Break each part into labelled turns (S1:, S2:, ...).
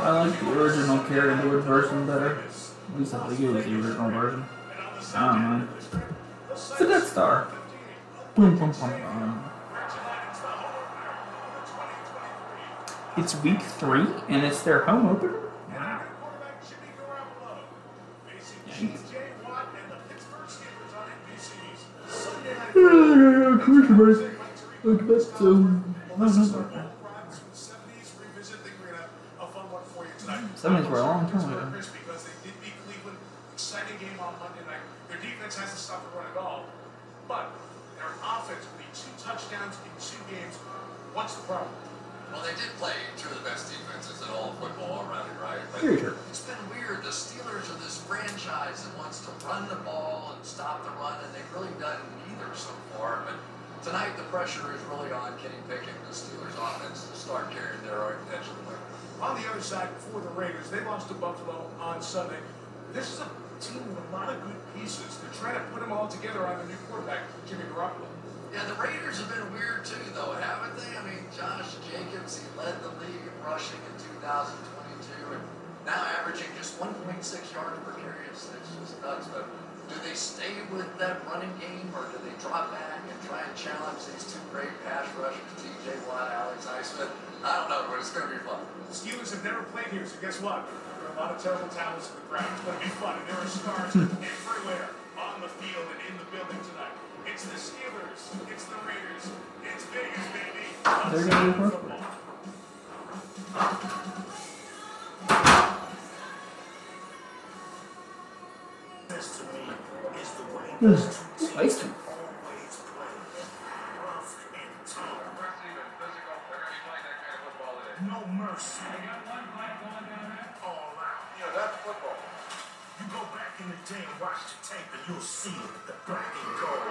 S1: I like the original Carrie Wood version better. At least I think it was the original version. I don't know. It's a Death Star. Boom, boom, boom, boom. It's week three, and it's their home opener. Christmas. Look, that's um, Seventies were a long time ago.
S2: Because they did beat Cleveland. Exciting game on Monday night. Their defense hasn't stopped the run at all. But their offense will be two touchdowns in two games. What's the problem?
S3: Well, they did play two of the best defenses in all of football already, right? But It's been weird. The Steelers are this franchise that wants to run the ball and stop the run, and they've really done neither so far. But tonight, the pressure is really on Kenny Pickett, the Steelers' offense, to start carrying their edge of the way.
S2: On the other side, for the Raiders, they lost to Buffalo on Sunday. This is a team with a lot of good pieces. They're trying to put them all together on the new quarterback, Jimmy Garoppolo.
S3: Yeah, the Raiders have been weird too, though, haven't they? I mean, Josh Jacobs, he led the league in rushing in 2022, and now averaging just 1.6 yards per carry. It's just nuts. But do they stay with that running game, or do they drop back and try and challenge these two great pass rushers, T.J. Watt, Alex Highsmith? I don't know, but it's going to be fun.
S2: The Steelers have never played here, so guess what? There are a lot of terrible talents in the ground. It's going to be fun, and there are stars everywhere on the field and in the building tonight. It's the Steelers. It's the Raiders. It's Vegas, baby.
S1: They're gonna be.
S2: Football.
S4: This to me is the way hmm. Ugh, No mercy. All out.
S3: You know, that's football.
S4: You go back in the day and watch the tape and you'll see the black and gold.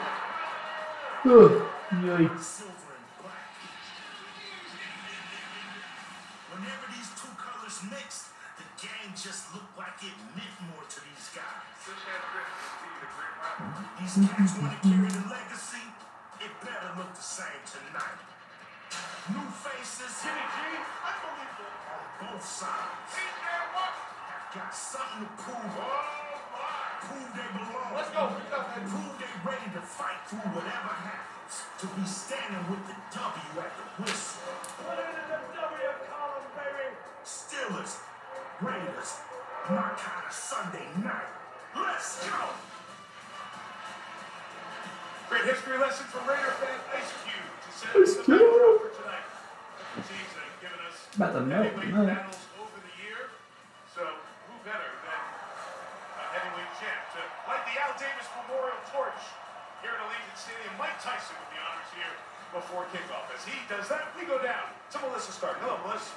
S1: Ugh, yikes.
S4: Silver and black. Whenever these two colors mix, the game just looked like it meant more to these guys. These cats want to carry the legacy. It better look the same tonight. New faces, Jimmy G, unbelievable on both sides. Have got something to prove. Oh, prove they belong.
S2: Let's go. Pick up, man.
S4: Prove they ready to fight through whatever happens. To be standing with the W at the whistle. Put it in the W column, baby. Steelers, Raiders, my kind of Sunday night. Let's go.
S2: Great history lesson from Raider fan Ice Cube to set
S1: Ice
S2: the
S1: Cube.
S2: backdrop for tonight.
S1: About to melt
S2: heavyweight
S1: tonight.
S2: battles over the year. So who better than a heavyweight champ to light the Al Davis Memorial Torch here at Allegiant Stadium? Mike Tyson with the honors here before kickoff. As he does that, we go down to Melissa Stark. Hello, Melissa.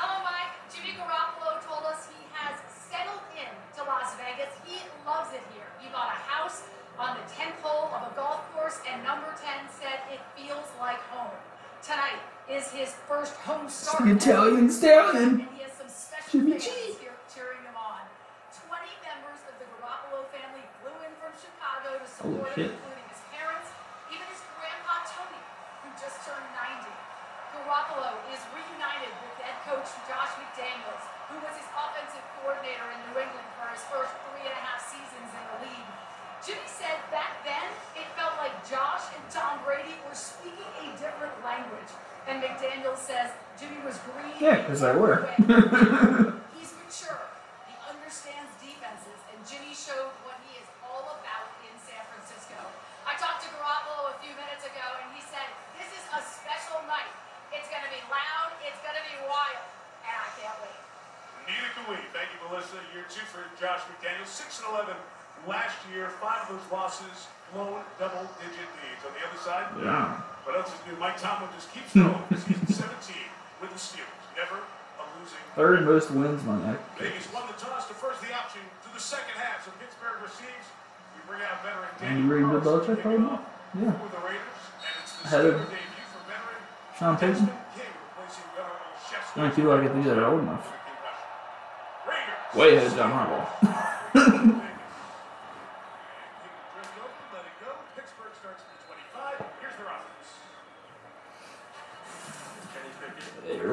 S5: Hello, Mike. Jimmy Garoppolo told us he has settled in to Las Vegas. He loves it here. He bought a house on the 10th hole of a golf course, and number 10 said it feels like home. Tonight is his first home start.
S1: the Italian stallion.
S5: And he has some special
S1: Jimmy
S5: fans
S1: G.
S5: here cheering him on. 20 members of the Garoppolo family flew in from Chicago to support
S1: shit.
S5: him, including his parents, even his grandpa Tony, who just turned 90. Garoppolo is reunited with head coach Josh McDaniels, who was his offensive coordinator in New England for his first three and a half seasons in the league. Jimmy said back then it felt like Josh and Tom Brady were speaking a different language. And McDaniels says Jimmy was green.
S1: Yeah, 'cause they were.
S5: He's mature. He understands defenses, and Jimmy showed what he is all about in San Francisco. I talked to Garoppolo a few minutes ago, and he said, This is a special night. It's going to be loud, it's going to be wild, and I can't wait.
S2: Neither can we. Thank you, Melissa. Year two for Josh McDaniels. 6 and 11 last year. Five of those losses, blown double digit leads. On the other side,
S1: Yeah.
S2: What else is new? Mike Tomlin just keeps going. Season 17 with the Steelers. Never a losing.
S1: Third most wins on that.
S2: Vegas won the toss, defers the option to the second half. So Pittsburgh receives. We bring out veteran
S1: And you
S2: Daniel
S1: read Bill Belichick
S2: kicking
S1: right Yeah.
S2: for the Raiders. And it's the
S1: Ahead of
S2: debut for veteran
S1: Sean Payton.
S2: Replacing veteran Olszewski.
S1: Only I think that are old enough. Way ahead of John Harbaugh.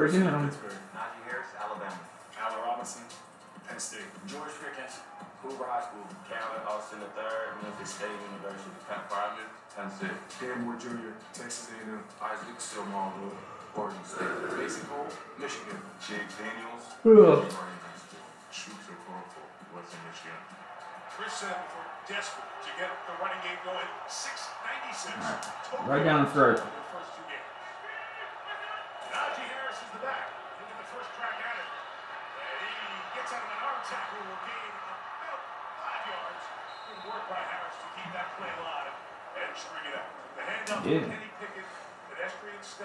S1: There we go.
S6: Pittsburgh, Najee Harris, Alabama. Robinson, Penn State.
S7: George Pickens, Hoover High School. Calvin Austin III, Memphis State University. Pat Private, Tennessee.
S6: Dan Moore Jr., Texas A&M. Isaac Seumalo, Oregon State. Mason Cole, Michigan.
S7: Jake Daniels,
S1: Ugh.
S6: Shoots or Crawford, Western Michigan.
S2: Chris said before desperate to get the running game going. 696.
S1: Right down the throat.
S2: in the first two games. Najee Harris is the back. Get the first crack at it. And he gets out of an arm tackle, will gain about five yards. Good work by Harris to keep that play alive and string it out. The handoff
S1: Yeah.
S2: to Kenny Pickett.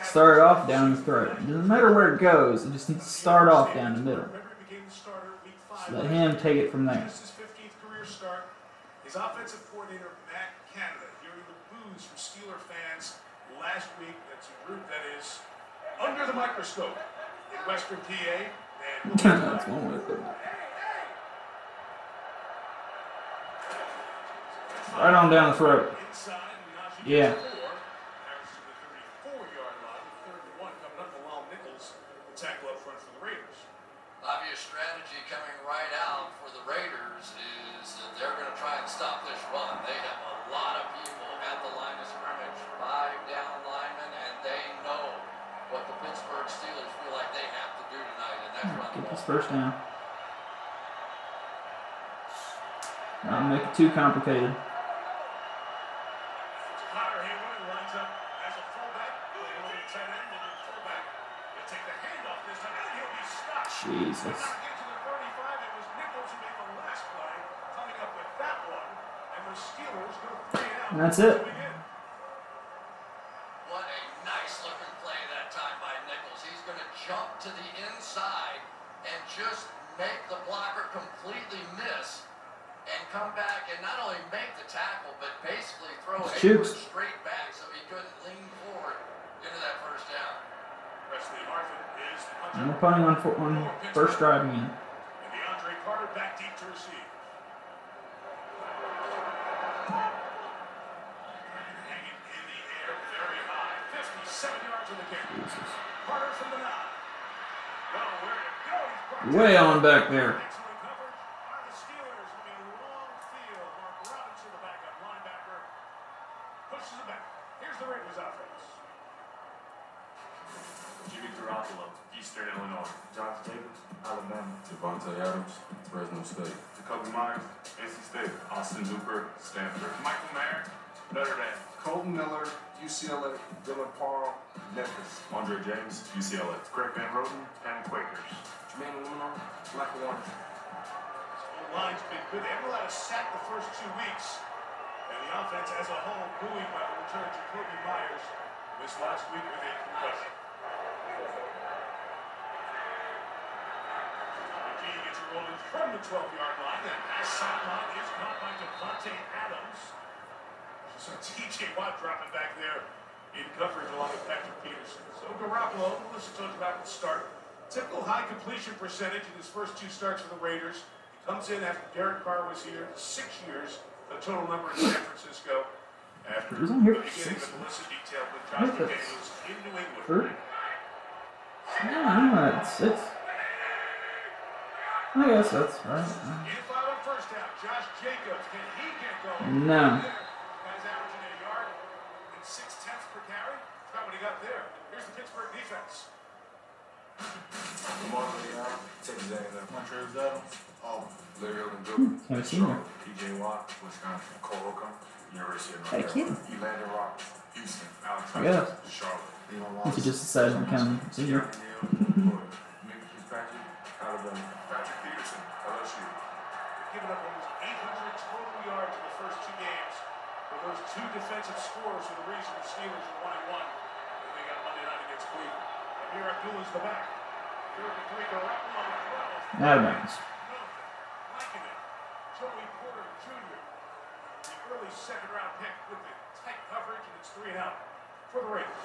S1: Start off down the throat. Doesn't matter where it goes. It just needs to start off down the middle.
S2: Remember, he became the starter week five
S1: Let him take it from there.
S2: Just his 15th career start. His offensive coordinator, Matt Canada, hearing the boos from Steeler fans last week. That's a group that is under the microscope in Western PA. And we'll get to
S1: That's one way. Right on down the throat. Yeah. First down. Not make it too complicated.
S2: Connor Heyward lines up as a fullback. Playing over the tight end, moving fullback. He'll take the handoff this time, and he'll be stopped.
S1: Jesus.
S2: Did not get to the 35. It was Nichols who made the last play, coming up with that one. And the Steelers go three and out.
S1: And that's it.
S2: Moving in.
S3: What a nice looking play that time by Nichols. He's going to jump to the inside and just make the blocker completely miss and come back and not only make the tackle, but basically throw
S1: It's
S3: Heyward
S1: Chooks.
S3: straight back so he couldn't lean forward into that first down.
S2: Pressley Harvin is the
S1: And we're
S2: punter.
S1: punting on, foot, on first drive again.
S2: And DeAndre Carter back deep to receive. Hanging in the air very high. 57 yards in the game.
S1: Jesus.
S2: Carter from the nine. Well, where to go? He's brought
S1: Way on back there.
S2: 12-yard line. That pass sideline is caught by Davante Adams. So TJ Watt dropping back there in coverage along with Patrick Peterson. So Garoppolo, let's talk about the start. Typical high completion percentage in his first two starts for the Raiders. He comes in after Derek Carr was here, six years, the total number in San Francisco. After
S1: He was on here
S2: the beginning
S1: six
S2: of Melissa detailed with Josh. McDaniels in New England.
S1: Hurt? Yeah, it's, it's. I guess that's right.
S2: In five on first down, Josh Jacobs, can he get going?
S1: No.
S2: Guys averaging a yard and six tenths per carry. That's not what he got there. Here's the Pittsburgh defense.
S7: Lamar Leal, Texas A&M. Montreal Adams,
S6: Auburn. Larry Odom Jr.
S1: Haven't seen her.
S6: TJ Watt, Wisconsin. Cole Holcomb, University of North Carolina. Elandon Roberts, Houston. Alex
S1: I guess.
S6: Hutchins, Charlotte. Leon Wallace.
S1: you just decided to become a senior.
S6: Keanu Neal, Florida. Minkah Fitzpatrick, Alabama. LSU.
S2: Up almost 800 total yards in the first two games. But those two defensive scores are the reason the Steelers are 1 1. They got Monday night against Cleveland. Ameer Abdullah is the back. Third and three, Garoppolo on the 12.
S1: Out of bounds.
S2: Joey Porter Jr. The early second round pick with the tight coverage, and it's three and out for the Raiders.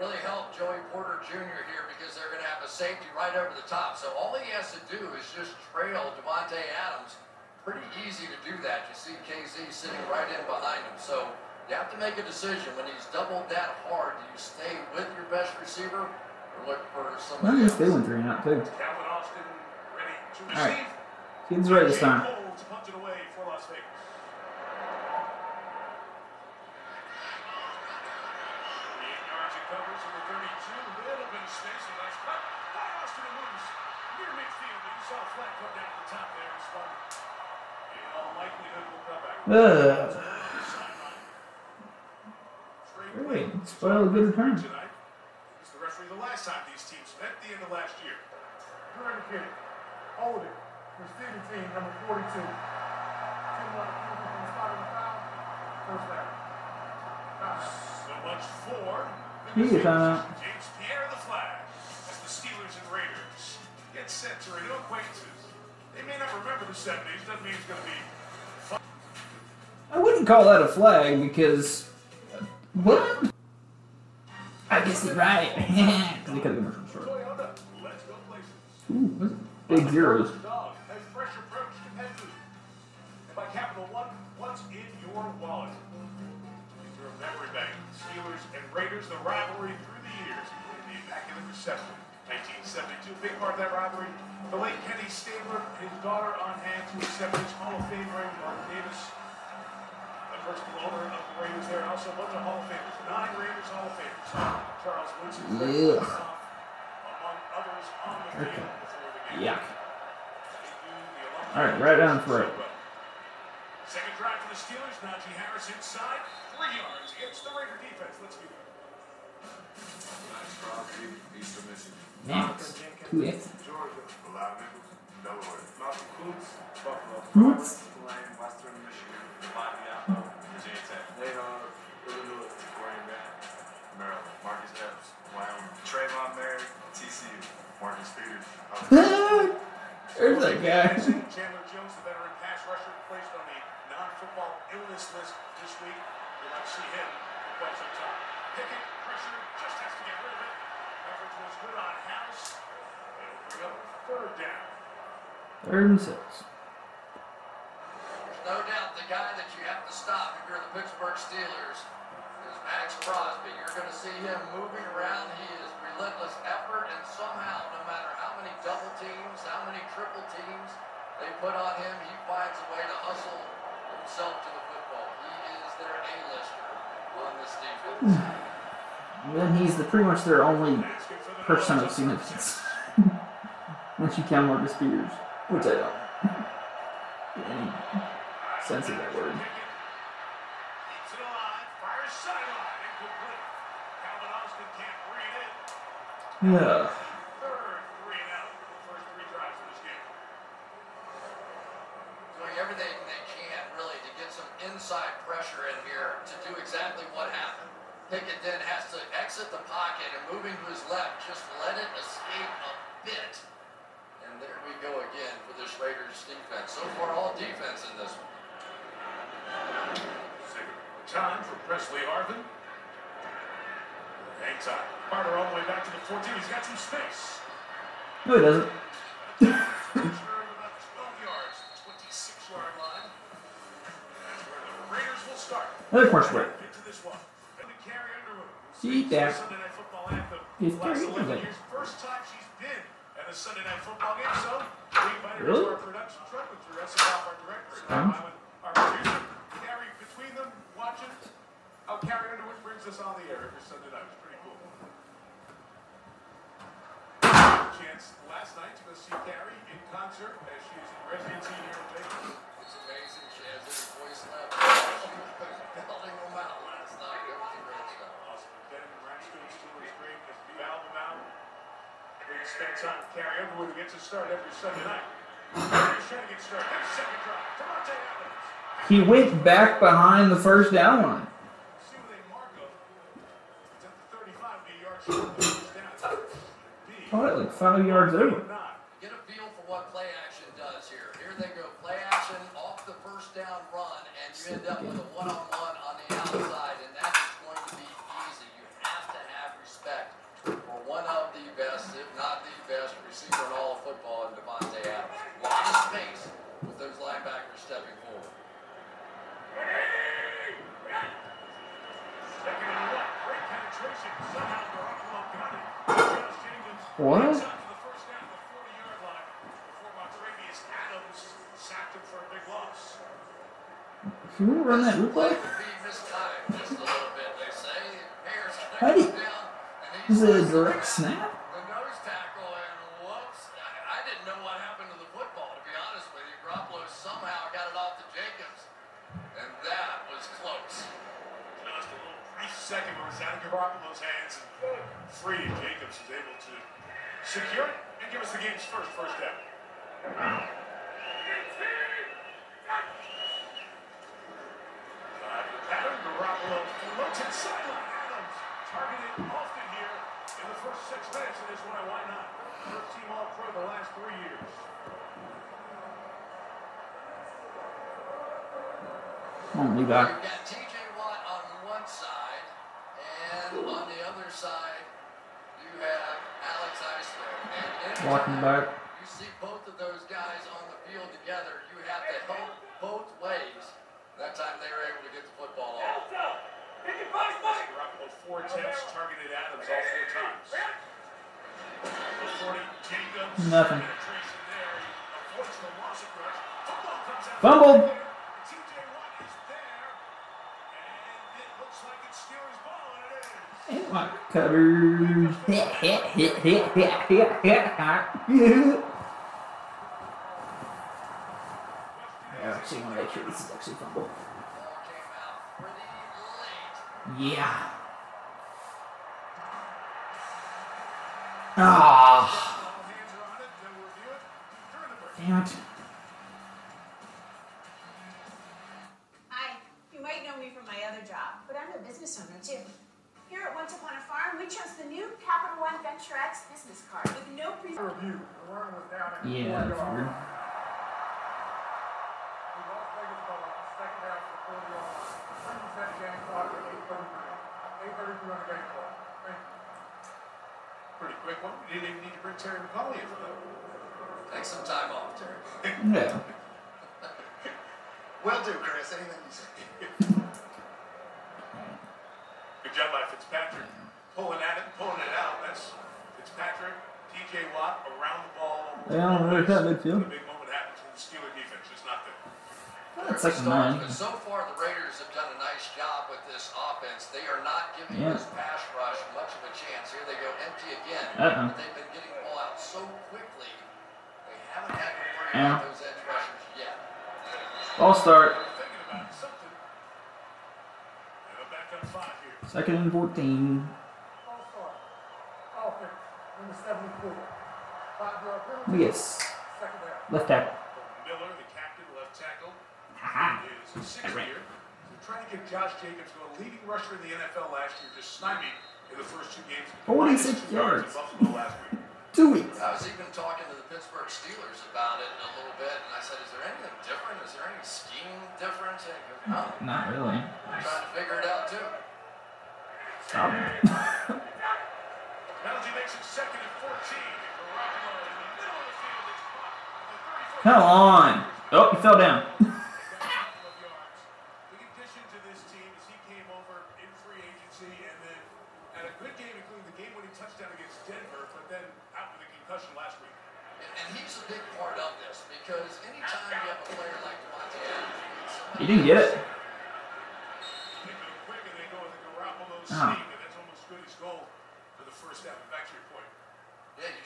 S3: Really helped Joey Porter Jr. here because they're going to have a safety right over the top. So all he has to do is just trail Davante Adams. Pretty easy to do that. You see Kazee sitting right in behind him. So you have to make a decision when he's doubled that hard. Do you stay with your best receiver or look for
S1: I
S3: somebody
S1: guess
S3: else?
S1: they went three and out too.
S2: Calvin Austin,
S1: Alright. He's right this time.
S2: Cole to punt it away for Las Vegas. Eight yards of coverage from the 32. A little bit of space, and that's cut by Austin Moose. Near midfield, but you saw a flag come down at the top there and spun. In all likelihood, will come back.
S1: Ugh.
S2: Sideline. Trey
S1: Spoil a good return.
S2: tonight. It was the referee the last time these teams met at the end of last year.
S8: During the kick. Hold it. Receiving team number 42. Two more from the spot of the foul. First down.
S2: So much for
S1: He gets timeout.
S2: Uh, James Pierre the flag as the Steelers and Raiders get set to renew acquaintances. They may not remember the 70s, doesn't mean it's going to be
S1: I wouldn't call that a flag because. What? I guess you're right. Because he could have been from short.
S2: Toyota. Let's go places.
S1: Ooh, big zeros.
S2: Dog has fresh approach to pet food. And by Capital One, what's in your wallet? These are a memory bank. Steelers and Raiders, the rivalry through the years, including the Immaculate Reception. 1972, big part of that rivalry. The late Kenny Stabler, his daughter on hand to accept his Hall of Fame ring, Mark Davis. The first owner of the Raiders there, and also a bunch of Hall of Famers. Nine Raiders Hall of Famers. Charles Woodson,
S1: Yeah.
S2: among others on the field before the game.
S1: Yuck. Alright, right on for it.
S2: Second drive for the Steelers. Najee Harris inside. Three yards against the Raider defense. Let's do it.
S6: Nice drop, Eastern Michigan.
S1: Next. Two X.
S6: Georgia. A lot of nickels. Delaware.
S9: Malcolm Koonce, Buffalo.
S1: Koonce.
S9: Tulane, Western Michigan.
S7: Lafayette, Virginia Tech,
S9: Nate Illinois.
S6: Graham Matt.
S7: Maryland, Marcus Epps, Wyoming,
S6: Tre'von Moehrig. TCU.
S7: Marcus Peters,
S1: There's that guy.
S2: Chandler Jones, the veteran pass rusher, placed on the non-football illness list this week. We'll not see him for quite some time. Pickett, pressure, just has to get rid of it. Coverage was good on House. It'll bring up third down.
S1: Third and six.
S3: There's no doubt the guy that you have to stop if you're the Pittsburgh Steelers is Maxx Crosby. You're going to see him moving around. He is relentless effort, and somehow, no matter how many double teams, how many triple teams they put on him, he finds a way to hustle himself to the football. He is their A-lister on this defense.
S1: Then he's the pretty much their only person of significance. Once you count Marcus Peters, which I don't. any sense of that word.
S2: Keeps it alive. Fires sideline. Incomplete. Calvin Austin can't read it.
S1: Yeah.
S2: Third three and out. First three drives of this game.
S3: doing everything they can really to get some inside pressure in here to do exactly what happened. Pickett then has to exit the pocket and moving to his left, just let it escape a bit. And there we go again for this Raiders defense. So far, all defense in this one.
S2: Second time for Pressley Harvin. Hang time. Carter all the way back to the 14. He's got some space.
S1: No, he doesn't.
S2: Return about 12 yards, 26 yard line. That's where the Raiders will start.
S1: Another commercial break.
S2: Last
S1: Carrie
S2: 11
S1: Underwood.
S2: years. First time she's been at a Sunday Night Football game, so we invited her to our production truck with Teresa Goff, our director, and
S1: Sounds-
S2: Bob Hyman, our producer. Carrie, between them, watching how Carrie Underwood brings us on the air every Sunday night. It's pretty cool. Chance last night to go see Carrie in concert as she is in residency here in Vegas.
S3: It's amazing she has any voice left. She was belting them out last night. It was great stuff.
S2: Awesome. Ben Ratchfield still is great. His new album out. We spend time with Carrie Underwood who gets a start every Sunday night. Carrie's trying to get started. There's second drive. Devontae Adams.
S1: He went back behind the first down line.
S2: Sule Marco. It's at the 35 be a yard short of the first down. B.
S1: Caught it like five yards over.
S3: Get a feel for what play action does here. Here they go, play action off the first down run, and you end up with a one-on-one on the
S1: What? Can we run that replay? How do you... Is it a direct snap?
S2: Where it was out of Garoppolo's hands and free, Jacobs was able to secure it and give us the game's first first down. Pattern, Garoppolo floats it sideline. Adams targeted often here in the first six minutes of this one. Why not? First team All Pro the last three years.
S1: Come on,
S3: You've
S1: Levi.
S3: got TJ Watt on one side, and on the other side, you have Alex Eisler. And
S1: Walking back.
S3: You see both of those guys on the field together, you have to help both ways. That time they were able to get the football off.
S2: Garoppolo four attempts, targeted Adams all four times. The 40, Jacobs.
S1: Nothing.
S2: Penetration there. He avoids the loss of rush. Football comes out.
S1: Fumbled.
S2: TJ Watt is there. And it looks like it's Steelers ball, and it is.
S1: And my cutters. Hit, hit, hit, hit, hit, hit, hit,
S3: pretty late.
S1: Yeah. Ah, damn it.
S10: Hi, you might know me from my other job, but I'm a business owner too. Here at Once Upon a Farm, we chose the new Capital One Venture X business card with no pre.
S8: Review. The run was down at
S1: Yeah,
S8: the
S1: that's weird.
S8: yard. We lost Vegas ball on the second half of the fourth yard. Three percent game clock at eight thirty-three. Eight thirty-three on the game clock. Thank you.
S2: Pretty quick one. We didn't even need to bring Terry McCauley in for that.
S3: Take some time off, Terry.
S1: Yeah.
S11: Will do, Chris. Anything you say.
S2: Good job by Fitzpatrick. Pulling at it, pulling it out. That's Fitzpatrick, TJ Watt around the ball.
S1: They don't really cut midfield.
S2: The big moment happens when the Steeler defense is not there.
S1: That's second nine.
S3: But so far, the Raiders have done a nice job with this offense. They are not giving
S1: Yeah.
S3: this pass rush much of a chance. Here they go empty again.
S1: Uh-oh.
S3: But they've been getting the ball out so quickly, they haven't had to worry
S1: Yeah.
S3: about those edge rushers yet.
S1: Ball start.
S2: They're thinking about something. And they're back on five here.
S1: Second and 14.
S8: All start. Offense. Number seventy-four. Five yard penalty.
S1: Yes. Left tackle.
S2: Miller, the captain, left tackle,
S1: Haha.
S2: is his sixth year. They're trying to get Josh Jacobs, who a leading rusher in the NFL last year, just stymied in the first two games.
S1: 46
S2: Minus two yards
S1: yards.
S2: in Buffalo last week.
S1: Two weeks.
S3: I was even talking to the Pittsburgh Steelers about it a little bit, and I said, "Is there anything different? Is there any scheme difference?" Goes, "No,
S1: Not really.
S3: I'm trying to figure it out too."
S1: Stop.
S2: Penalty makes it second and 14. Garoppolo in the middle of the field. It's blocked. The 34
S1: Come on. Oh, he fell down. didn't get
S3: of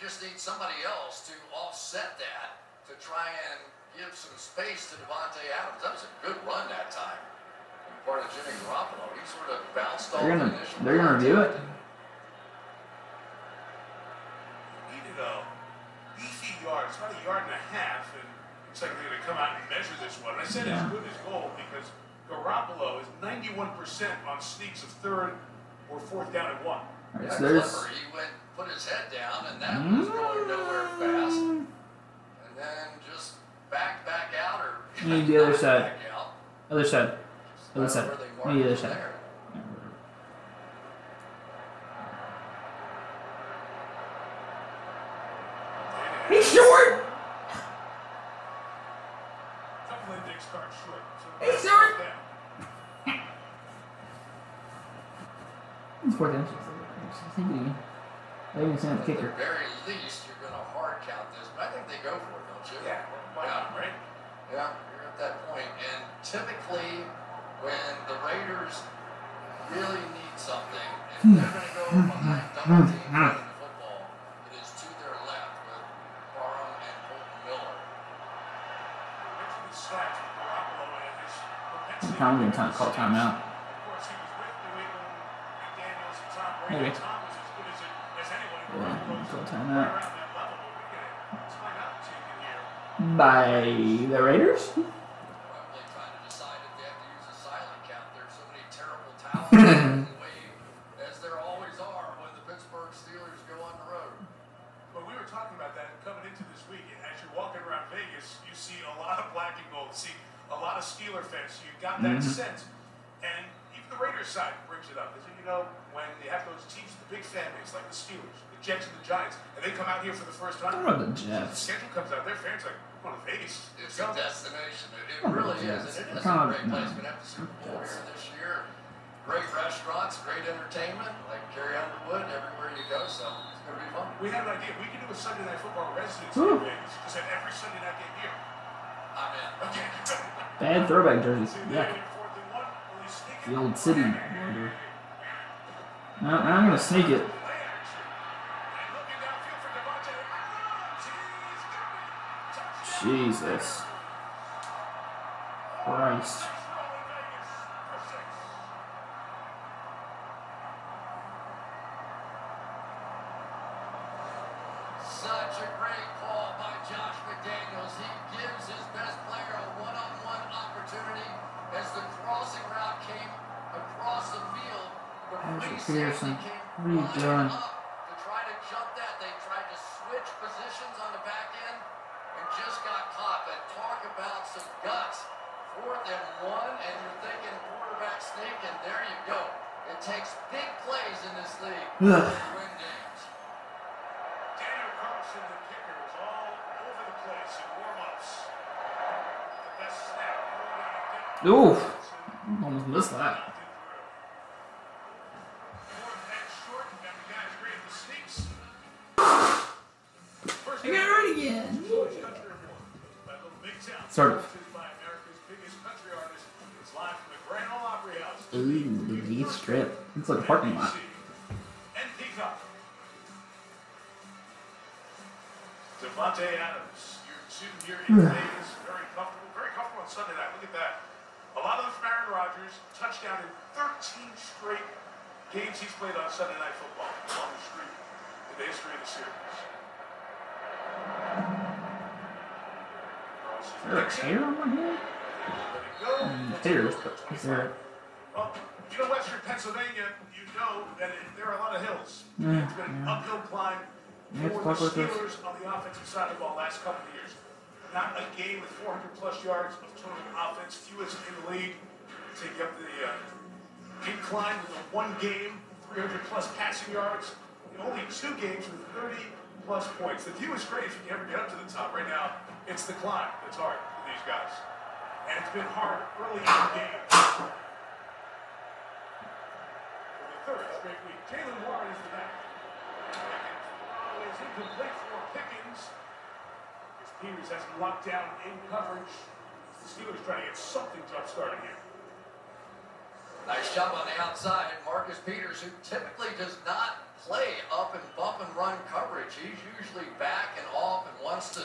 S3: just need somebody else to offset that to try and give some space to Davante Adams. That was a good run that time. on the Part of Jimmy Garoppolo, he sort of bounced off
S1: They're
S3: the
S1: gonna-
S3: initial.
S1: they're gonna review it?
S3: contact.
S2: Needed uh, a beefy yard. It's about a yard and a half, and looks like they're going to come out and measure this one. And I said
S1: Yeah.
S2: as good as gold because Garoppolo is 91% on sneaks of third or fourth down and one.
S1: All right,
S3: Yeah,
S1: so there's.
S3: clever. He went, put his head down, and that was going nowhere fast.
S1: Mm.
S3: And then just back back out, or You
S1: Need the other side.
S3: Back.
S1: Other side. Other side.
S3: where they
S1: Need the other
S3: him
S1: side.
S3: there.
S1: He's short.
S2: Couple short. So
S1: He's short.
S2: down.
S1: He's fourth inches. I think he. I even sent
S3: At
S1: the
S3: the very least, you're going to hard count this, but I think they go for it, don't you?
S2: Yeah, why not, right?
S3: Yeah, you're at that point. And typically, when the Raiders really need something, and they're going to go behind double team running the football, it is to their left with Parham and Kolton Miller.
S2: Mentioned the stats with Garoppolo
S1: By the Raiders?
S2: Time.
S1: What about the
S2: The schedule comes out, their fans are like, we're going to Vegas.
S3: It's
S2: Let's
S3: a destination. It, it
S1: Oh,
S3: really
S1: yes.
S3: is. It is
S1: Come
S3: a
S1: on,
S3: great
S1: no.
S3: place. We're to have the Super Bowl here this year. Great restaurants, great entertainment, like Carrie Underwood, everywhere you go. So it's going to be fun.
S2: We had an idea. We could do a Sunday night football residency
S1: Ooh.
S2: in Vegas. Just have every Sunday night game here.
S3: I'm in.
S2: Okay.
S1: Bad throwback jerseys. Yeah.
S2: they're fourth and one. Will he sneak it?
S1: The old city logo. No, I'm gonna sneak it. Jesus. Christ.
S2: Nice roll in Vegas for six.
S3: Such a great call by Josh McDaniels. He gives his best player a one-on-one opportunity as the crossing route came across the field.
S1: Patrick
S3: free
S1: Peterson, what are you doing?
S2: Davante Adams, year two here in Vegas, very comfortable, very comfortable on Sunday night. Look at that. A lot of them from Aaron Rodgers, touchdown in 13 straight games he's played on Sunday Night Football. Longest streak in the history of the series.
S1: Is there a hair on my head?
S2: Let it go.
S1: Mm, Hairs, but is there?
S2: Well, you know Western Pennsylvania, you know that it, there are a lot of hills.
S1: Yeah,
S2: it's been an
S1: yeah.
S2: uphill climb
S1: To
S2: for the
S1: fuck with this.
S2: Steelers on the offensive side of the ball last couple of years. Not a game with 400 plus yards of total offense, fewest in the league. Take up to the uh, incline with a one game, 300 plus passing yards. And only two games with 30 plus points. The view is great if you can ever get up to the top. Right now, it's the climb that's hard for these guys. And it's been hard early in the game. For the third straight week, Jaylen Warren is the back. Throw is incomplete for Pickens. As Peters has him locked down in coverage. The Steelers trying to get something jump started here.
S3: Nice job on the outside. Marcus Peters, who typically does not play up and bump and run coverage. He's usually back and off and wants to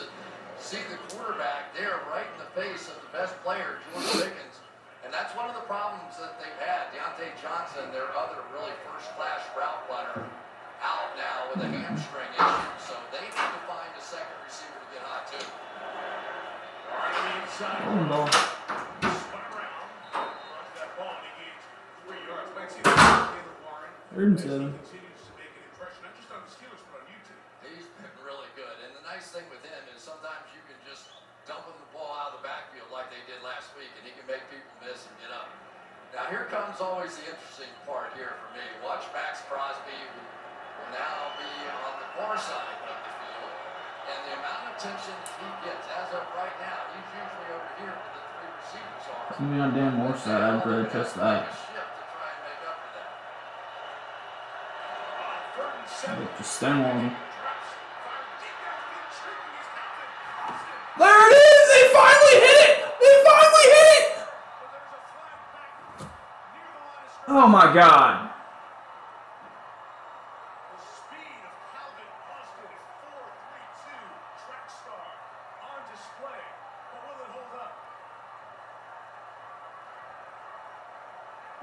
S3: see the quarterback there right in the face of the best player, George Pickens. And that's one of the problems that they've had. Diontae Johnson, their other really first-class route runner, out now with a hamstring issue. So they need to find a second receiver to get hot too.
S2: Warren on the inside.
S1: Golden ball.
S2: Spun around. Runs that ball and he gains three yards. Might see that Jaylen Warren.
S1: Third and
S2: as he
S1: seven.
S2: continues to make an impression, not just on the Steelers, but on YouTube.
S3: He's been really good. And the nice thing with him is sometimes you can just dump him the ball out of the backfield like they did last week, and he can make people miss and get up. Now here comes always the interesting part here for me. Watch Maxx Crosby, who now be on the far side of the field. And the amount of attention he gets as of right now, he's usually over here where the three receivers are.
S1: It's going to be on Dan Moore's side. I'm going to trust that.
S2: Look,
S1: just
S2: stand on
S1: There it is! They finally hit it!
S2: They finally hit it! Oh my god!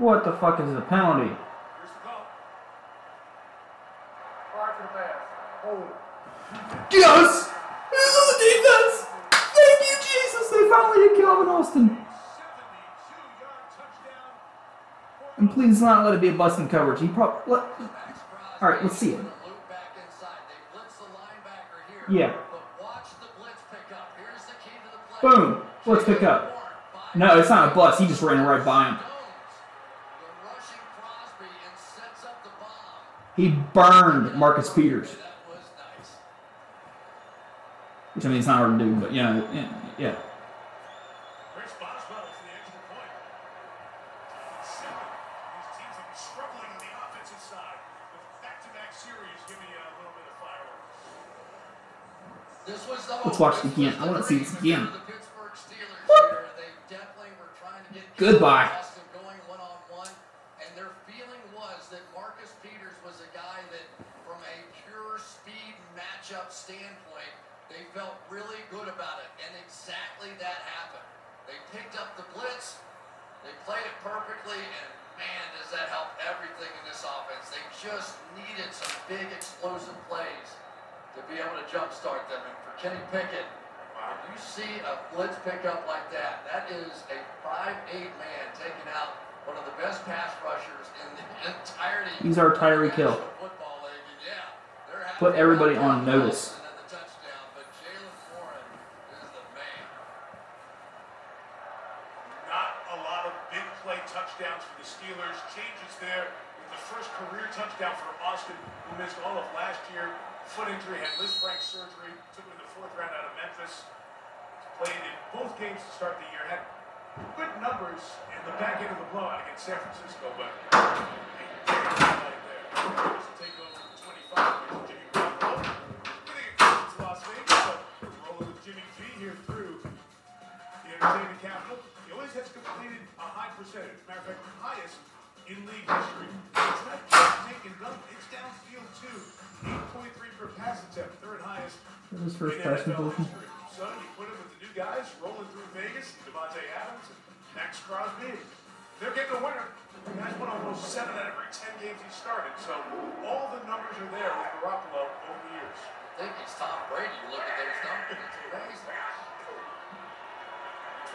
S1: What the fuck is the penalty?
S2: Here's the call.
S8: Prior to the pass.
S1: Yes! This is the defense! Thank you, Jesus! They finally hit Calvin Austin. And please not let it be a busting coverage. He probably. Let, All right, let's see it.
S3: gonna loop back inside. They blitz the linebacker here.
S1: Yeah.
S3: But watch the blitz pick up. Here's the key to the play.
S1: Boom. Let's pick up. No, it's not a bust. He just ran right by him.
S3: The rushing Crosby and sets up the bomb.
S1: He burned Marcus Peters.
S3: That was nice.
S1: Which I mean, it's not hard to do, but you know, yeah, yeah. yeah.
S2: Chris Boswell to the extra point. Seven. These teams have been struggling on the offensive side with back-to-back series. Give me a little bit of fireworks.
S3: This was the
S1: Let's
S3: hope.
S1: watch it again. I wanna see this again.
S3: The Pittsburgh Steelers here, they definitely were trying to get
S1: Goodbye.
S3: Austin going one on one, and their feeling was that Marcus Peters was a guy that, from a pure speed matchup standpoint, they felt really good about it, and exactly that happened. They picked up the blitz, they played it perfectly, and man, does that help everything in this offense. They just needed some big explosive plays to be able to jumpstart them. And for Kenny Pickett, when you see a blitz pickup like that, that is a 5'8 man taking out one of the best pass rushers in the entirety
S1: He's our Tyreek
S3: of the
S1: Hill.
S3: National Football League. And yeah,
S1: Put everybody on notice.
S3: The touchdown, but Jaylen Warren is the man.
S2: Not a lot of big play touchdowns for the Steelers. Changes there with the first career touchdown for Austin, who missed all of last year. Foot injury, had Lisfranc surgery, took him in the fourth round out of Memphis. Played in both games to start the year. Had good numbers in the back end of the blowout against San Francisco, but a big highlight there. Raiders take over the 25 with Jimmy Garoppolo. Getting across to Las Vegas, so rolling with Jimmy G here through the entertainment capital. He always has completed a high percentage. Matter of fact, the highest in league history. It's not just taking them, it's downfield too. 8.3 per pass attempt, third highest
S1: That was first pass
S2: NFL history. So you put him with the new guys rolling through Vegas, Davante Adams, and Maxx Crosby. They're getting a winner. The guy's won almost seven out of every ten games he started. So all the numbers are there with Garoppolo over the years.
S3: I think it's Tom Brady. You look at those numbers, it's amazing.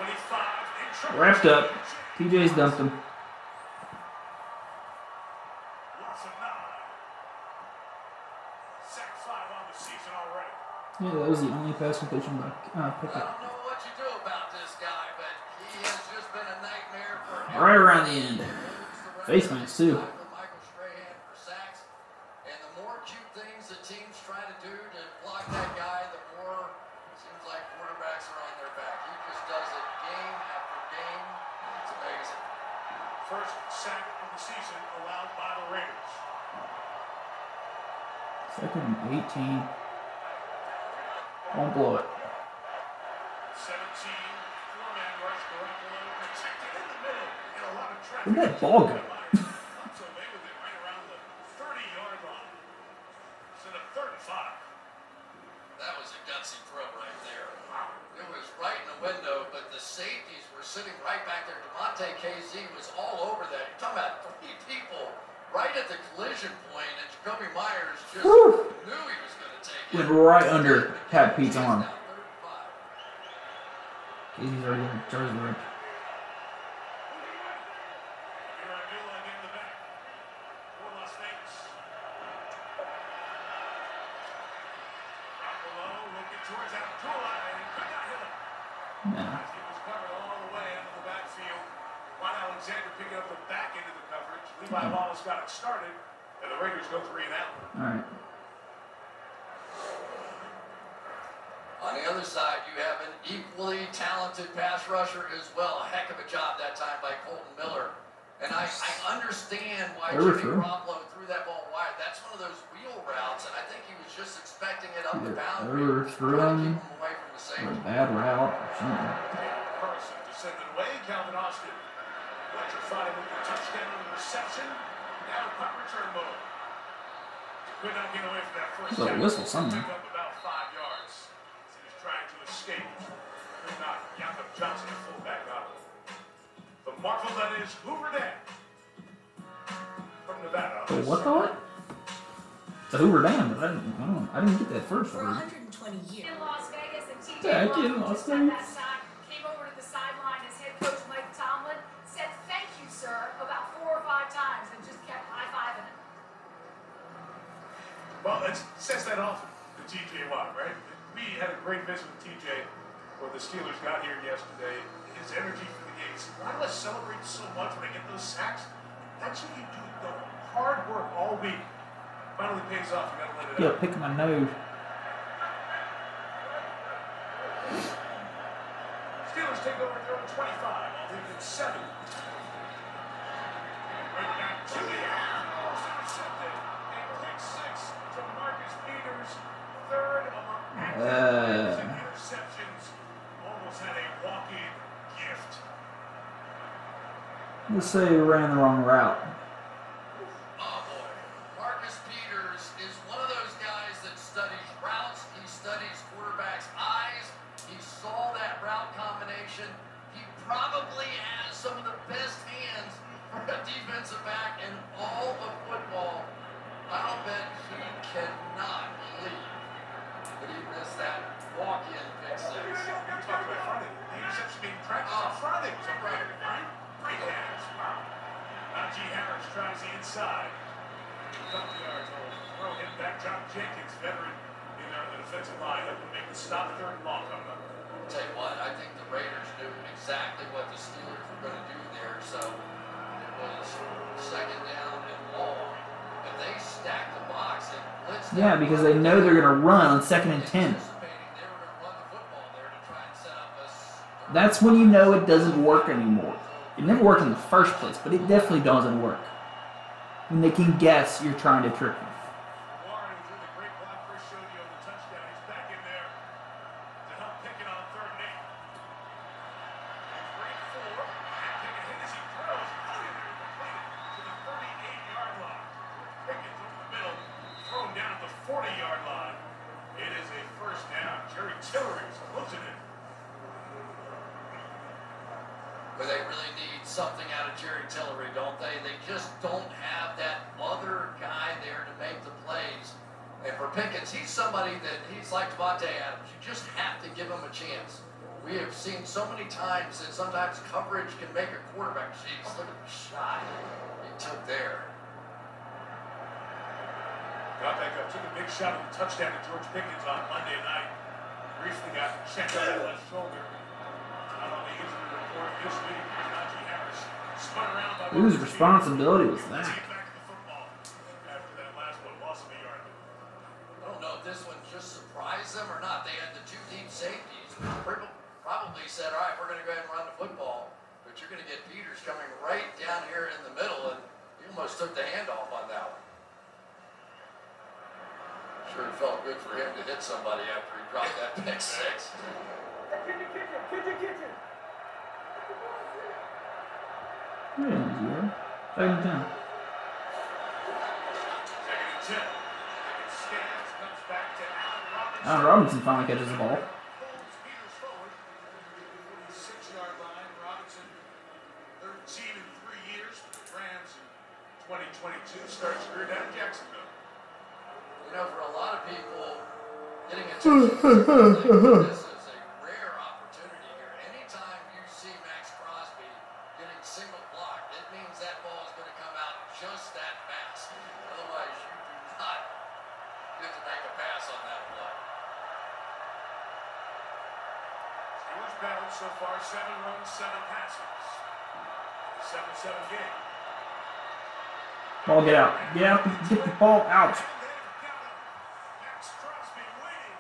S2: 25.
S1: Wrapped up. TJ's dumped him.
S2: Loss of nine. Sack five on the season already.
S1: Yeah, that was the only pass completion by uh,
S3: I
S1: Pickett.
S3: don't know what you do about this guy, but he has just been a nightmare for
S1: Right around the end. Face mask, too.
S3: Michael Strahan for sacks. And the more cute things that teams try to do to block that guy, the more it seems like quarterbacks are on their back. He just does it game after game. It's amazing.
S2: First sack of the season allowed by the Raiders.
S1: Second and 18.
S2: Lot of traffic.
S1: Where'd that ball go?
S2: Comes away with it right around the 30-yard line. So the third and five.
S3: That was a gutsy throw right there. It was right in the window, but the safeties were sitting right back there. Damontae Kazee was all over that. You're talking about three people right at the collision point, and Jakobi Meyers just
S1: Whew.
S3: knew he was going to take it.
S1: Went right under Pat Pete's arm. Casey's already in jersey ripped.
S2: Here on Newline in the back for Las Vegas. Garoppolo looking towards Abdullah, and he could not hit him.
S1: Nah.
S2: As he was covered all the way out of the backfield. Kwon Alexander picking up the back end of the coverage. Levi Wallace got it started, and the Raiders go three and out.
S1: Alright.
S3: On the other side, you have an equally talented pass rusher as well. A heck of a job that time by Kolton Miller. And I, I understand why
S1: They
S3: Jimmy
S1: through.
S3: Garoppolo threw that ball wide. That's one of those wheel routes, and I think he was just expecting it up the boundary.
S1: overthrew him,
S3: keep him away from the
S1: Or a bad route or something.
S2: Carson to send it away. Calvin Austin Electrified with the touchdown on the reception. Now punt return mode. Could not get away from that first
S1: There's a
S2: down.
S1: whistle somewhere.
S2: Took up about five yards. As he was trying to escape. Could not. Jakob Johnson, fullback, got him. The marvel that is Hoover Dam. From Nevada.
S1: What the what? The Hoover Dam, I didn't, I don't, I didn't get that first
S10: For 120 years.
S5: In Las Vegas, and TJ
S1: Back
S5: Watt,
S1: in Las
S5: just had that
S1: Vegas.
S5: sack, came over to the sideline as head coach Mike Tomlin said, "Thank you, sir," about four or five times, and just kept high fiving him.
S2: Well, it says that off to TJ Watt, right? We had a great visit with TJ when the Steelers got here yesterday. His energy for the game. Why do I celebrate so much when I get those sacks? That's what you do. Hard work all week finally pays off. You gotta let it
S1: Yeah,
S2: out.
S1: picking my nose.
S2: Steelers take over third and 25. I'll leave it seven. Right back to the almost intercepted. And pick six to Marcus Peters. Third among active players
S1: Uh.
S2: interceptions. Almost had a walk-in gift.
S1: Let's say we ran the wrong route.
S2: Interception being practiced on oh, Friday. Was on Friday, right? Great hands. Wow. Najee Harris tries the inside. Couple yards old. Throw him back. John Jenkins, veteran in there on the defensive line, up to make the stop. Third and long coming up.
S3: Tell you what, I think the Raiders knew exactly what the Steelers were going to do there. So it was second down and long. If they stacked the box and blitzed
S1: Yeah, because they know they're gonna run on second and
S3: anticipating
S1: 10. That's when you know it doesn't work anymore. It never worked in the first place, but it definitely doesn't work. When they can guess you're trying to trick them.
S2: Warren, who's in the great block Chris showed you on the touchdown, he's back in there to help Pickett on third and eight. Great four. And take a hit as he throws. Oh, yeah, they're completed to the 38-yard line. Pickett over the middle, thrown down at the 40-yard line. It is a first down. Jerry Tillery's closing it.
S3: But they really need something out of Jerry Tillery, don't they? They just don't have that other guy there to make the plays. And for Pickens, he's somebody that he's like Davante Adams. You just have to give him a chance. We have seen so many times that sometimes coverage can make a quarterback. Jeez, look at the shot he took there.
S2: Got back up, took a big shot at the touchdown to George Pickens on Monday night. Briefly got checked out that left shoulder. Not on the injury report this week. Najee Harris spun around by
S1: Whose responsibility was
S3: that? Somebody after he dropped that pick six.
S1: Yeah, zero. Second and ten.
S2: Second and ten. Pickens scans, comes back to Allen Robinson.
S1: Finally catches the ball.
S2: Pulls Peters forward. 46-yard line. Robinson, 13 in three years. Rams in 2022 starts down in Jacksonville.
S3: You know, for a lot of people, getting attention this is a rare opportunity here. Anytime you see Maxx Crosby getting single blocked, it means that ball is going to come out just that fast. Otherwise, you do not get to make a pass on that play.
S2: Steelers battled so far seven runs, seven passes. Seven-seven game.
S1: Ball, get out. Get out. Get the ball out.
S2: And they've got him. Maxx Crosby waiting.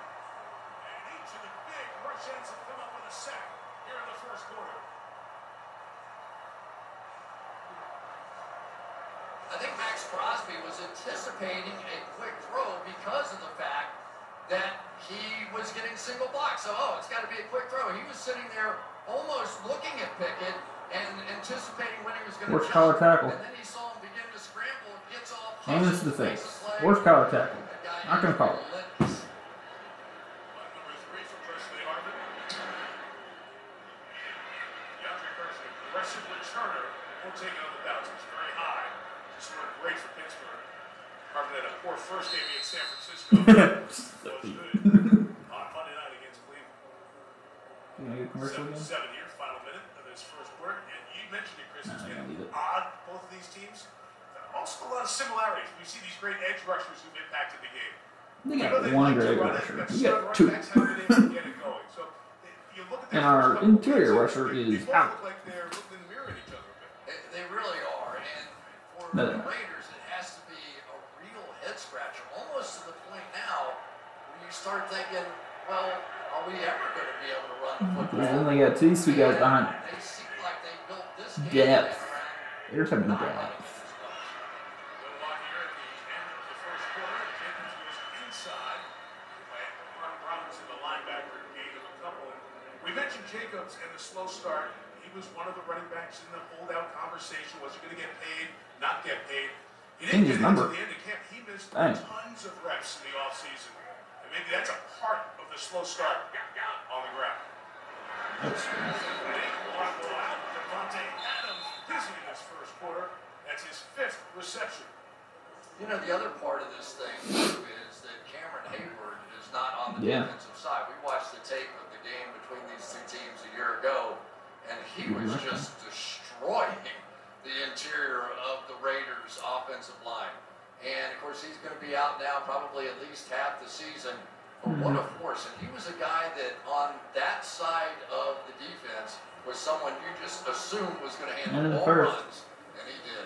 S2: And each of the big rush ends have come up with a sack here in the first quarter.
S3: I think Maxx Crosby was anticipating a quick throw because of the fact that he was getting single blocked. So, oh, it's got to be a quick throw. He was sitting there almost looking at Pickett, and anticipating when he was going to
S1: Worst
S3: jump.
S1: Collar tackle.
S3: And then he saw him begin to scramble, gets off,
S1: Hands to the
S3: hustles,
S1: face.
S3: makes a play.
S1: Worst collar tackle.
S3: That guy
S1: Not gonna
S3: is
S1: call it.
S3: relentless.
S2: Number three for Pressley Harvin. DeAndre Carter, aggressive returner, won't take it on the bounce. It's very high. Just sort of great for Pittsburgh. Harvin had a poor first game against San Francisco. was good on Monday night against Cleveland.
S1: You gonna get a commercial
S2: Seven,
S1: again?
S2: seven here, final minute of this first quarter. And you mentioned it, Chris. It's
S1: Nah, I
S2: been
S1: don't need it.
S2: odd, both of these teams. Also, a lot of similarities. We see these great edge rushers who've impacted the game.
S1: They
S2: You know
S1: got
S2: they
S1: one great
S2: run it,
S1: rusher.
S2: but
S1: You got two.
S2: backs haven't been able to get it going. So you look at
S1: And our interior rusher
S2: they-
S1: is
S2: they both
S1: out.
S2: Look like they're looking in the mirror at each other a.
S3: They, they really are, and for
S1: No,
S3: the. Raiders, it has to be a real head scratcher, almost to the point now where you start thinking, well, are we ever going to be able to run the
S1: Because
S3: football?
S1: then they got these two guys behind.
S3: They seem like they built this
S1: Depth. They're talking
S3: not
S1: depth.
S3: running as much.
S2: Little lot here at the end of the first quarter. Jacobs was inside by Ron Robinson, the linebacker, gain of a couple. And we mentioned Jacobs and the slow start. He was one of the running backs in the holdout conversation. Was he going to get paid? Not get paid? He didn't
S1: Changed his
S2: get
S1: number.
S2: the end of camp. He missed
S1: Dang.
S2: tons of reps in the offseason. And maybe that's a part of the slow start on the ground.
S1: That's strange.
S2: Davante Adams busy in this first quarter. That's his fifth reception.
S3: You know, the other part of this thing too is that Cameron Heyward is not on the
S1: Yeah.
S3: defensive side. We watched the tape of the game between these two teams a year ago, and he was just destroying the interior of the Raiders' offensive line. And of course, he's going to be out now probably at least half the season. But what mm-hmm. a force! And he was a guy that on that side of the defense was someone you just assumed was going to handle
S1: the
S3: all
S1: first.
S3: runs, and he did.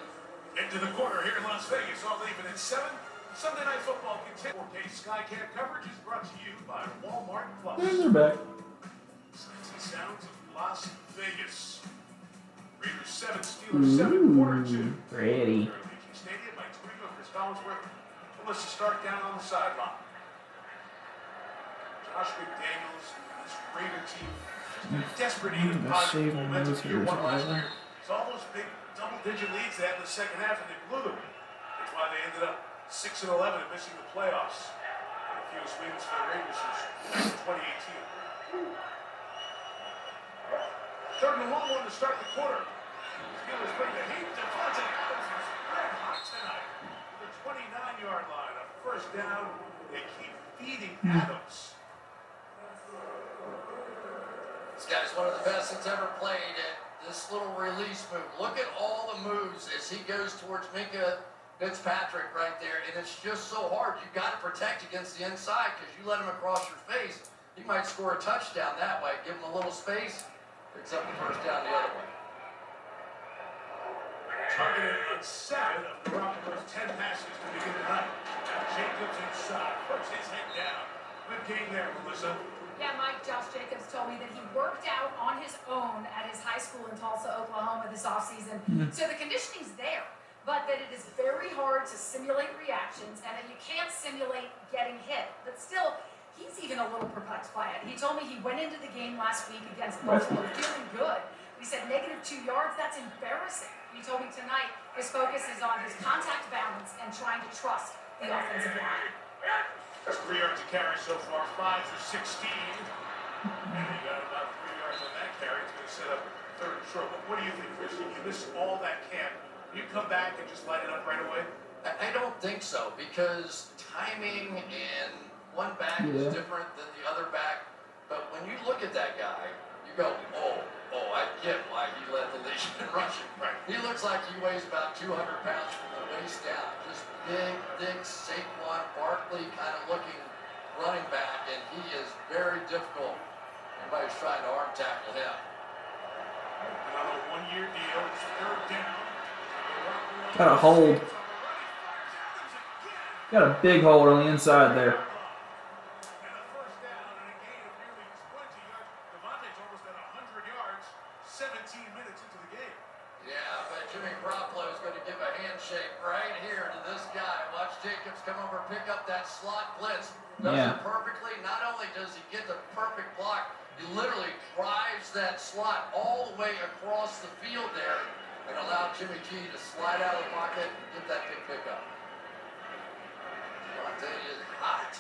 S2: Into the corner here in Las Vegas, all leaving at 7. Sunday Night Football continues. 4K Skycam coverage is brought to you by Walmart Plus.
S1: And they're back.
S2: Sounds of Las Vegas. Raiders 7, Steelers 7, quarter 2.
S1: Ooh, ready.
S2: Here at Allegiant Stadium, Mike Tirico, Chris Collinsworth, Melissa Stark down on the sideline. Josh McDaniels, this Raider team, desperate need of positive momentum.
S1: years,
S2: one last year. It's all those big double-digit leads they had in the second half, and they blew them. That's why they ended up 6 and 11 and missing the playoffs. And a few wins for the Raiders since in 2018. Third and long one to start the quarter. Steelers bring the heat. Davante Adams is red hot tonight. The 29-yard line. A first down. They keep feeding hmm. Adams.
S3: This guy's one of the best that's ever played at this little release move. Look at all the moves as he goes towards Minkah Fitzpatrick right there, and it's just so hard. You got to protect against the inside because you let him across your face, he might score a touchdown that way. Give him a little space, picks up the first down the other way.
S2: Targeted on seven of Garoppolo's 10 passes to begin the night. Now Jacobs inside. Puts his head down. Good game there, Melissa.
S5: Yeah, Mike, Josh Jacobs told me that he worked out on his own at his high school in Tulsa, Oklahoma this offseason. Mm-hmm. So the conditioning's there, but that it is very hard to simulate reactions and that you can't simulate getting hit. But still, he's even a little perplexed by it. He told me he went into the game last week against Buffalo feeling good. He said negative two yards, that's embarrassing. He told me tonight his focus is on his contact balance and trying to trust the offensive line.
S2: That's three yards to carry so far. Five for 16. And he got about three yards on that carry. It's going to set up third and short. But what do you think, Chris? You missed all that camp. You come back and just light it up right away?
S3: I I don't think so because timing and one back
S1: Yeah.
S3: is different than the other back. But when you look at that guy, you go, oh, oh, I get why he led the league in rushing.
S2: Right.
S3: He looks like he weighs about 200 pounds from the waist down. Just big, thick Saquon Barkley kind of looking running back, and he is very difficult. Everybody's trying to arm tackle him.
S2: Another one-year deal. It's third down.
S1: Got a hold. Got a big hole on the inside there.
S2: And a first down and a gain of nearly 20 yards. Davante's almost at 100 yards, 17 minutes into the game.
S3: Yeah, but Jimmy Garoppolo is going to give a handshake right here to this guy. Watch Jacobs come over, pick up that slot blitz. Does
S1: Yeah.
S3: it perfectly. Not only does he get the perfect block, He literally drives that slot all the way across the field there and allowed Jimmy G to slide out of the pocket and get that big pickup. Davante is hot.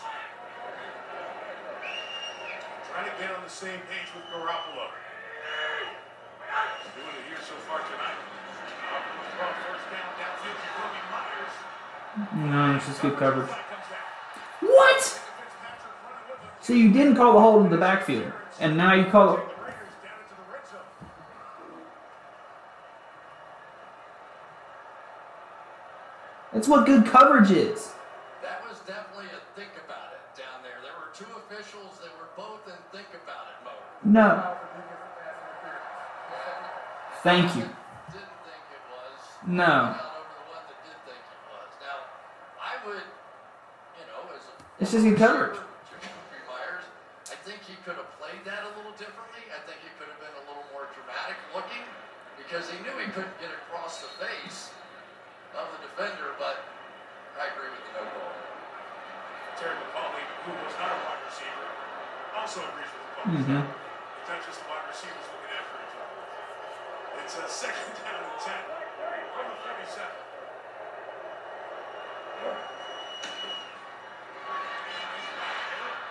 S2: Trying to get on the same page with Garoppolo. Doing it here so far tonight. First down downfield to Kobe Meyers.
S1: No, it's just good coverage.
S2: Flag comes back.
S1: What?
S2: Fitzpatrick running with him.
S1: So you didn't call the hold in the backfield, and now you call it.
S2: The Raiders down into the red zone.
S1: That's what good coverage is.
S3: That was definitely a think about it down there. There were two officials that were both in think about it mode.
S1: No.
S8: Foul for defensive pass interference.
S1: Thank you.
S3: Didn't think it was.
S1: No.
S3: Went out over the one that did think it was. Now, I would, you know, as a
S1: It's just good coverage.
S3: Jakobi Meyers, I think he could have played that a little differently. I think he could have been a little more dramatic looking because he knew he couldn't get across the face of the defender, but I agree with the no call.
S2: Terry McAulay, who was not a wide receiver, also agrees with the call.
S1: Mm-hmm.
S2: It's not just the wide receivers looking after each other. It's a second down and 10 from the 37.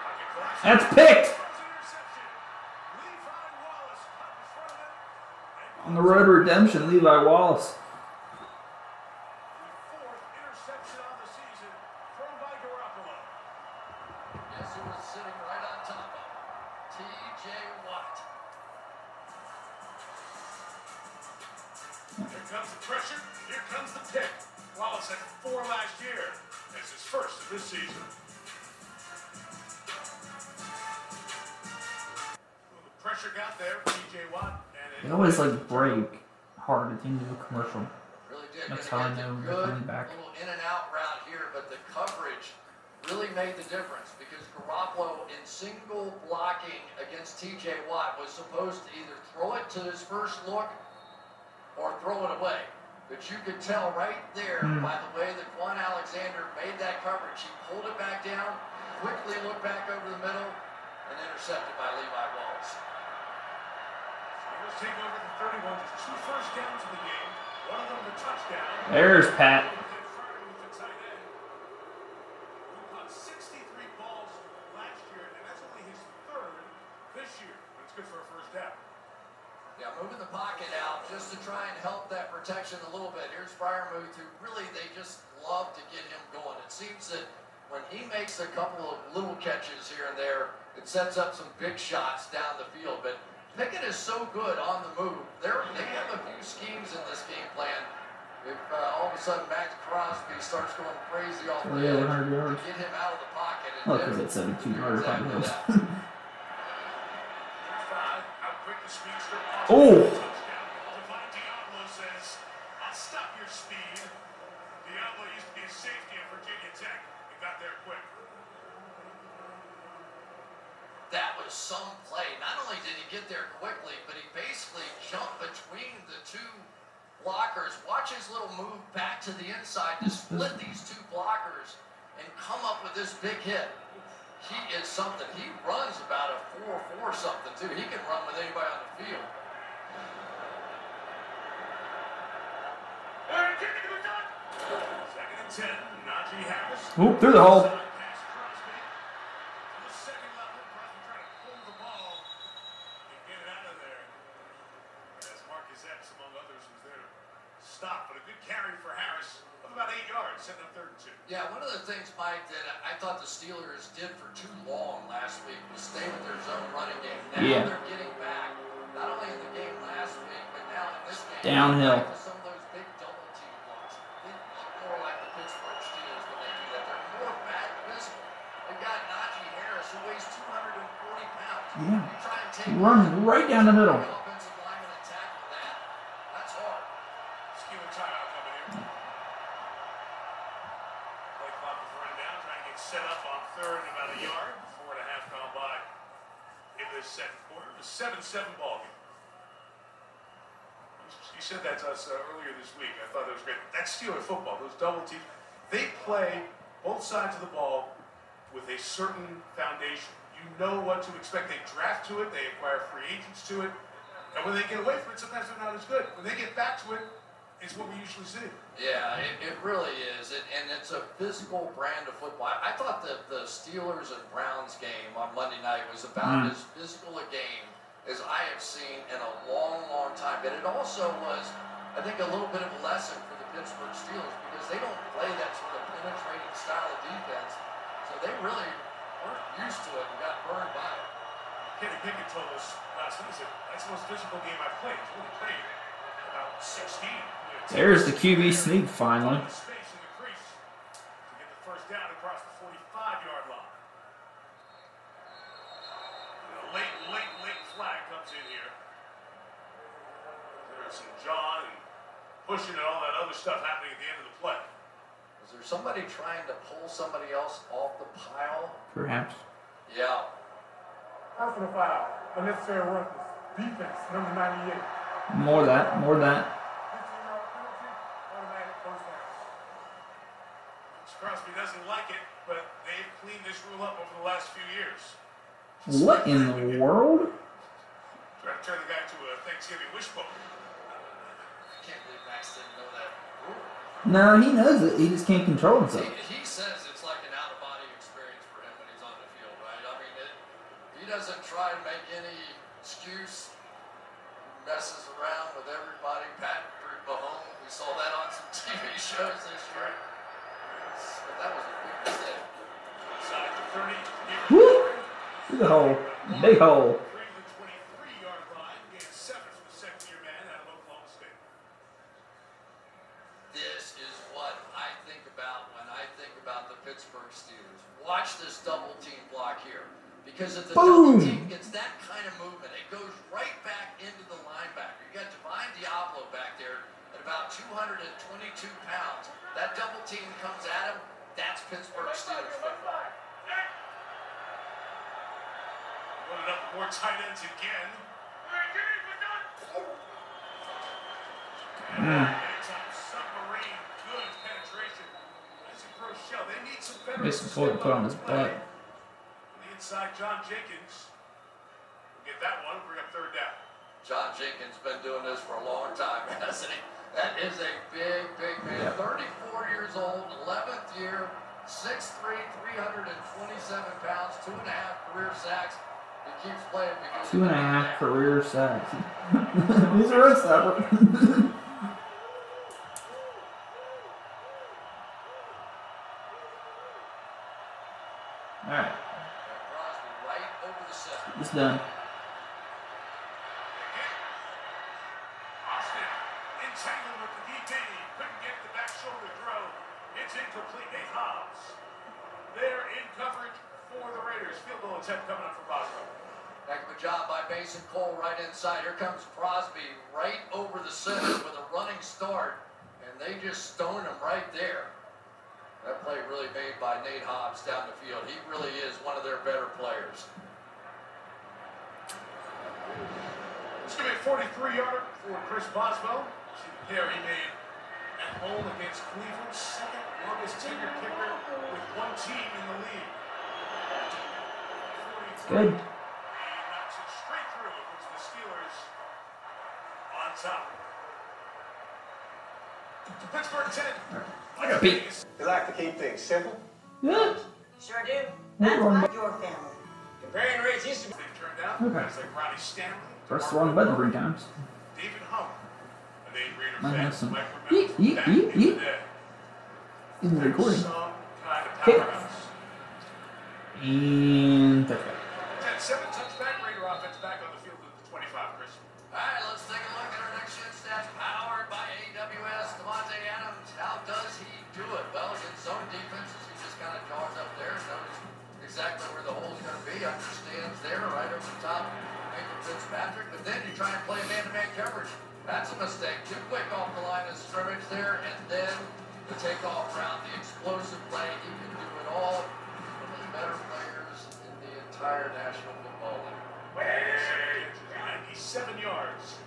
S2: Pocket collapse.
S1: That's picked
S2: Interception. Levi Wallace caught in front of picked.
S1: on the road to redemption. Levi Wallace.
S3: Supposed to either throw it to his first look or throw it away. But you could tell right there
S1: Hmm.
S3: by the way that Kwon Alexander made that coverage. He pulled it back down, quickly looked back over the middle, and intercepted by Levi Wallace.
S2: Eagles take over the 31. Just two first downs in the game. One of them the touchdown.
S1: There's Pat.
S2: And Fryer with the tight end. Who caught 63 balls last year, and that's only his third this year. But it's good for a first down.
S3: Yeah, moving the pocket out just to try and help that protection a little bit. Here's Freiermuth, who really they just love to get him going. It seems that when he makes a couple of little catches here and there, it sets up some big shots down the field. But Pickett is so good on the move. They're, they have a few schemes in this game plan. If uh, all of a sudden Maxx Crosby starts going crazy off the
S1: yeah,
S3: edge,
S1: 100
S3: get him out of the pocket. And then-
S1: it's at 72 yards.
S3: Exactly
S2: Um. To
S3: get
S2: set up on third about a yard. Four and a half gone by in quarter. It was 7-7 ball game. You said that to us uh, earlier this week. I thought that was great. That's Steeler football. Those double teams, they play both sides of the ball with a certain foundation. You know what to expect. They draft to it, they acquire free agents to it. And when they get away from it, sometimes they're not as good. When they get back to it, it's what we usually see.
S3: Yeah, it, it really is. It, and it's a physical brand of football. I, I thought that the Steelers and Browns game on Monday night was about
S1: Mm.
S3: as physical a game as I have seen in a long, long time. But it also was, I think, a little bit of a lesson for the Pittsburgh Steelers because they don't play that sort of penetrating style of defense. So they really weren't used to it and got burned by it.
S2: Kenny Pickett told us last week, he said, that's the most physical game I've played. He's only played about 16. You know,
S1: There's the QB sneak finally.
S2: space in the crease to get the first down across the 45-yard line. And a late, late, late flag comes in here. There's some John and pushing and all that other stuff happening at the end of the play.
S3: Was there somebody trying to pull somebody else off the pile?
S1: Perhaps.
S3: Yeah.
S8: Personal foul. Unnecessary roughness. Defense, number 98.
S1: More that. More that.
S8: 15-yard penalty. Automatic first down.
S2: Crosby doesn't like it, but they've cleaned this rule up over the last few years.
S1: What in the world?
S2: Trying to turn the guy to a Thanksgiving wishbone.
S3: I can't believe Maxx didn't know that rule.
S1: No, he knows it. He just can't control himself.
S3: He, he says it's like an out of body experience for him when he's on the field, right? I mean, it, he doesn't try to make any excuse, messes around with everybody. Patrick Mahomes, we saw that on some TV shows this year. But that was a big mistake.
S2: Inside the 30.
S1: Woo! Through the hole. Big hole.
S2: Three to the 23-yard line. Gain seven from the second-year man out of Oklahoma State.
S3: This is what I think about when I think about the Pittsburgh Steelers. Watch this double team block here. Because if the
S1: Boom.
S3: double team gets that kind of movement, it goes right back into the linebacker. You got Divine Deablo back there at about 222 pounds. That double team comes at him. That's Pittsburgh Steelers football.
S2: Loaded up more tight ends again.
S1: Mm.
S2: Anytime submarine, good penetration. That's a gross. They need some better.
S1: Missing put on his butt.
S2: On the inside, John Jenkins. will Get that one. Bring up third down.
S3: John Jenkins has been doing this for a long time, hasn't he? That is a big, big man. 34 years old, 11th year, 6'3", 327 pounds, two and a half career sacks. He keeps playing because
S1: Two and a half career sacks. He's a run stopper. Alright,
S3: Crosby right over the center.
S1: it's done.
S2: Austin entangled with the DB. Couldn't get the back shoulder throw. It's incomplete. Nate Hobbs. They're in coverage for the Raiders. Field goal attempt coming up for Boswell.
S3: Heck of a job by Mason Cole right inside. Here comes Crosby right over the center with a running start, and they just stone him right there. That play really made by Nate Hobbs down the field. He really is one of their better players.
S2: It's going to be a 43 yarder for Chris Boswell. See the pair he made at home against Cleveland. Second longest tenure kicker with one team in the league. 43.
S1: Good.
S2: He knocks it straight through. It puts the Steelers on top. Pittsburgh 10.
S1: I got beat.
S11: You like to keep things simple?
S1: Yeah.
S10: Sure do.
S1: What
S10: That's
S1: wrong
S10: why
S1: bu-
S10: your family.
S11: Comparing rates used to be.
S2: They've turned out.
S1: Okay.
S2: Guys like Ronnie Stanley.
S1: Press the
S2: DeMarco
S1: wrong button three times.
S2: David Hummer. A name
S1: Might have some- Yeet, yeet, yeet,
S2: in the
S1: yeet. In the recording.
S2: Kind of
S1: Okay. And touchback.
S2: Ten,
S3: mistake. Too quick off the line of scrimmage there, and then the takeoff route, the explosive play. He can do it all. One of the better players in the entire National Football League.
S2: 97 yards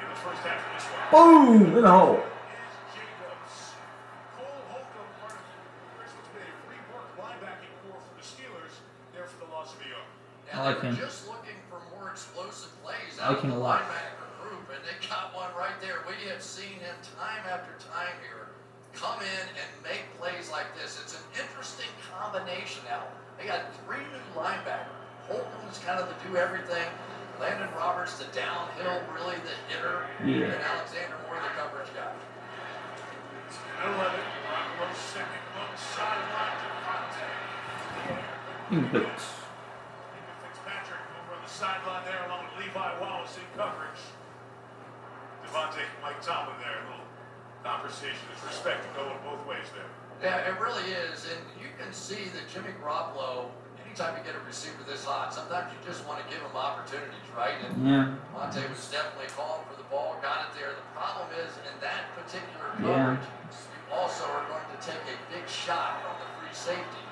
S2: in the first half of this one.
S1: Boom! In the hole.
S2: Is Jacobs. Cole Holcomb, part of Chris, what's been a reworked linebacking core for the Steelers, there for the loss of a yard.
S3: plays
S1: I like him a
S3: the
S1: lot.
S3: linebacker group, and they got one right there. We have seen him time after time here come in and make plays like this. It's an interesting combination now. They got three new linebackers. Holcomb's kind of the do everything. Elandon Roberts, the downhill, really the hitter.
S1: Yeah.
S3: And Alexander Moore, the coverage guy.
S2: 11, Broncos second look, sideline to
S1: In boots.
S2: Minkah Fitzpatrick over the sideline there along with Levi Wallace in coverage. Davante, Mike Tomlin there, a little conversation. There's respect going both ways there.
S3: Yeah, it really is. And you can see that Jimmy Garoppolo, anytime you get a receiver this hot, sometimes you just want to give him opportunities, right? And
S1: Yeah.
S3: Monte was definitely calling for the ball, got it there. The problem is, in that particular
S1: Yeah.
S3: you also are going to take a big shot from the free safety.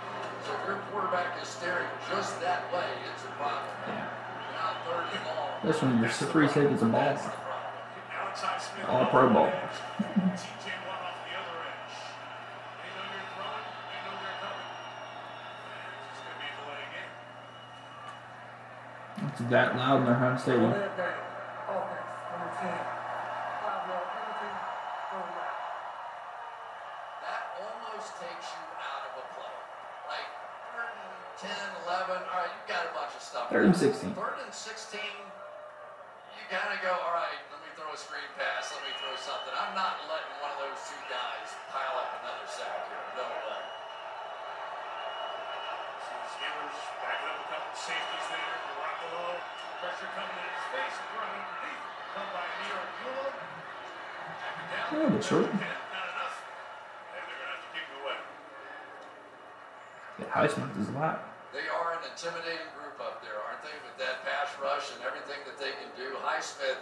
S3: So if your quarterback is staring just that way, it's a problem. Now third and long.
S1: That's when your free safety's a ball. All pro
S2: one
S1: ball.
S2: edge. TJ Watt off the other edge. They know you're throwing, they know they're coming. And it's just going to be a delay game.
S1: It's that loud in their home stadium.
S8: Red Bay, offense, number 10. Five yard penalty, third.
S3: That almost takes you out of a play. Like third and 10, 11, all right, you've got a bunch of stuff.
S1: Third 16.
S3: Third and 16, you kind of go, all right, let me throw a screen pass, let me throw something. I'm not letting one of those two guys pile up another sack here. No way.
S2: See the Steelers backing up a couple of safeties there. Garoppolo, pressure coming in his face, thrown underneath. Come by Nero Bueller. Back down.
S1: Yeah, but sure.
S2: Not enough. And they're going to have to kick it away.
S1: Highsmith is loud.
S3: They are an intimidating group up there, aren't they? With that pass rush and everything that they can do. Highsmith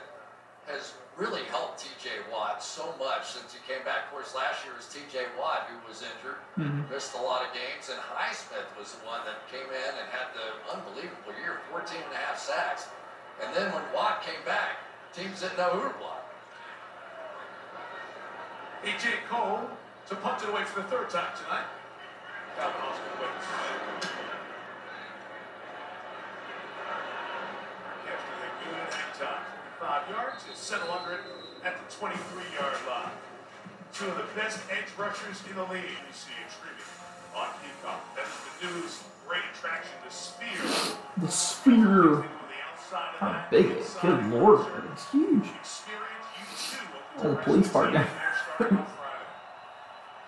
S3: has really helped TJ Watt so much since he came back. Of course, last year was TJ Watt who was injured,
S1: Mhm.
S3: missed a lot of games, and Highsmith was the one that came in and had the unbelievable year 14 and a half sacks. And then when Watt came back, teams didn't know who to block.
S2: A.J. Cole to punt it away for the third time tonight. Kavanaugh's going to wait and see. After the good hang time, five yards, he'll settle under it at the 23-yard line. Two of the best edge rushers in the league we see in tribute on kickoff. That's the news. Great attraction to Sphere.
S1: The
S2: sphere. The outside of
S1: How
S2: that,
S1: big is it? Good lord, it's huge.
S2: Experience you two of
S1: Oh, the police part
S2: team
S1: down.
S2: there starting on Friday.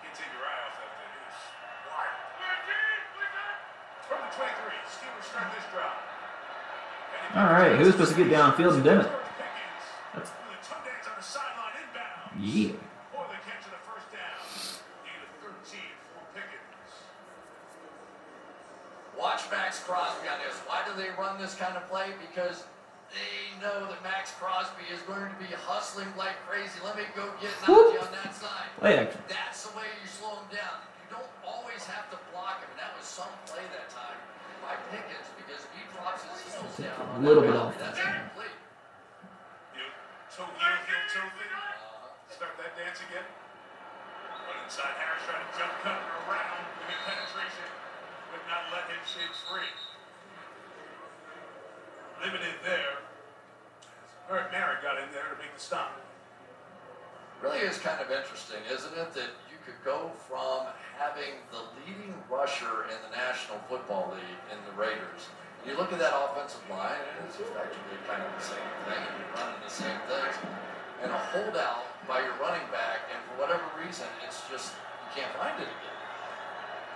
S2: Can't take your eye off that thing. It is wild. From the 23, Steelers start this drive.
S1: All right, who's supposed to get downfield and dim it?
S2: Pickens.
S3: Watch Maxx Crosby on this. Why do they run this kind of play? Because they know that Maxx Crosby is going to be hustling like crazy. Let me go get Najee on that side.
S1: Play action.
S3: That's the way you slow him down. You don't always have to block him. And that was some play that time by Pickens because he drops his heels down,
S1: A little
S3: that
S1: bit
S3: route,
S1: off.
S3: That's incomplete.
S2: You toe heel, heel, toe thing. Start that dance again. But inside Harris trying to jump cut around get penetration. Would not let him shake free. Limited there. Eric Merritt got in there to make the stop.
S3: Really is kind of interesting, isn't it, that you could go from having the leading rusher in the National Football League in the Raiders. You look at that offensive line, and it's effectively kind of the same thing, you're running the same things. And a holdout by your running back, and for whatever reason, it's just, you can't find it again.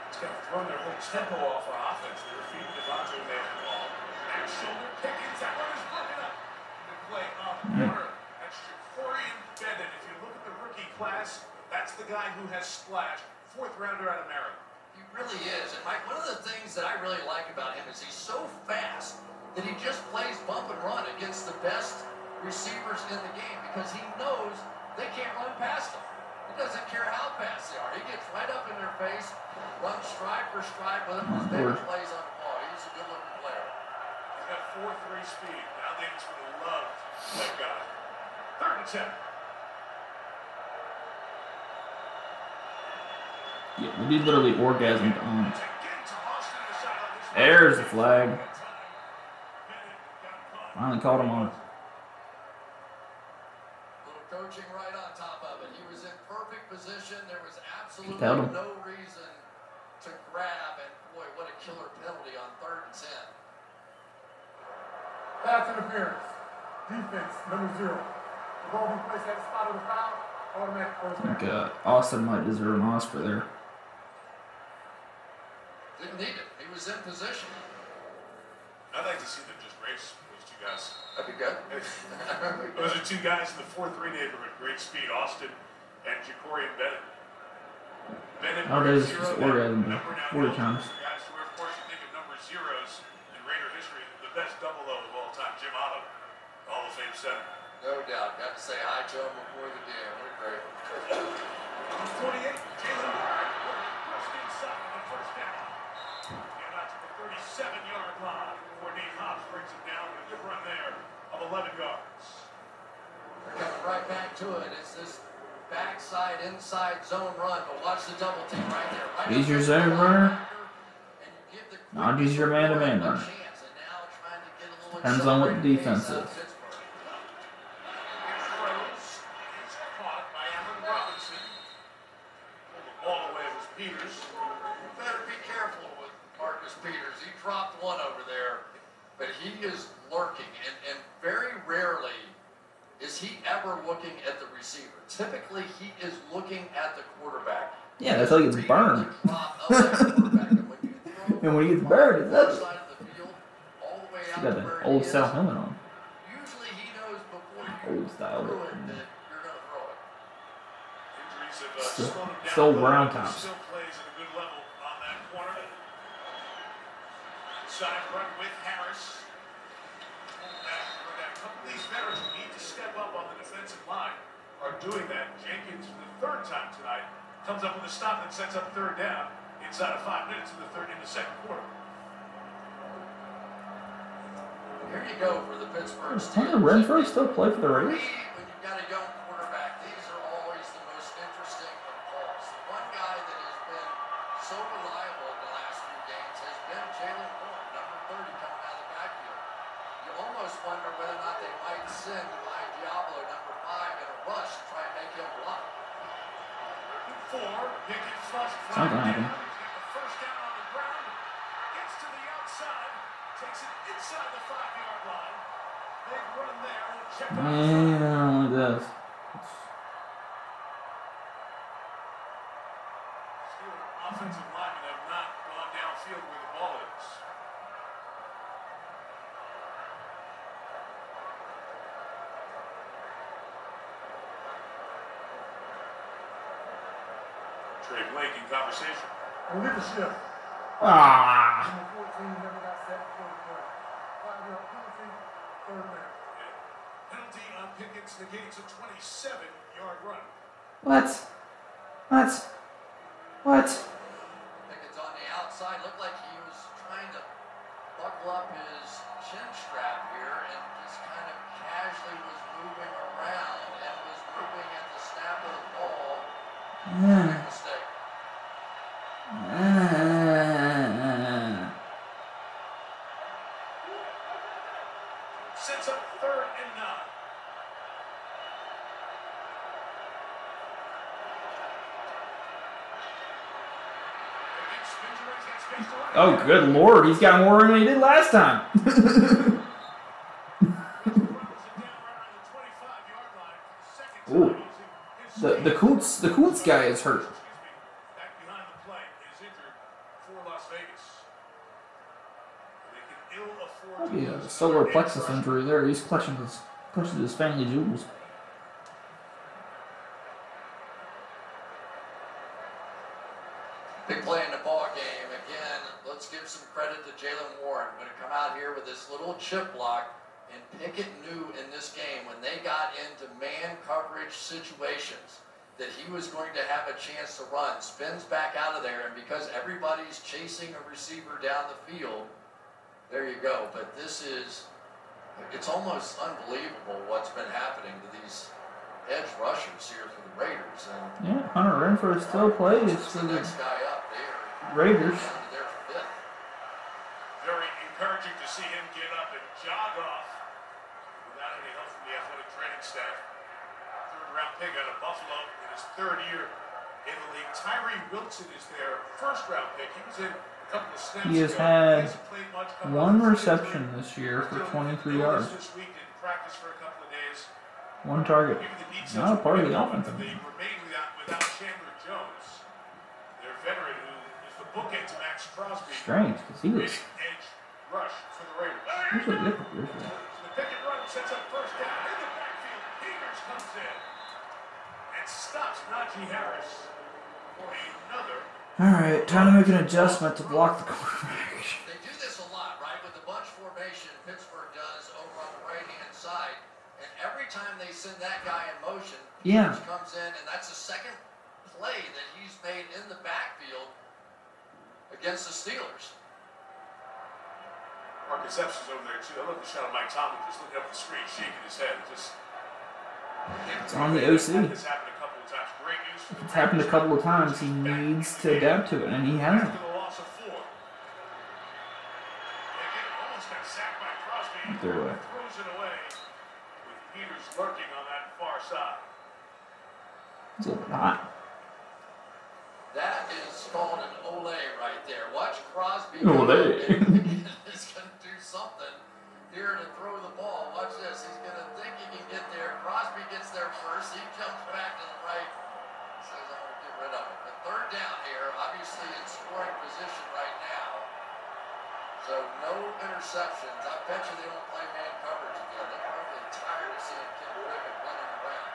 S2: It's kind of thrown their whole tempo off our offense. They were feeding Davante when they the ball. Back shoulder, Pickens, that one is broken up. The play off the corner. That's Jakorian Bennett. If you look at the rookie class, that's the guy who has splashed. Fourth rounder out of Maryland.
S3: He really is. And Mike, one of the things that I really like about him is he's so fast that he just plays bump and run against the best receivers in the game because he knows they can't run past him. He doesn't care how fast they are. He gets right up in their face, runs stride for stride with them, and makes plays on the ball. He's a good looking player.
S2: He's got 4-3 speed. Now Davis would have loved that guy. Third and 10.
S1: Yeah, we literally orgasmed on. There's the flag. Finally caught him on.
S3: Coaching right on top of it. He was in perfect position. There was absolutely
S1: him.
S3: no reason to grab, and boy, what a killer penalty on third and ten.
S8: Pass interference. Defense, number zero. The ball be placed at the spot of the foul. Automatic first
S1: I think uh, Austin might deserve an Oscar there.
S3: Didn't need it. He was in position.
S2: I'd like to see them just race those two guys.
S3: That'd be good.
S2: Those are two guys in the 4-3 neighborhood. Great speed, Austin and Jakorian Bennett. Bennett
S1: Nowadays,
S2: wears
S1: it's just
S2: zero,
S1: orgasm
S2: that number now
S1: 40
S2: goes
S1: times.
S2: Guys who, of course, you think of number zeros in Raider history. The best double O of all time, Jim Otto, Hall of Fame center.
S3: No doubt. Got to say hi to him before the game. What a great.
S2: 28, Jalen Hurd, pushed inside on the first down. And out to the 37-yard line before Nate Hobbs brings it down with a good run there of 11 yards.
S3: They're coming right back to it. It's this backside inside zone run, but watch the double team right there. Right
S1: He's your zone
S3: to the
S1: runner.
S3: linebacker, and you give the
S1: Not
S3: quickest
S1: he's your man-to-man
S3: runner a
S1: runner.
S3: chance, and now trying to get a little
S1: Depends on what the defense
S3: pace out of
S1: is.
S3: Pittsburgh.
S2: Throws is caught by Allen Robinson. Pulled the ball away was Peters.
S3: You better be careful with Marcus Peters. He dropped one over there, but he is lurking, and, and very rarely is he ever looking at the receiver. Typically, he is looking at the quarterback.
S1: Yeah, that's how he gets burned.
S3: and when
S1: he gets burned, it's ugly.
S3: side the field all the
S1: He
S3: out
S1: got the old style helmet on. Old style, Still- still brown tops.
S2: Plays at a good level on that corner. Side run with Harris. Back. A couple of these veterans who need to step up on the defensive line are doing that. Jenkins, for the third time tonight, comes up with a stop that sets up third down inside of five minutes in the third in the second quarter.
S3: Here you go for the Pittsburgh
S1: Does
S3: Steelers.
S1: Hunter Renfrow still play for the
S3: For me,
S1: Raiders?
S3: when you've got a young quarterback, these are always the most interesting of calls. The one guy that has been so reliable the last few games has been Jaylen Warren, number 30, coming out of the backfield. You almost wonder whether or not they might send
S2: the front.
S1: Man, look at this.
S2: Steeler offensive linemen have not gone downfield where the ball is. Trey Blake in conversation.
S8: Leadership.
S1: Ah!
S8: Number 14 never got set for the play. Five-yard penalty, third down.
S2: Penalty on Pickens negates a 27-yard run.
S1: What? What? What?
S3: Pickett's on the outside. Looked like he was trying to buckle up his chin strap here and just kind of casually was moving around and was moving at the snap of the ball.
S1: Yeah.
S3: Big mistake.
S2: Sets up third and nine. Pickens spins around, gets space to run.
S1: Oh, good lord, he's got more than he did last time.
S2: Runs it down right on the 25-yard line for the second
S1: Ooh. the the. Koonce the Koonce guy is hurt.
S2: Excuse me, back behind the play is injured for Las Vegas. They can ill afford to
S1: Probably a
S2: lose
S1: solar plexus injury there. He's clutching his clutching his family jewels.
S3: Big play in the ball game. Again, let's give some credit to Jaylen Warren. Going to come out here with this little chip block. And Pickett knew in this game when they got into man coverage situations that he was going to have a chance to run. Spins back out of there, and because everybody's chasing a receiver down the field, there you go. But this is, it's almost unbelievable what's been happening to these edge rushers here for the Raiders. And
S1: Yeah, Hunter Renfrow still plays
S3: Who's
S1: for
S3: the
S1: the
S3: next guy up there?
S1: Raiders.
S3: Down to their fifth.
S2: Very encouraging to see him get up and jog off without any help from the athletic training staff. Third round pick out of Buffalo in his third year in the league. Tyree Wilson is their first round pick. He was in a couple of snaps.
S1: He has had
S2: hasn't played much coming
S1: one reception this year for 23 yards.
S2: This week didn't practice for a couple of days.
S1: One target. Not a part of the offense.
S2: open. They remain without, without Chandler Jones, their veteran who is the bookend to Maxx Crosby.
S1: Strange, because he was.
S2: Big edge rush for the Raiders.
S1: He was a different year.
S2: So the pick and sets up first down. In the backfield, comes in and stops Najee Harris for another.
S1: Alright, time to make an adjustment to block the quarterback.
S3: They do this a lot, right? With the bunch formation Pittsburgh does over on the right hand side. And every time they send that guy in motion,
S1: Yeah.
S3: Peters comes in, and that's the second play that he's made in the backfield against the Steelers.
S2: Marcus Epps over there too. I love the shot of Mike Tomlin just looking up the screen, shaking his head. Just.
S1: It's on the OC.
S2: This happened a couple of times. Great news for the
S1: It's happened a couple of times. He needs to adapt to it, and he hasn't.
S2: After the loss of four. They get it, almost got sacked by Crosby.
S1: Threw.
S2: Throws it away with Peters lurking on that far side.
S1: It's a little hot.
S3: That is called an ole right there. Watch Crosby.
S1: Ole.
S3: He's going to do something here to throw the ball. Watch this. He's going to think he can get there. Crosby gets there first. He jumps back to the right. Says, I'm going to get rid of it. But third down here, obviously in scoring position right now. So no interceptions. I bet you they don't play man coverage again. They're probably tired of seeing Kenny Pickett running around.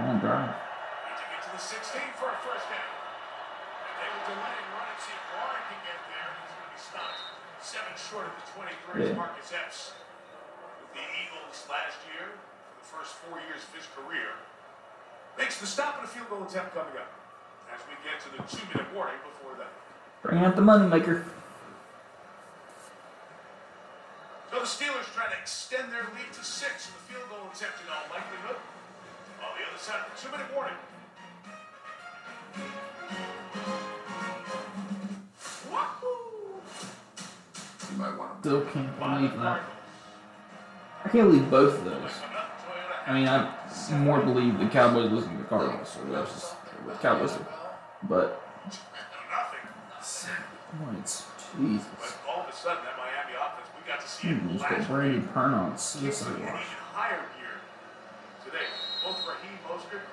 S1: Long drive.
S2: Need to get to the 16 for a first down. And they will delay and run and see if Warren can get there. He's going to be stopped. Seven short of the 23 is
S1: Yeah.
S2: Marcus Epps. With the Eagles last year, for the first four years of his career, makes the stop and a field goal attempt coming up. As we get to the two minute warning before that.
S1: Bring out the moneymaker.
S2: So the Steelers try to extend their lead to six, and the field goal attempt in all likelihood. On the other side of the two-minute warning. Wahoo!
S3: You might want to
S1: Still can't believe that. I can't believe both of those. I mean, I more believe the Cowboys losing to the Cardinals, so that's just what Cowboys do. But seven points, Jesus.
S2: But all of a sudden, that Miami offense, we got to see it
S1: just
S2: last
S1: got Brady
S2: week.
S1: Pern on suicide
S2: an
S1: watch.
S2: even higher gear today. Both Raheem Mostert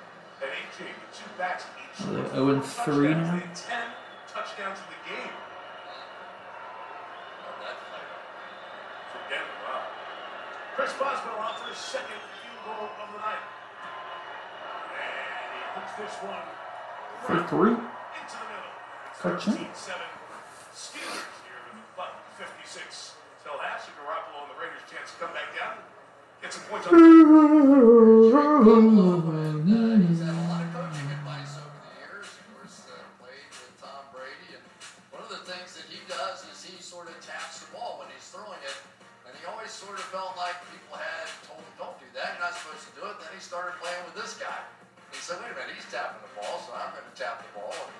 S2: and AJ, the two backs each.
S1: Are they 0 and 3 now?
S2: They had Ten touchdowns in the game
S3: that play.
S2: for Denver. Wow. Chris Boswell for his second field goal of the night. And he puts this one
S1: For
S2: right
S1: three?
S2: into the middle. It's 13-7 Steelers here with about 56 till half. Garoppolo and the Raiders chance to come back down. Get some points on
S3: And, he's had a lot of coaching advice over the years. Of course, uh, played with Tom Brady, and one of the things that he does is he sort of taps the ball when he's throwing it, and he always sort of felt like people had told him, "Don't do that. You're not supposed to do it." Then he started playing with this guy. He said, "Wait a minute, he's tapping the ball, so I'm going to tap the ball and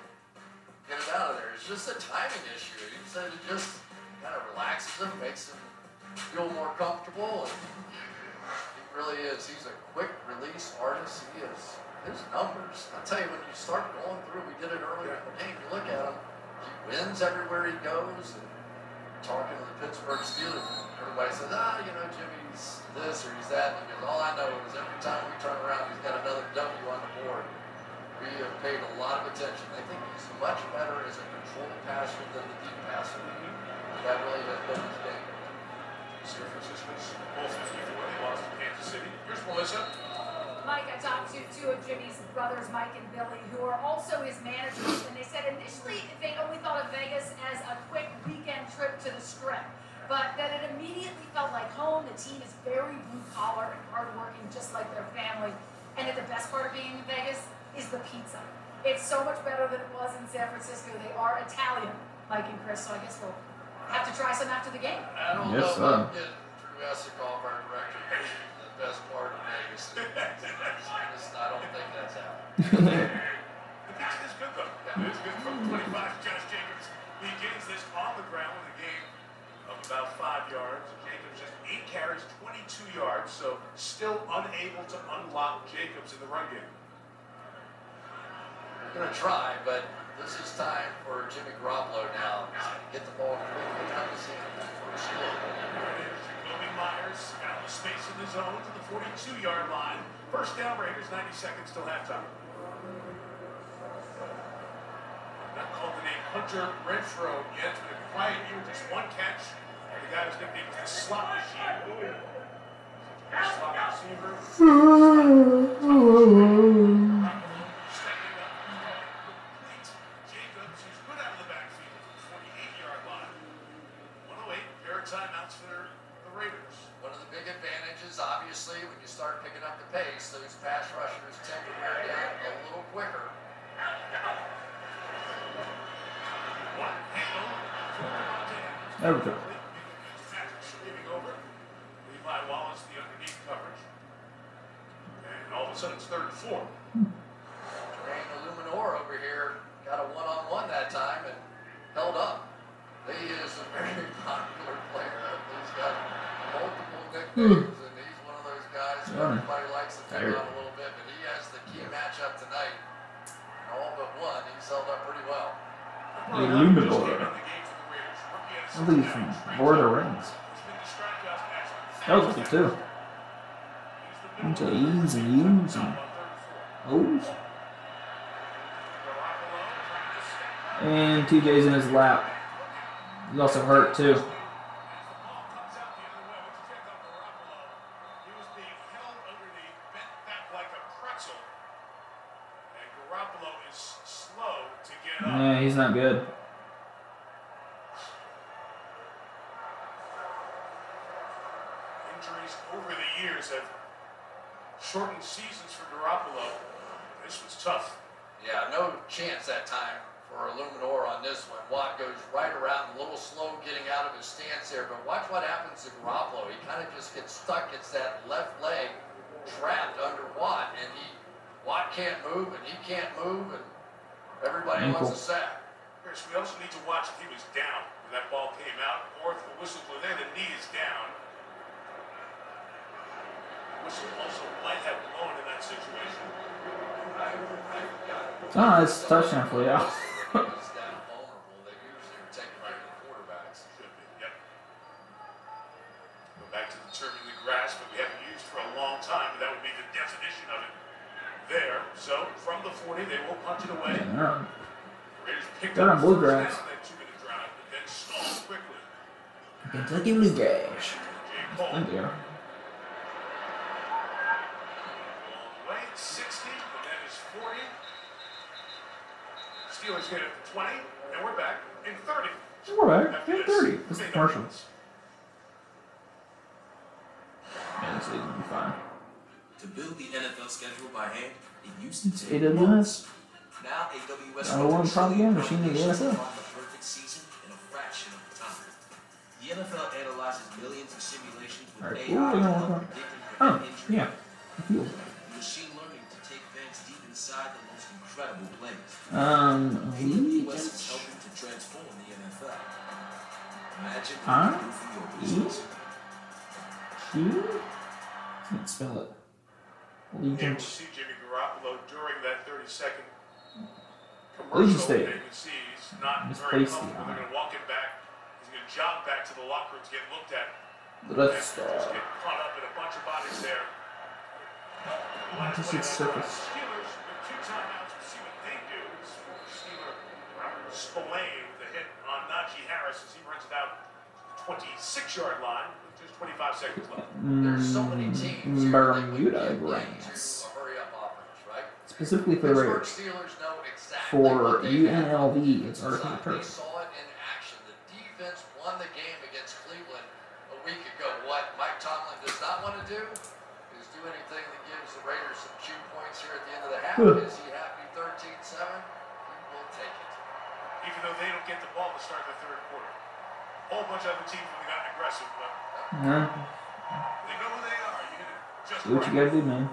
S3: get it out of there." It's just a timing issue. He said it just kind of relaxes him, makes him feel more comfortable, and he really is. He's a quick release artist. He is his numbers. I tell you, when you start going through, we did it earlier in the game. You look at him, he wins everywhere he goes. And talking to the Pittsburgh Steelers, everybody says, ah, you know, Jimmy's this or he's that. And he goes, all I know is every time we turn around, he's got another W on the board. We have paid a lot of attention. I think he's much better as a controlled passer than the deep passer. That really has been his game.
S2: San Francisco's Bulls 54. They lost to Kansas City. Here's Melissa.
S5: Mike, I talked to two of Jimmy's brothers, Mike and Billy, who are also his managers, and they said initially they oh, only thought of Vegas as a quick weekend trip to the strip, but that it immediately felt like home. The team is very blue collar and hardworking, just like their family, and that the best part of being in Vegas is the pizza. It's so much better than it was in San Francisco. They are Italian, Mike and Chris, so I guess we'll have to try some after the game.
S3: I don't
S1: Yes,
S3: know
S1: sir.
S3: about getting Drew Esocoff, our director, the best part of Vegas. I just, I don't think that's happening.
S2: The pizza is good though. It's good from 25. Josh Jacobs begins this on the ground with a gain of about five yards. Jacobs just eight carries, 22 yards, so still unable to unlock Jacobs in the run game.
S3: They're gonna try, but this is time for Jimmy Garoppolo now. to Get the ball quickly down the seam for a score.
S2: Jakobi Meyers out of space in the zone to the 42-yard line. First down, Raiders, 90 seconds till halftime. Not called the name Hunter Renfrow yet. It's a quiet year, just one catch. And the guy whose nickname is the slot machine. Slot receiver.
S3: pace, those pass rushers tend to wear down a little quicker.
S2: One handle for Davante
S1: There we go.
S2: Fitzpatrick sweeping. Levi Wallace, the underneath coverage. And all of a sudden it's third and four.
S3: Jermaine Eluemunor over here got a one-on-one that time and held up. He is a very popular player. He's got multiple hmm. nicknames, and he's one of those guys that
S1: Yeah.
S3: everybody likes to pick
S1: Tired.
S3: on a little bit. But he has the key matchup tonight. And all but one, he's held up pretty well.
S1: The Eluemunor. I he's from Lord of the Rings. That was good too. Of E's and U's and O's. And TJ's in his lap. He's also hurt too.
S2: He was being held underneath, bent back like a pretzel. And Garoppolo is slow to get up.
S1: Yeah, he's not good.
S2: Injuries over the years have shortened seasons for Garoppolo. This was tough.
S3: Yeah, no chance that time for Eluemunor on this one. Watt goes right around, a little slow getting out of his stance there, but watch what happens to Garoppolo. He kind of just gets stuck, It's that left leg trapped under Watt, and he Watt can't move, and he can't move, and everybody
S1: Ankle.
S3: wants a sack.
S2: Chris, we also need to watch if he was down when that ball came out, or if the whistle blew there, the knee is down. Whistle also might have blown in that situation.
S1: Oh, it's touchdown for y'all.
S3: 20. They
S2: won't punch it away.
S1: Yeah.
S2: Raiders picked
S1: They're
S2: up
S1: on bluegrass. Kentucky Bluegrass. Thank you.
S2: Steelers get it 20, and we're back in 30.
S1: We're back in 30. This is commercial. Man, this league will be fine.
S12: To build the NFL schedule by hand, it used to take
S1: AWS.
S12: months. Now AWS
S1: one
S12: offers
S1: propaganda machine in the
S12: calculations
S1: NFL.
S12: the perfect season in a fraction of the time. The NFL analyzes millions of simulations with
S1: Alright,
S12: AI to help predict
S1: Oh,
S12: injury.
S1: yeah. The field.
S12: and Machine learning to take fans deep inside the most incredible plays.
S1: Um,
S12: AWS is helping to transform the NFL. Imagine what
S1: Huh?
S12: do for your business.
S1: Can't spell it.
S2: Able to see Jimmy Garoppolo during that 30 second commercial. You can see he's not very
S1: Misplaced the
S2: comfortable. They're going to walk him back. He's going to jog back to the locker room to get looked at.
S1: The Death
S2: And Just get caught up in a bunch of bodies there.
S1: Just
S2: play the uh,
S1: surface.
S2: Steelers with two timeouts. We'll see what they do. Steeler Spillane with a hit on Najee Harris as he runs it out the 26 yard line with just 25 seconds left.
S3: There's so many teams
S1: Mm,
S3: here that would
S1: Bermuda
S3: get
S1: Grass.
S3: into a hurry up offense, right?
S1: Specifically for the
S3: Pittsburgh
S1: Raiders.
S3: Steelers know exactly
S1: For
S3: what they have.
S1: UNLV, it's Arctic
S3: They
S1: Turf.
S3: saw it in action. The defense won the game against Cleveland a week ago. What Mike Tomlin does not want to do is do anything that gives the Raiders some cue points here at the end of the half.
S1: Huh.
S3: Is he happy 13-7? He will take it.
S2: Even though they don't get the ball to start the third quarter. A whole bunch of other teams would have gotten aggressive, but no.
S1: Do what you gotta do, man.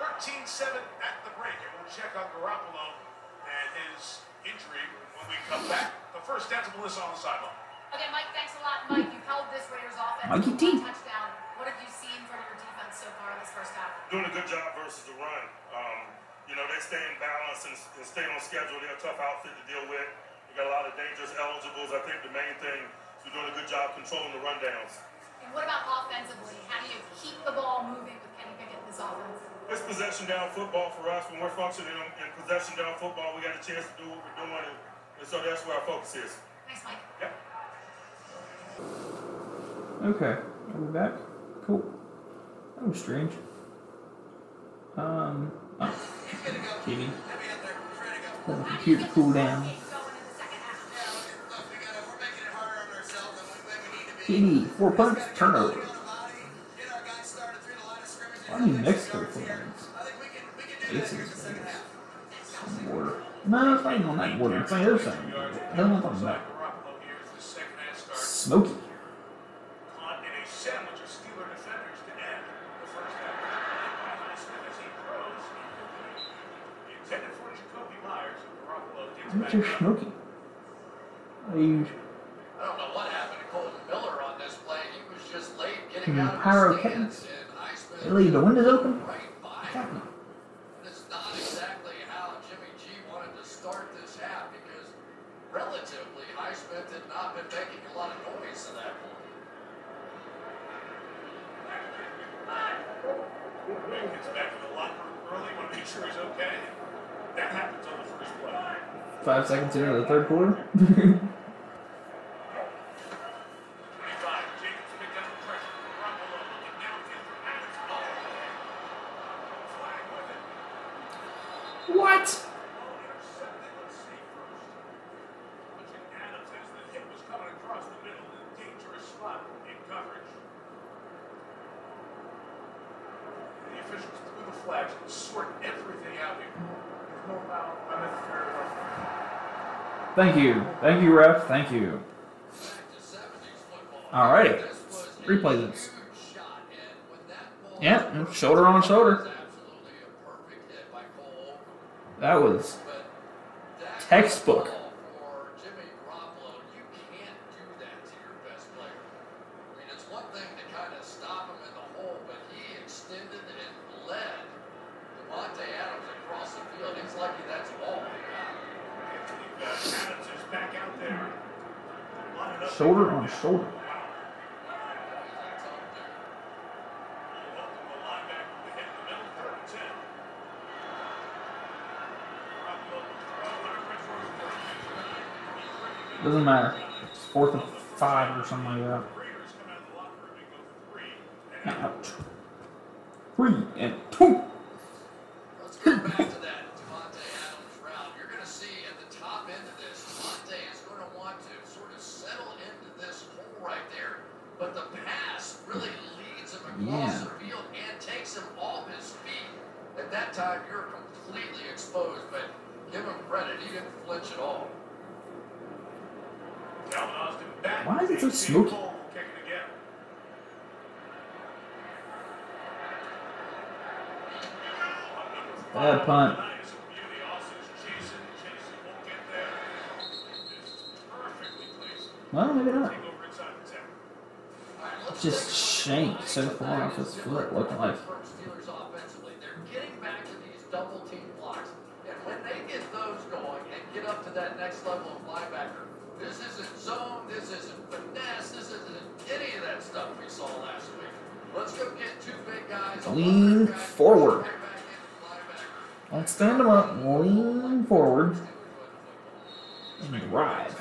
S2: 13-7 at the break, and we'll check on Garoppolo and his injury when we come back. The first decibel is on the sideline.
S5: Okay, Mike, thanks a lot. Mike, You held this Raiders offense
S1: Mikey T.
S5: touchdown. What have you seen from your defense so far in this first half?
S13: Doing a good job versus the run. Um, you know, they stay in balance and, and stay on schedule. They're a tough outfit to deal with. They got a lot of dangerous eligibles. I think the main thing is we're doing a good job controlling the rundowns.
S5: What about offensively? How do you keep the ball moving with Kenny Pickett this offense?
S13: It's possession down football for us. When we're functioning in possession down football, we got a chance to do what we're doing, and so that's where our focus is.
S5: Thanks, Mike.
S13: Yep.
S2: Okay, I'm back. Cool. That was strange. Um, oh, TV. Let the computer cool down. PD four punts turnover. I mean, Mexico fans. This is Water. No, it's not even on that water. It's on the other side. I
S3: don't know what I'm talking about.
S2: Smokey?
S3: Are you? to
S2: pyrotechnics? They leave the windows open?
S3: That's not exactly how Jimmy G wanted to start this because relatively had not been making a lot of noise that
S1: on the.
S2: Five seconds into the third quarter? Thank you. Thank you, ref. Thank you.
S3: All righty.
S2: Replay this. Yeah, shoulder on shoulder. That was textbook. shoulder on shoulder. Doesn't matter. It's fourth and five or something like that. Ouch. looked like.
S3: Steelers offensively, they're getting back to these double team blocks, and when they get those going and get up to that next level of linebacker, this isn't zone, this isn't finesse, this isn't any of that stuff we saw last week. Let's go get two big guys.
S2: Lean forward. Let's stand them up. Lean forward. And drive.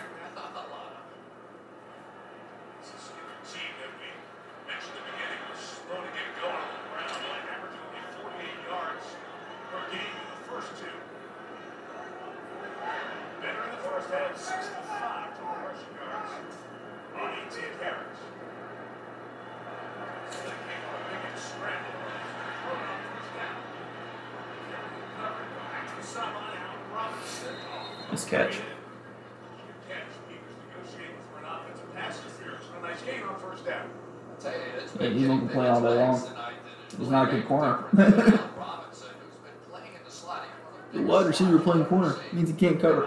S3: playing
S2: corner.
S3: It
S2: means he can't cover.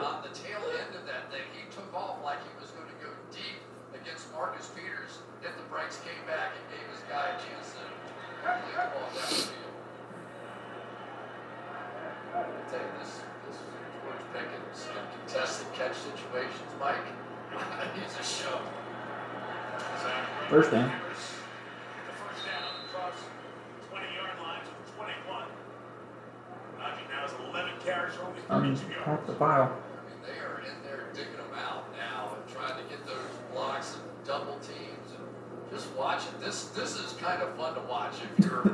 S3: Teams and just watch it. This this is kind of fun to watch if you're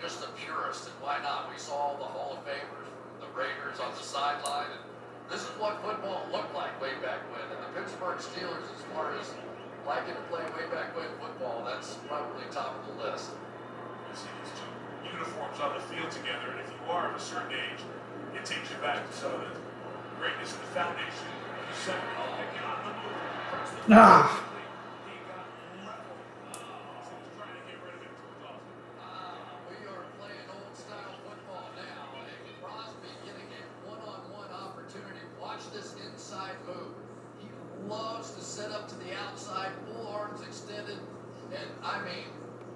S3: just a purist, and why not? We saw all the Hall of Famers from the Raiders on the sideline, and this is what football looked like way back when. And the Pittsburgh Steelers, as far as liking to play way back when football, that's probably top of the list.
S2: You see these two uniforms on the field together, and if you are of a certain age, it takes you back to some of the greatness of the foundation of
S3: Loves to set up to the outside, full arms extended, and I mean,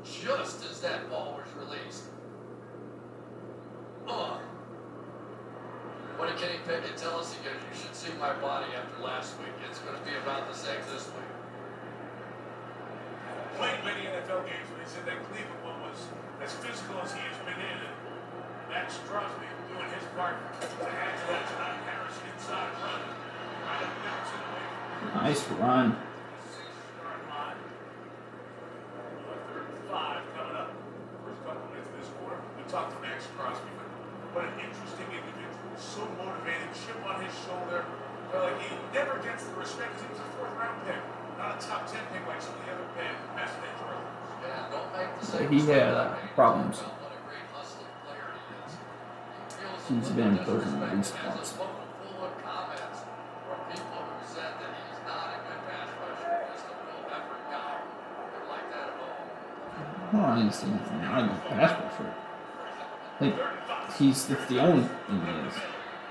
S3: just as that ball was released. Uh, what did Kenny Pickett tell us? He goes, "You should see my body after last week. It's going to be about the same this week."
S2: Played many NFL games, but he said that Cleveland one was as physical as he has been in. And Maxx Crosby doing his part to add to that tonight. Harris inside run. Right up from
S1: Nice run.
S2: he never gets the respect. He was a fourth round pick, not a top ten pick like some of the other pa- past edge rushers.
S3: Yeah, don't make the same
S1: He had, uh, problems. He's been in prison at least once.
S3: a spoken full of comments from people who said that he's not a good pass rusher, just a real effort guy. Didn't like that at all.
S1: Well, I anything. I didn't pass rusher. I think he's it's the only thing he is.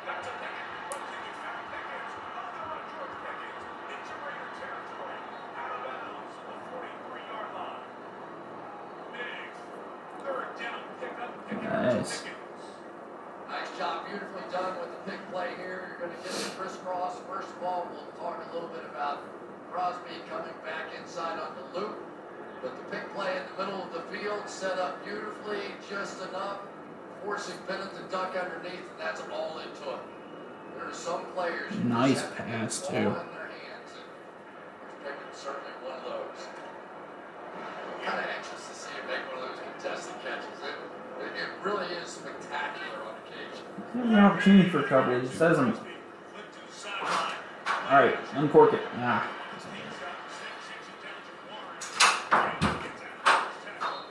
S2: Back to Pickett. Runs it. He found Pickett. Another one, George Pickens. Into Raider territory. Out of bounds at the 43-yard line. Big third down pickup. Pickett to
S1: Nice.
S2: Pickett.
S3: Nice job, beautifully done with the big play here. You're going to get the crisscross. First of all, we'll talk a little bit about Crosby coming back inside on the loop. But the big play in the middle of the field, set up beautifully, just enough, forcing Bennett to duck underneath, and that's all it took. There are some players who
S1: Nice
S3: just have to get
S1: pass,
S3: the
S1: too.
S3: ball in their hands, and Pickett's certainly one of those. I'm kind of anxious to see him make one of those contested catches. It, it, it really is spectacular on occasion.
S1: He has an opportunity for a couple. He
S2: sideline.
S1: All right, uncork it. Ah.
S2: He's got six, takes it down to Warren. Warren gets out. First tackle.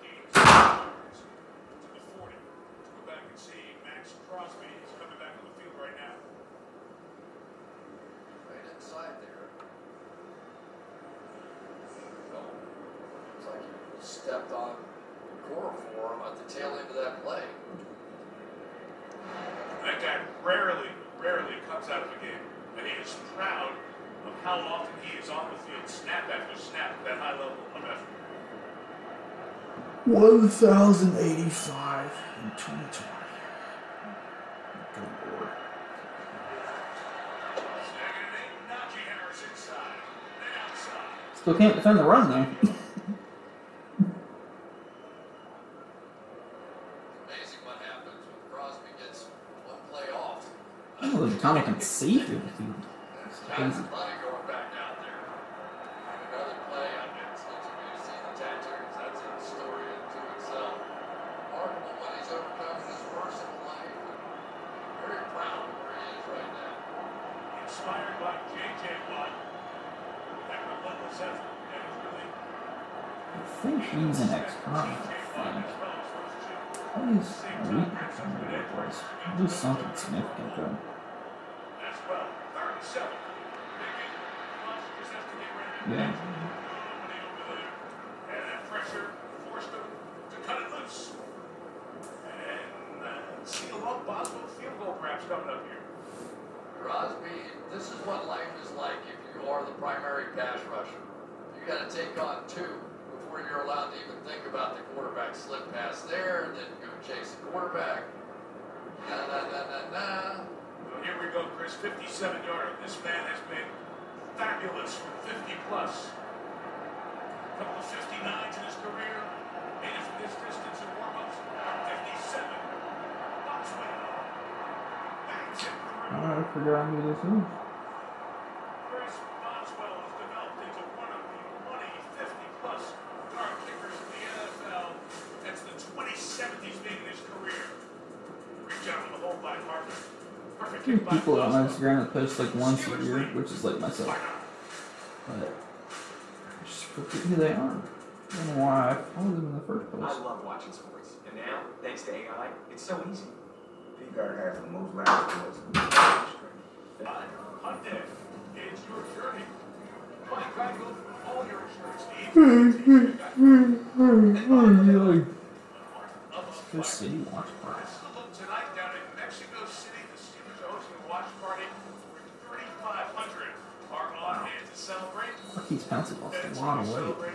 S2: Gains yards to the 40. Let's go back and see Maxx Crosby. He's coming back on the field right now.
S3: Right inside there. Well, Looks like he stepped on core for him at the tail end of that play.
S2: That guy rarely, rarely comes out of a game. And he is proud of how often he is on the field, snap after snap, at that high level of effort.
S1: 1,085 in 2020. Good lord.
S2: Second and eight, Najee Harris inside. Then outside.
S1: Still can't defend the run, though.
S3: Amazing what happens when Crosby gets one play off.
S1: I don't know if Tommy can see through the field.
S3: There's
S1: crazy.
S3: Johnson Money going back out there. Another play. I mean, it's looks to me to see the tattoos. That's a story unto itself. Remarkable what he's overcome in his personal life. And very proud of where he is right now.
S2: Inspired by J.J. Watt. That relentless effort. That is really
S1: I think he's an ex-con. I
S2: J.J. Watt
S1: think.
S2: as well as first two.
S1: That is a weakness on the red place. At least something significant, though.
S2: As well. Third and seven. Pickett. Watch, just has to get ready.
S1: Yeah.
S2: Nobody over there. And that pressure forced him to cut it loose. And uh, see a long Boswell field goal perhaps coming up here.
S3: Crosby, this is what life is like if you are the primary pass rusher. You got to take on two before you're allowed to even think about the quarterback slip pass there, and then go chase the quarterback. Na na na na na.
S2: Well, here we go, Chris. 57 yarder. This man has been fabulous from 50 plus. A couple of 59s in his career. Made it from this distance in warm-ups. 57. Boswell. Bangs it through.
S1: I gotta figure who this is.
S2: Chris Boswell has developed into one of the money 50-plus guard kickers in the NFL. That's the 27th he's made in his career. Reach out to the hole by Harvin. Perfect
S1: There's
S2: kick by
S1: people on
S2: Boswell.
S1: Instagram that post like once a year, which is like myself. But I just forget who they are. I don't know why I followed them in the first place.
S11: I love watching sports. And now, thanks to AI, it's so easy. P-Guard has the most live sports.
S2: Hyundai, it's your journey. Mike Geico, all your insurance needs.
S1: Good city watch party. Maurkice Pouncey lost a lot of weight.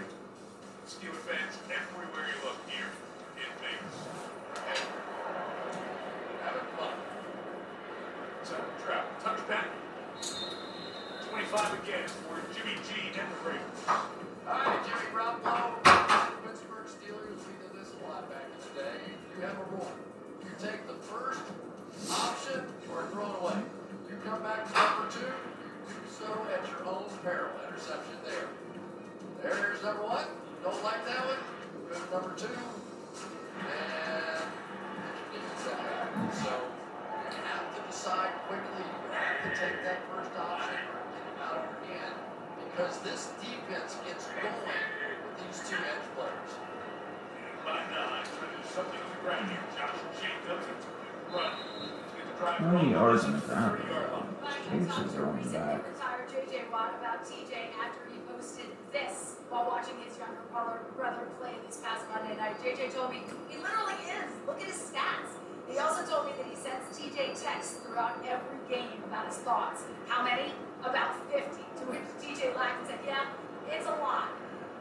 S5: Younger brother, brother play this past Monday night. JJ told me he literally is. Look at his stats. He also told me that he sends TJ texts throughout every game about his thoughts. How many? About 50. To which TJ laughed and said, Yeah, it's a lot.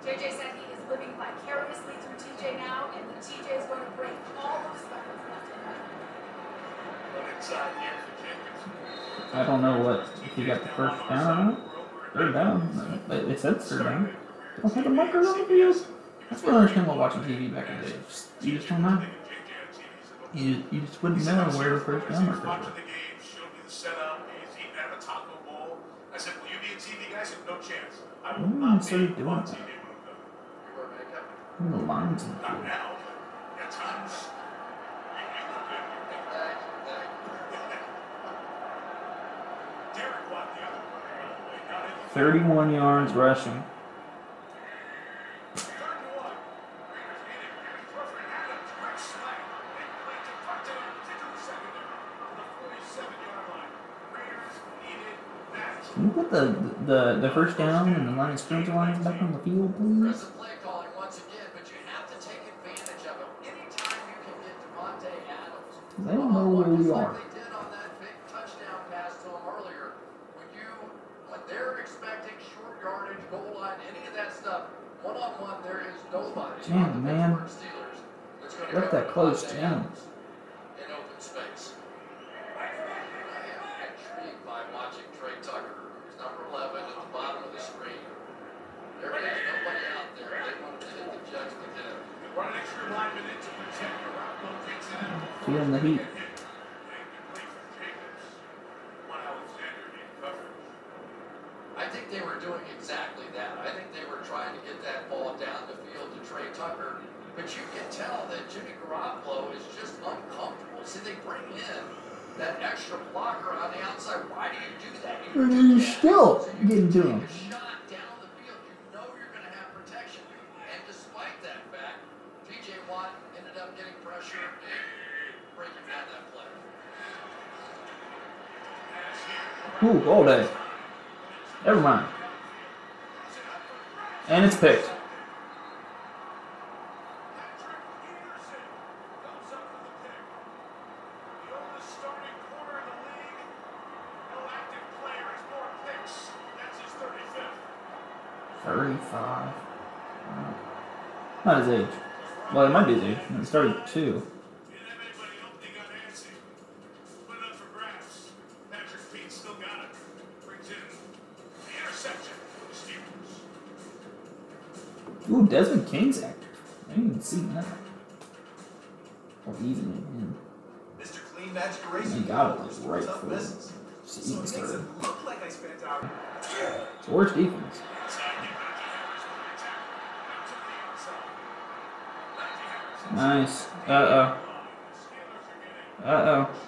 S5: JJ said he is living vicariously through TJ now, and that TJ is going to break all those records left and right.
S2: Run inside here for Jacobs.
S1: I don't know what if you got the first down or not. Third down. It it said third down. The markers on the field. That's what I understand while watching TV back in the day. You just don't know. You, you just wouldn't know where the first
S2: a taco bowl. I said, Will you be a TV guy? I said, No chance. I will not be
S1: doing
S2: on. TV when.
S3: You.
S1: Who the lines in the
S2: Not now, but at times. The other one, by the way, not in the
S1: 31 yards rushing.
S2: The, the,
S1: the first down and the line of scrimmage lines back on the field, please?
S3: Aggressive play calling once again, but you have to take advantage of it. Anytime you can get Davante Adams.
S1: They don't know uh, where we are.
S3: They did on that pass to him
S1: not his age. Well, it might be his age. It started two.
S2: Ooh, Desmond King's actor. I didn't even see that. Or even in
S14: Mr. Clean Magic Eraser.
S2: He got it like right for
S14: business.
S2: season
S14: so
S2: started.
S14: Like
S2: Worst defense. Nice.
S3: Uh-oh. Uh-oh.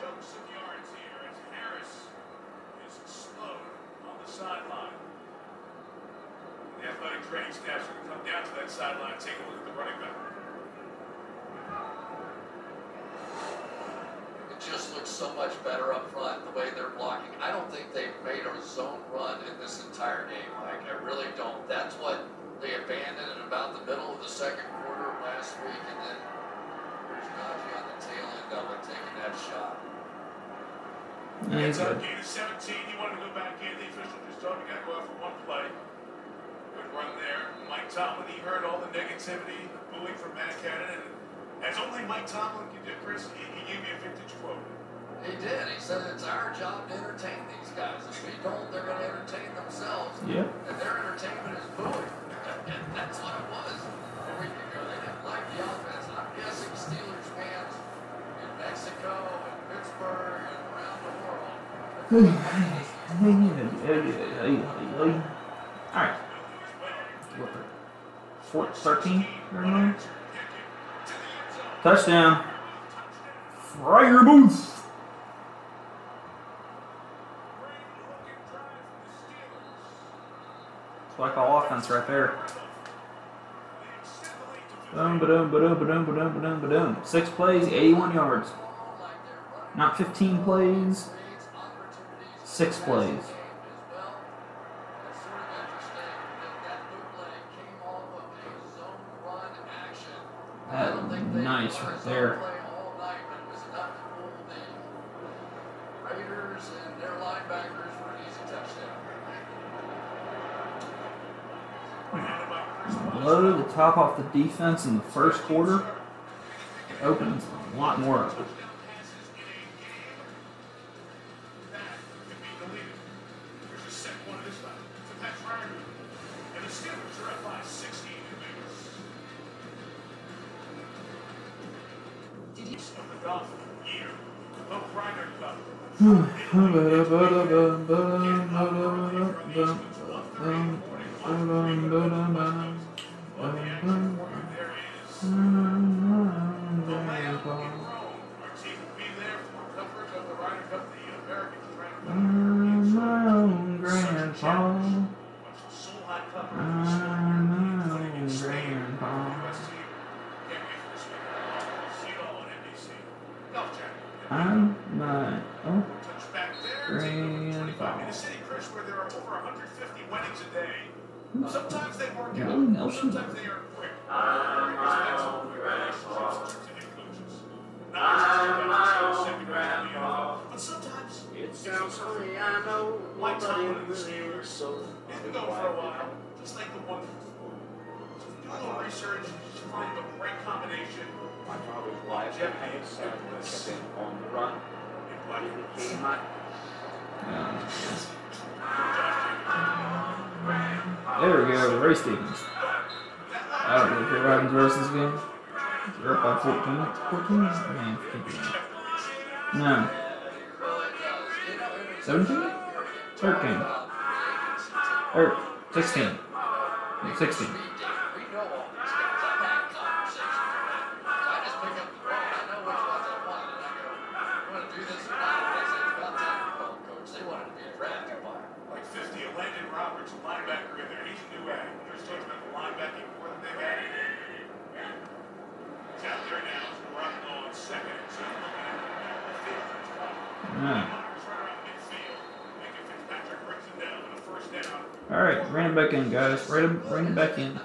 S3: to
S1: entertain these guys. If they don't, they're going to entertain themselves.
S2: Yeah.
S1: And their entertainment is booing. And that's what it was a week ago. They didn't like the offense. And I'm guessing Steelers fans in Mexico and Pittsburgh and around the world.
S2: All right. What the? Four, 13? Touchdown. Freiermuth. offense right there. Boom, ba-dum, ba-dum, ba-dum, ba-dum, ba-dum, ba-dum. Six plays, 81 yards. Not 15 plays, six plays. Nice right there. low to top off the defense in the first quarter opens a lot more up.
S15: so
S3: it's been going for a while, just like the one do a little research, find the right combination.
S16: My father's and on the run. And um,
S2: there we go, race Stevens. I don't care about this game. You're up by 14, 14? 15. No. 17? 13, or 16, 16.
S1: All
S3: right,
S2: bring it back in, guys. Bring it, rein it back in.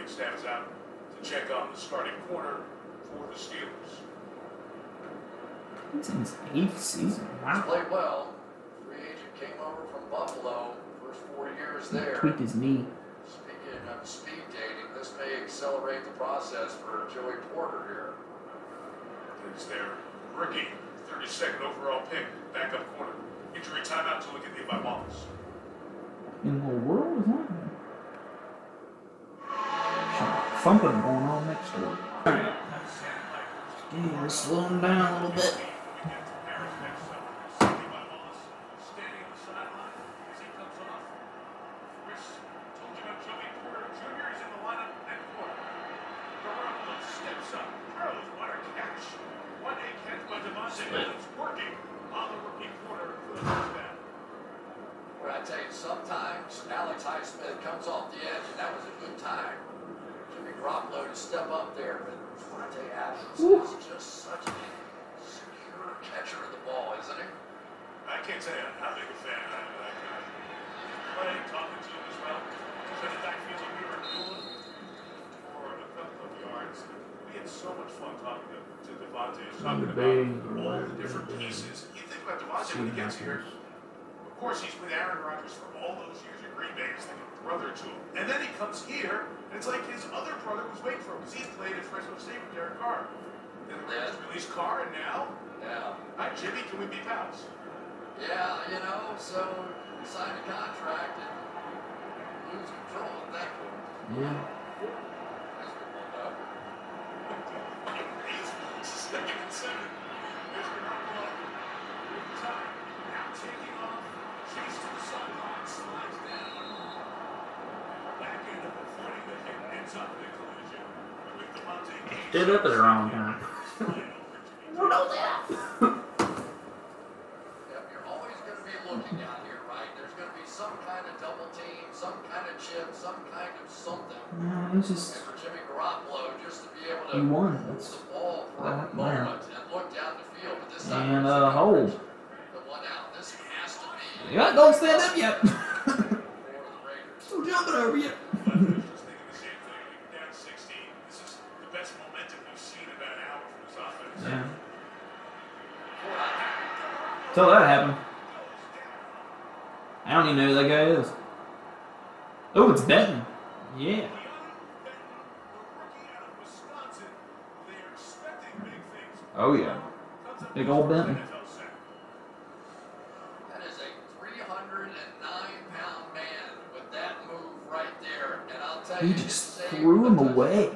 S1: Manning stands out to check on the starting corner for the Steelers.
S2: It's in his eighth season. Wow.
S3: He's played well. Free agent came over from Buffalo. First four years there.
S2: Tweaked his knee.
S3: Speaking of speed dating, this may accelerate the process for Joey Porter here.
S1: It's there rookie, 32nd overall pick, backup corner. Injury timeout to look at Levi Wallace.
S2: In the world is that? thumping going on next door. Alright. Slowing down a little bit.
S3: it up
S1: at the
S2: wrong time.
S3: no, that. There's going to be some kind of double team, some kind of chip, some kind of something.
S2: It's just.
S3: For Jimmy Garoppolo, just to be able to.
S2: That's,
S3: the ball for moment
S2: yeah.
S3: and look down the field, but this time
S2: and uh, hold.
S3: The one out. This has to be.
S2: Yeah, don't stand up yet. Still jumping over yet. till that happened. I don't even know who that guy is. Oh, it's Benton. Yeah. Oh, yeah. Big old Benton.
S3: That is a 309-pound man with that move right there, and I'll tell you... He just
S2: threw him away.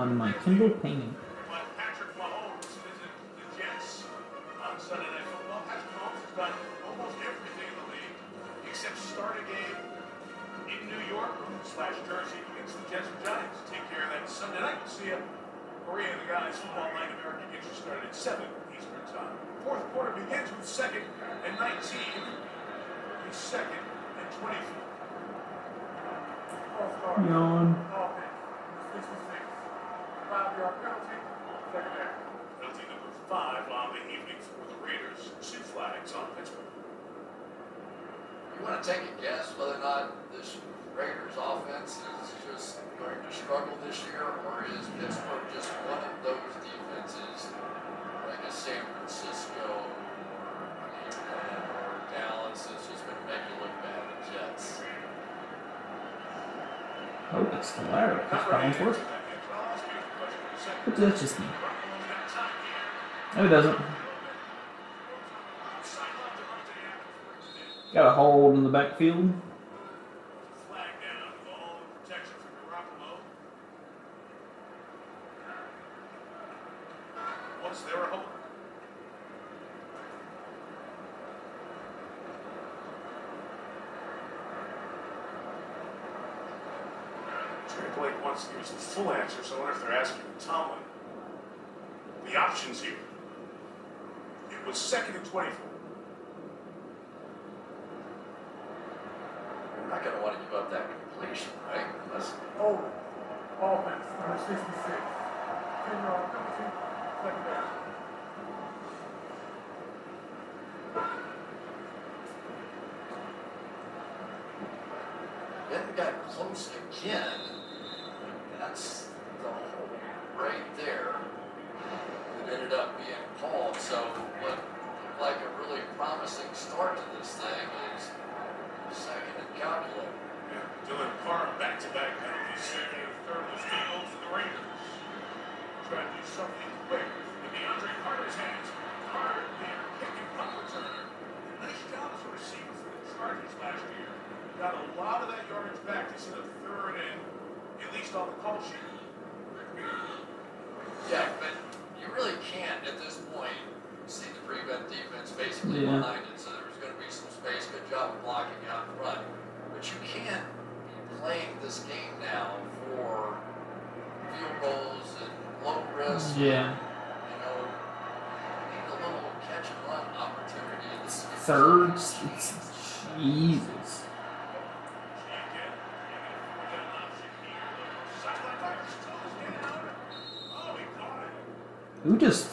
S2: on my Kindle painting.
S1: film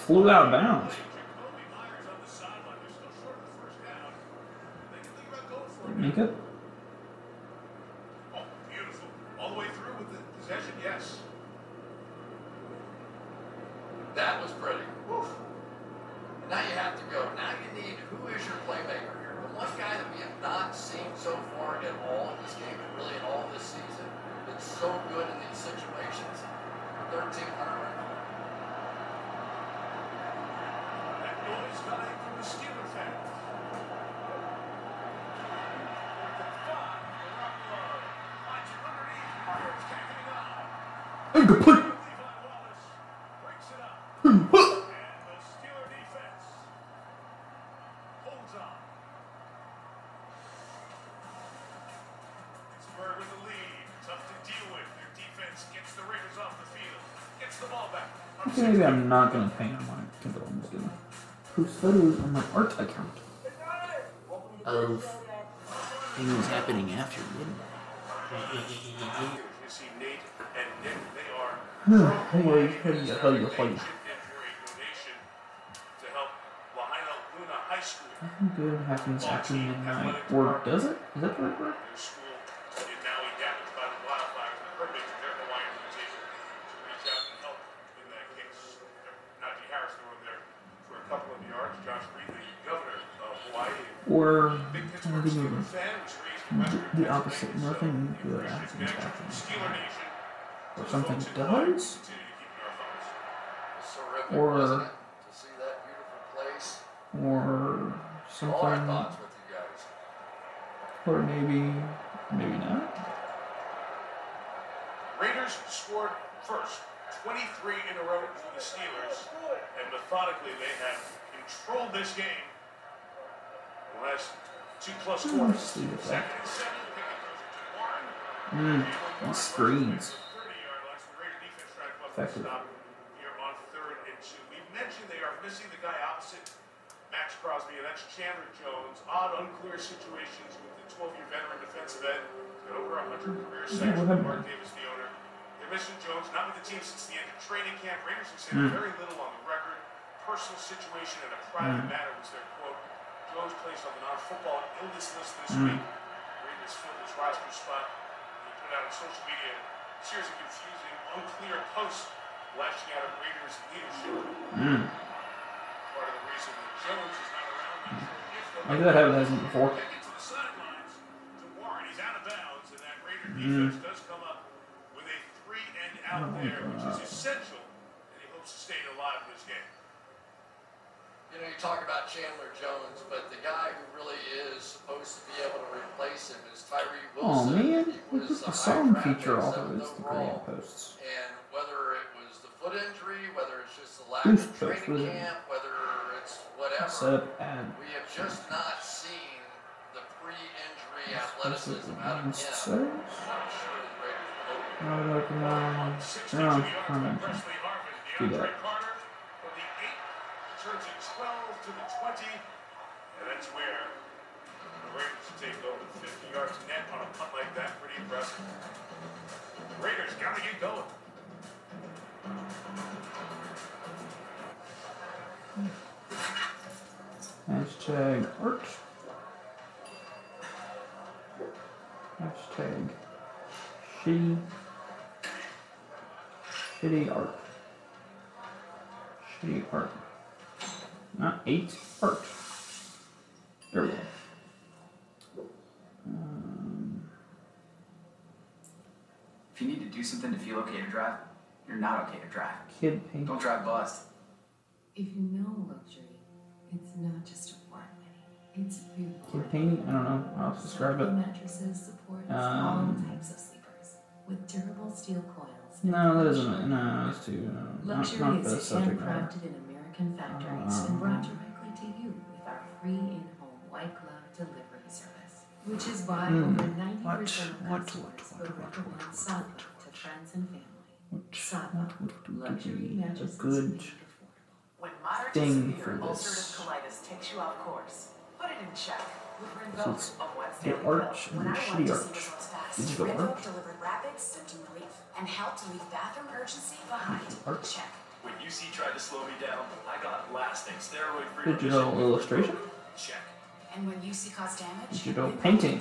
S1: flew out of bounds. Maybe I'm not gonna pay on my Kindle. I'm just gonna post photos on my art account. Of things happening after midnight.
S2: Holy hell, hell,
S1: Nothing good happens after midnight. Or does it? Is that the right word?
S2: the the
S1: opposite. Nothing good happens after Or something does? Or. Or something. Or maybe. Maybe not.
S2: Raiders scored first, 23 in a row for the Steelers, and methodically they have controlled this game. The last Two plus quarters. Seconds.
S1: Mm, these screens. Effective.
S2: Crosby, and that's Chandler Jones. Odd, unclear situations with the 12-year veteran defensive end at over 100 career sacks
S1: with
S2: Mark Davis, the owner. They're missing Jones, not with the team since the end of training camp. Rangers have said
S1: mm.
S2: very little on the record. Personal situation and a private
S1: mm.
S2: matter was their quote those plays on our football illness list this
S1: mm.
S2: week. Reading this field, this roster spot, he put out on social media seriously confusing, unclear posts lashing out at Raiders leadership.
S1: Mm.
S2: Part of the reason that Jones is not around.
S1: That before. Mm.
S2: a
S1: oh
S2: God. which is essential
S3: you know, you talk about Chandler Jones, but the guy who really is supposed to be able to replace him is Tyree
S1: oh,
S3: Wilson.
S1: Oh man,
S3: he was a
S1: song feature off of Instagram posts.
S3: And whether it was the foot injury, whether it's just the lack
S1: Oof,
S3: of training
S1: really.
S3: camp, whether it's whatever,
S1: Sub ad.
S3: we have just not seen the pre-injury
S1: That's
S3: athleticism out of him.
S1: Says?
S3: I'm sure the Raiders.
S1: No,
S2: no, no.
S1: Do that
S2: it 12 to the 20. And that's where the Raiders take over 50 yards net on a punt like that. Pretty impressive. Raiders got to get going.
S1: Hashtag art. Hashtag shitty. Shitty art. Shitty art. Not eight art. There we go. Um,
S17: If you need to do something to feel okay to drive, you're not okay to drive.
S1: kid paint.
S17: Don't drive bust.
S18: If you know luxury, it's not just a part money. It's real.
S1: Kid painting? I don't know. I'll describe it.
S18: Mattresses support all
S1: Um,
S18: types of sleepers with durable steel coils.
S1: No, that isn't. No, it's too. Uh, not,
S18: Luxury
S1: not for the
S18: is
S1: subject matter.
S18: handcrafted in American factories and brought directly to you with our free in-home white glove delivery service. Which is why
S1: Hmm.
S18: over 90%
S1: What?
S18: of
S1: What?
S18: customers
S1: What?
S18: will recommend Saatva to friends and family.
S1: What,
S18: Saatva,
S1: what would
S18: luxury
S1: be a
S18: mattresses
S1: good
S18: made affordable.
S19: When moderate
S1: thing
S19: to
S1: for
S19: severe
S1: this?
S19: ulcerative colitis takes you off course, put it in check with
S1: So
S19: Rinvoq
S1: it's
S19: of West
S1: the
S19: Daily
S1: arch
S19: Pill.
S1: and
S19: When
S1: the
S19: I
S1: shitty
S19: wanted to see
S1: arch.
S19: results fast,
S1: Digital
S19: Rinvoq
S1: arch.
S19: delivered rapid symptom relief and helped to leave bathroom urgency behind.
S1: Arch.
S19: Check.
S12: When UC tried to slow me down, I got lasting steroid-free
S1: Digital
S12: remission.
S1: illustration?
S12: Check.
S19: And when UC caused damage,
S1: Digital
S19: Rinvoq
S1: painting.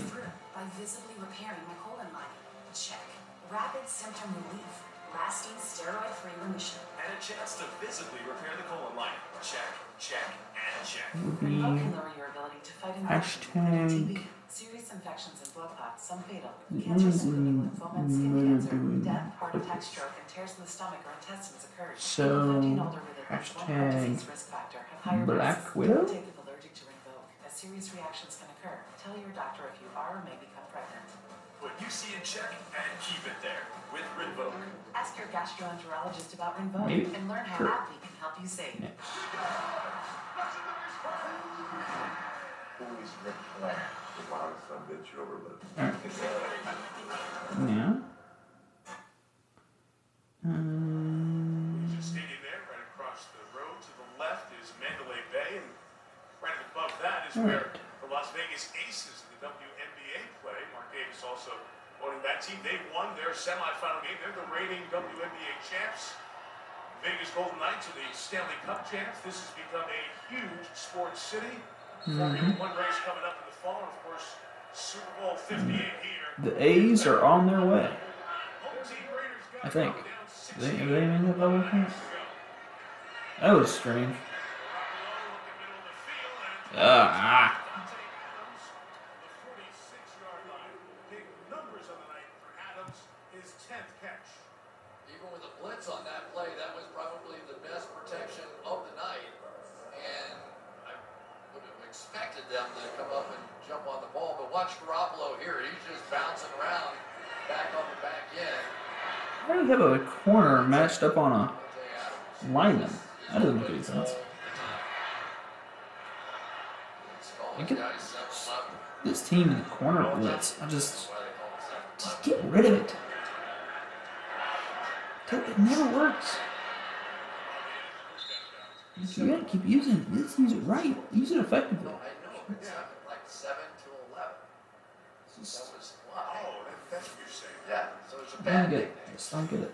S19: by visibly repairing my colon lining. Check. Rapid symptom relief, lasting steroid-free remission.
S12: And a chance to visibly repair the colon line. Check, check, and check.
S1: Would
S19: Rinvoq
S1: be
S19: can lower your ability to fight infections,
S1: hashtag
S19: serious infections and blood clots, some fatal, mm-hmm.
S1: the
S19: cancers including
S1: only
S19: lymphoma and skin mm-hmm.
S1: cancer,
S19: death, heart attack, stroke, and tears in the stomach or intestines occur.
S1: So,
S19: People 50 and older with at least one heart
S1: hashtag
S19: risk factor
S1: Black
S19: risks.
S1: Widow?
S19: Take if allergic to Rinvoq, as serious reactions can occur. Tell your doctor if you are or may become pregnant.
S12: Put UC in check and keep it there with Rinvoq.
S19: Ask your gastroenterologist about Rinvoq
S1: Maybe.
S19: and learn how
S1: Sure.
S19: AbbVie can help you save.
S11: Who is Ric Flair?
S1: Yeah. Um,
S2: there, right across the road to the left is Mandalay Bay, and right above that is where the Las Vegas Aces in the WNBA play. Mark Davis also owning that team. They won their semifinal game. They're the reigning WNBA champs. Vegas Golden Knights are the Stanley Cup champs. This has become a huge sports city.
S1: Mhm.
S2: One race coming up the of course, Super Bowl 58 here.
S1: the A's are on their way.
S2: Home team Raiders got
S1: I think. They, they made that double count? That was strange. Ah.
S2: His 10th catch.
S3: Even with a blitz on that play, that was probably the best protection of the night. And I would have expected them to come up and jump on the ball. But watch Garoppolo here. He's just bouncing around back on the back end.
S1: Why do you have a corner matched up on a lineman? That doesn't make any sense. Look at this team in the corner blitz. I just, just get rid of it. It never works. You gotta keep using it. Let's use it right. Use it effectively.
S3: I know, but like 7 to 11. That was why.
S2: Oh, that's what you're saying.
S3: Yeah, so it's a bad
S1: get
S3: thing.
S1: It. Just don't get it.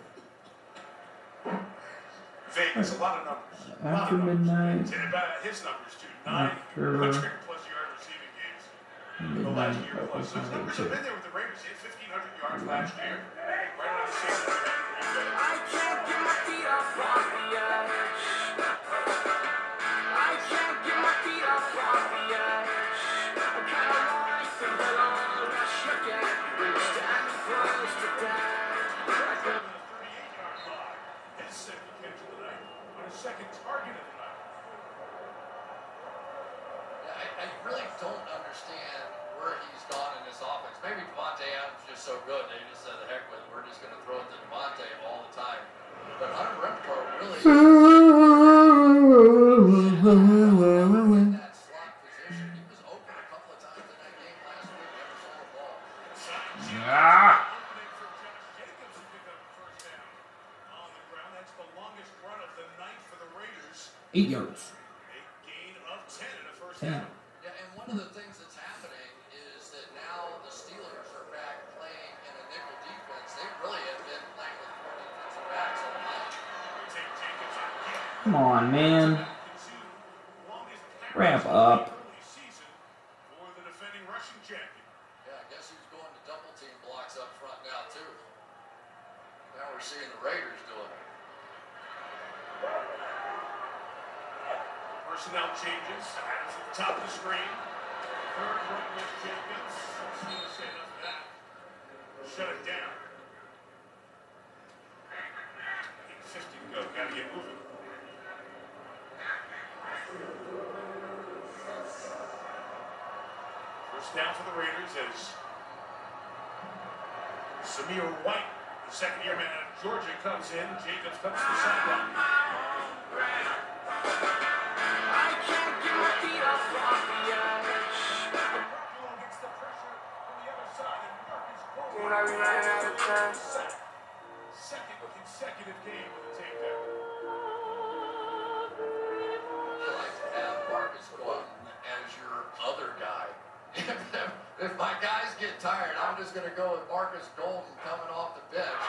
S2: Vegas, a lot of numbers. A lot
S1: After
S2: of numbers.
S1: midnight.
S2: And about his numbers, too. 900
S1: After uh,
S2: plus yard receiving games. in the last year plus. Those numbers have been there with the Raiders. They had 1,500 yards last year. Right around the same
S3: going to throw it to Davante all the time. But Hunter Renfrow really in that slot position. He was open a couple of times in that game last week. Never saw the ball.
S1: Ah!
S2: Jacobs will pick up the first down on the ground. That's the longest run of the night for the Raiders.
S1: Eight yards.
S2: A gain of 10 in the first
S1: Ten.
S2: down.
S3: Yeah, and one of the things that's happening is that now the Steelers are back playing in a nickel defense. They really have been playing with four defensive backs all night.
S2: Take Jacobs again.
S1: Come on, man.
S2: Longest
S1: Ramp up.
S2: early season for the defending rushing champion.
S3: Yeah, I guess who's going to double team blocks up front now too. Now we're seeing the Raiders doing it.
S2: Personnel changes. Adams at the top of the screen. Third run with Jacobs. Let's see what say enough of that. Shut it down. 8.50 to go. Gotta get moving. First down for the Raiders as Zamir White, the second year man out of Georgia, comes in. Jacobs comes to the sideline. Garoppolo gets the pressure from the other side, and Marcus Cole. Second consecutive game
S3: tired, going to go with Marcus Golden coming off the bench.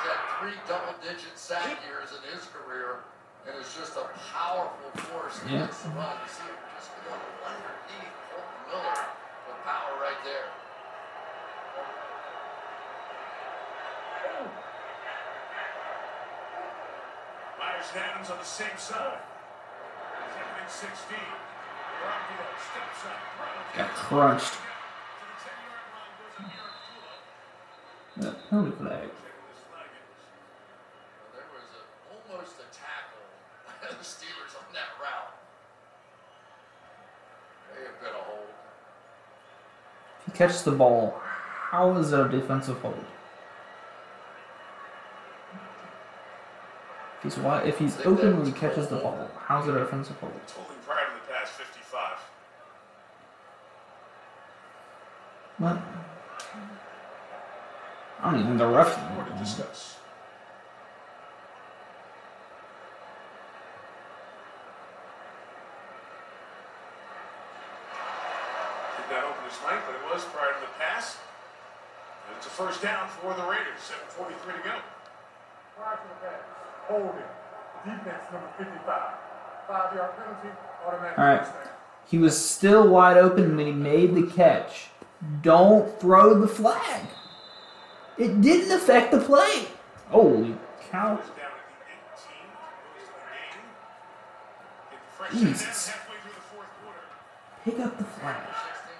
S3: He's had three double-digit sack years in his career, and is just a powerful force
S1: Yeah.
S3: against the run. You see him just going underneath Kolton Miller with power right there.
S2: Meyers and Adams on the same side. Second and 16. Garoppolo steps
S1: Got crunched.
S2: To the 10-yard line goes Ameer Abdullah.
S1: That penalty flag.
S2: Checking this flag is.
S3: Well, there was a, almost a tackle by the Steelers on that route. May have been a hold.
S1: If he catches the ball, how is it a defensive hold? If he's wide, if he's open when he catches the ball, how's it a defensive hold?
S2: Holding prior to the pass, 55.
S1: What? I don't even the ref.
S2: More to discuss. Did not open his night, but it was prior to the pass. And it's a first down for the Raiders. 7.43 to go.
S8: Prior to the pass, holding, defense number 55. Five yard penalty, automatic
S1: All right. He was still wide open when he made the catch. Don't throw the flag. It didn't affect the play. Holy cow!
S2: Goes down at the 18. Goes to the game. Get the fresh set down
S1: Jesus.
S2: halfway through the fourth quarter.
S1: Pick up the flag.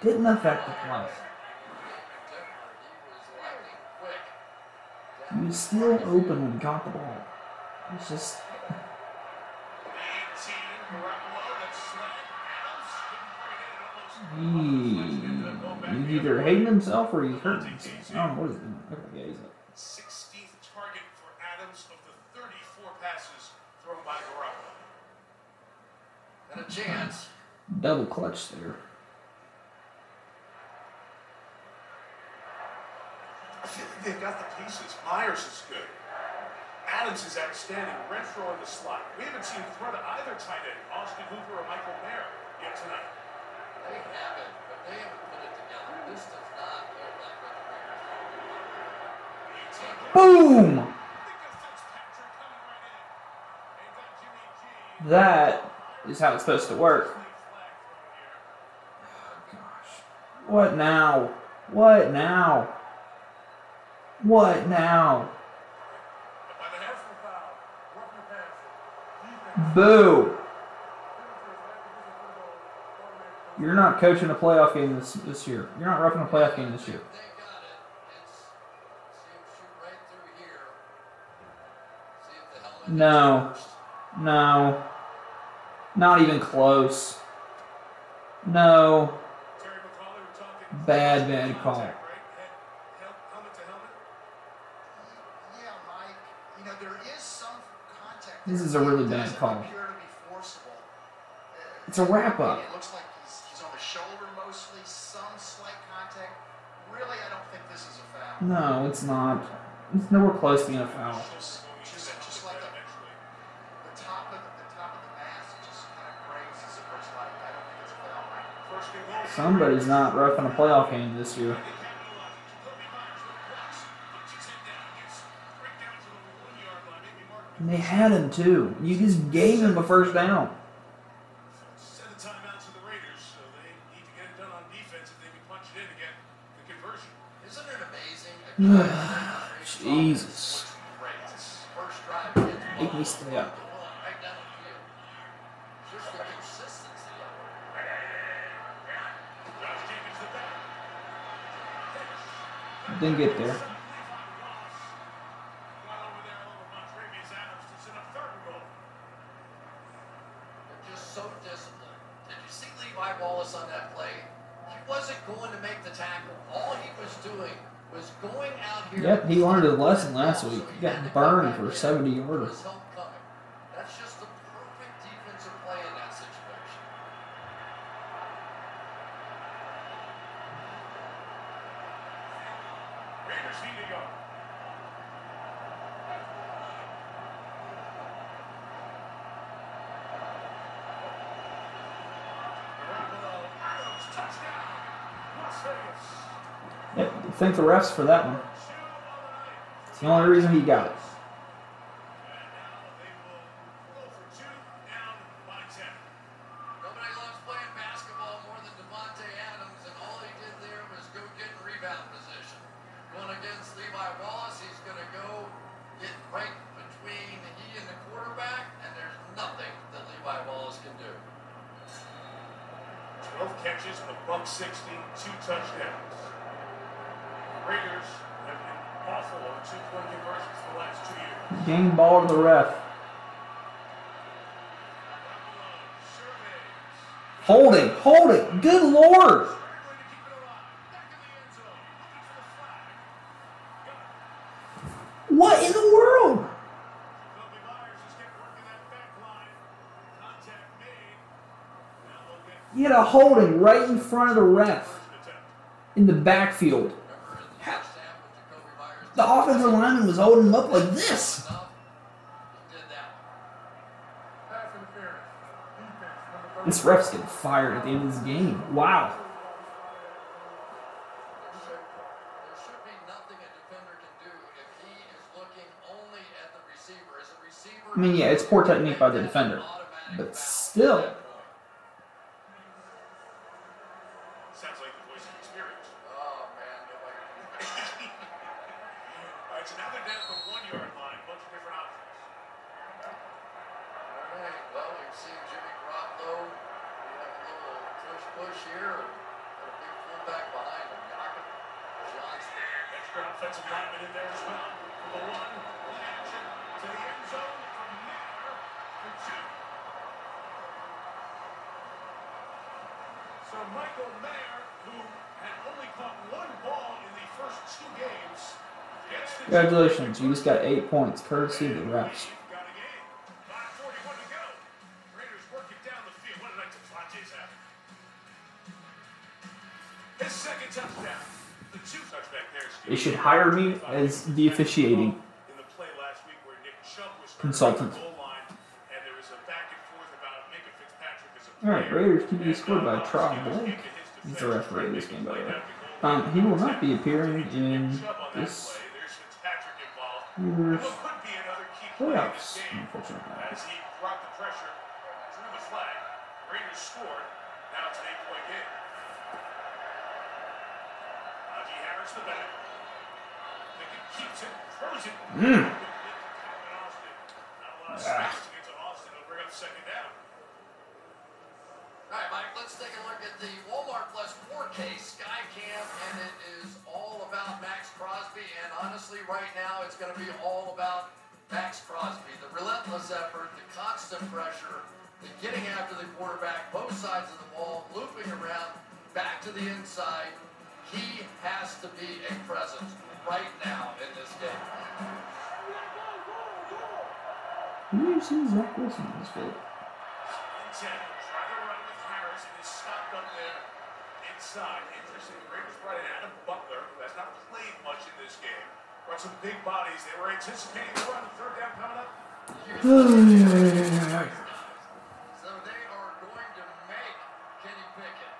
S1: Didn't affect the play.
S3: He was.
S1: He was still open when he got the ball. It's just
S2: 18.
S1: He's either hating himself or he's hurting himself. I don't know what he's doing. Okay, yeah, he's up.
S2: 16th target for Adams of the 34 passes thrown by Garoppolo.
S3: And a chance.
S1: Double clutch there.
S2: I feel like they've got the pieces. Meyers is good. Adams is outstanding. Renfrow in the slot. We haven't seen throw to either tight end, Austin Hooper or Michael Mayer, yet tonight.
S3: They haven't,
S1: Boom! That is how it's supposed to work.
S2: Oh,
S1: gosh. What now? What now? What now?
S2: By the half.
S8: Personal foul, roughing the passer. Defense,
S1: Boo!
S8: penalty is left to visit football, automatic first
S1: You're not coaching a playoff game this this year. You're not roughing a playoff game this year. No. No. Not even close. No. Bad, bad call. This is a really bad call. It's a wrap up.
S3: I
S1: it's not. it's nowhere close
S3: First and goal.
S1: Somebody's not roughing a playoff game this year. And they had him too. You just gave him a first down. Jesus. Make me stay up.
S3: right down the field. Just the consistency of it.
S2: Josh Jacobs the back.
S1: Didn't get there.
S2: Got over there over Montravius Adams to set up third and goal.
S3: They're just so disciplined. Did you see Levi Wallace on that play? He wasn't going to make the tackle. All he was doing was going out here.
S1: Yep, he learned a lesson last week. He got burned for 70 yarder.
S3: His help coming. That's just the perfect defensive play in that situation.
S2: Raiders need a yard. Adams, touchdown. Las
S1: Yep, thank the refs for that one. The only reason he got it. Had a holding right in front of the ref in the backfield. The offensive lineman was holding him up like this. This ref's getting fired at the end of this game. Wow. I mean, yeah, it's poor technique by the defender, but still.
S2: Sounds like the voice of experience.
S3: Oh man, nobody.
S2: All right, so now they're down at the one-yard line. Bunch of different options.
S3: All right, well, we've seen Jimmy Garoppolo. We have a little push push here. Got a big fullback behind him. Jakob Johnson.
S2: Extra offensive lineman in there as well. For the one, play action to the end zone from there for two. So Michael Mayer, who had only caught one ball in the first two games, gets the
S1: Congratulations, you just got eight points, courtesy of the refs.
S2: Got a game. 5:41 to go. Raiders working down the field. What a night Davante's having. His second touchdown. The two touchback there. Steve.
S1: They should hire me as the officiating consultant.
S2: goal line, and there was a back and forth about Minkah Fitzpatrick as a
S1: All right, Raiders be scored by Trot Blake. He's the referee of this game, by the way. Um, he will not be appearing in this playoffs, unfortunately.
S2: as he brought the pressure, drew the flag. Raiders scored. Now it's an eight-point game. Najee Harris the back. Pickett keeps it, throws it.
S1: Mm.
S3: Honestly, right now, it's going to be all about Maxx Crosby. The relentless effort, the constant pressure, the getting after the quarterback, both sides of the ball, looping around, back to the inside. He has to be a presence right now in this game.
S1: Who you seen Zach Wilson in this field?
S2: Intent. Try to run with Harris and is stopped there inside. Interesting. The Raiders brought in Adam Butler, who has not played much in this game. Brought some big bodies. They were anticipating the run. Third down coming up.
S3: So they are going to make Kenny Pickett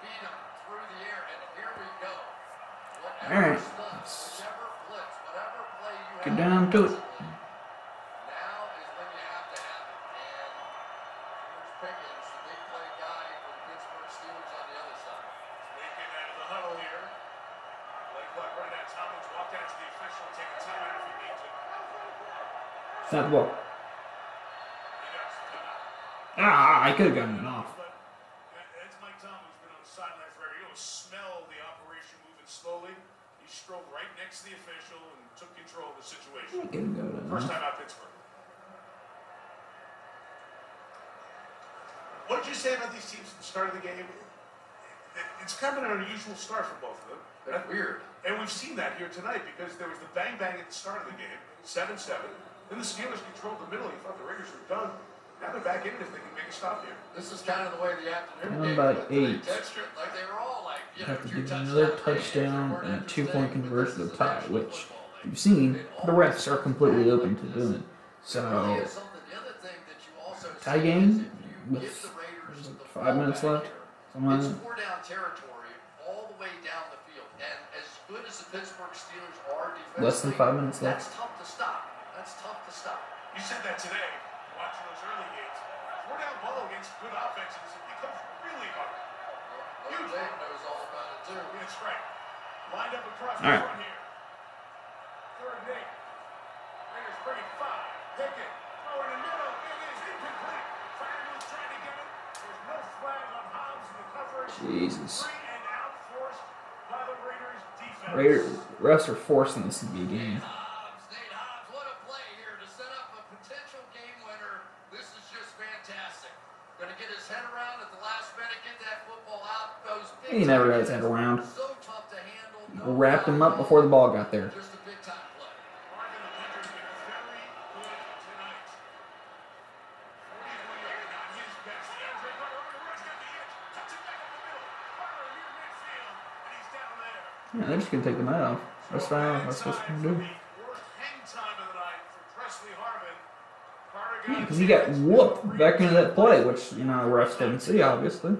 S3: beat him through the air, and here we go.
S1: All right.
S3: Whatever blitz, whatever play you
S1: Get down to it.
S3: now is when you have to have it. And George Pickens, the big play guy for the Pittsburgh Steelers on the other side.
S2: Sneaking out of the huddle here. Play clock running out. Tomlin's walked out to the official. Take a timeout if you need to.
S1: Snap the ball. Ah, I could have gotten it off.
S2: But that's Mike Tomlin who's been on the sideline forever. You don't smell the operation moving slowly. He strolled right next to the official and took control of the
S1: I
S2: situation.
S1: could go to
S2: First time out Pittsburgh. What did you say about these teams at the start of the game? It's kind of an unusual start for both of them.
S3: That's weird.
S2: And we've seen that here tonight because there was the bang bang at the start of the game, 7 7. Then the Steelers controlled the middle. You thought the Raiders were done. Now they're back in it if they can make a stop here.
S3: This is kind of the way the afternoon
S1: Down
S3: game
S1: by eight.
S3: They texted it Like they were all like, you know,
S1: Have to
S3: two
S1: give another touchdown and a two point conversion to tie, which you've seen the refs are completely open to doing. So oh,
S3: Really is. The other thing that you also
S1: tie
S3: see
S1: game
S3: is if you
S1: with
S3: give the Raiders the
S1: five minutes left.
S3: here, It's four down territory all the way down the field. And as good as the Pittsburgh Steelers are defensively,
S1: Less than five minutes left.
S3: That's tough to stop. That's tough to stop.
S2: You said that today, watching those early games. Four down ball against good offenses, it becomes really hard.
S3: Notre Dame knows all about it too.
S2: That's right. Lined up across
S1: All
S2: the
S1: right.
S2: front here. Third and eight. Raiders bring it five. Pickett. Throw in the middle. It is incomplete. Freiermuth trying to get it. There's no flag on Hobbs in the coverage.
S1: Jesus.
S2: Three and out forced by the Raiders defense.
S1: Raiders refs are forcing this to be a game.
S3: Cuts it back up around.
S1: Wrapped him up before the ball got there. Yeah, they're just gonna take the night off. That's fine. That's what we're gonna do. Because he got whooped back into that play, which you know the refs didn't see, obviously.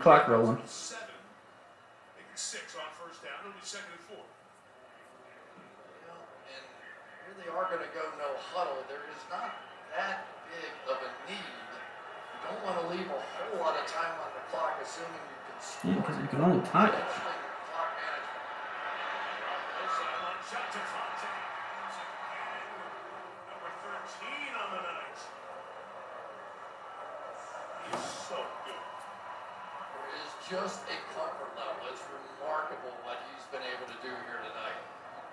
S1: Clock rolling.
S2: Seven. Make it six on first down. It'll be second and four.
S3: and here they are going to go no huddle. There is not that big of a need. You don't want to leave a whole lot of time on the clock, assuming you can score.
S1: Yeah, because you can only tie it.
S3: Essentially, clock management.
S2: Garoppolo sideline shot to Fonte. Number 13 on the night. He's so good.
S3: There is just a comfort level. It's remarkable what he's been able to do here tonight.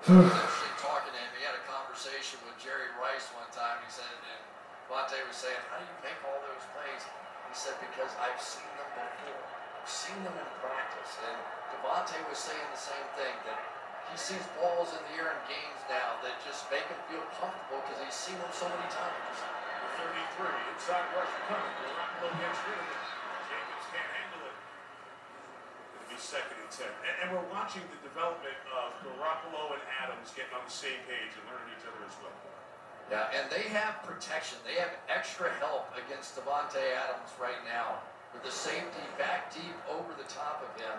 S3: It was interesting talking to him. He had a conversation with Jerry Rice one time. He said, and Vontae was saying, How do you make all those plays? He said, Because I've seen them before. I've seen them in practice. And Davante was saying the same thing that he sees balls in the air in games now that just make him feel comfortable because he's seen them so many times.
S2: The 33, inside rush coming. Garoppolo gets rid of it. Jacobs can't handle it. It'll be second and 10. And, and we're watching the development of Garoppolo and Adams getting on the same page and learning each other as well.
S3: Yeah, and they have protection. They have extra help against Davante Adams right now with the safety back deep over the top of him,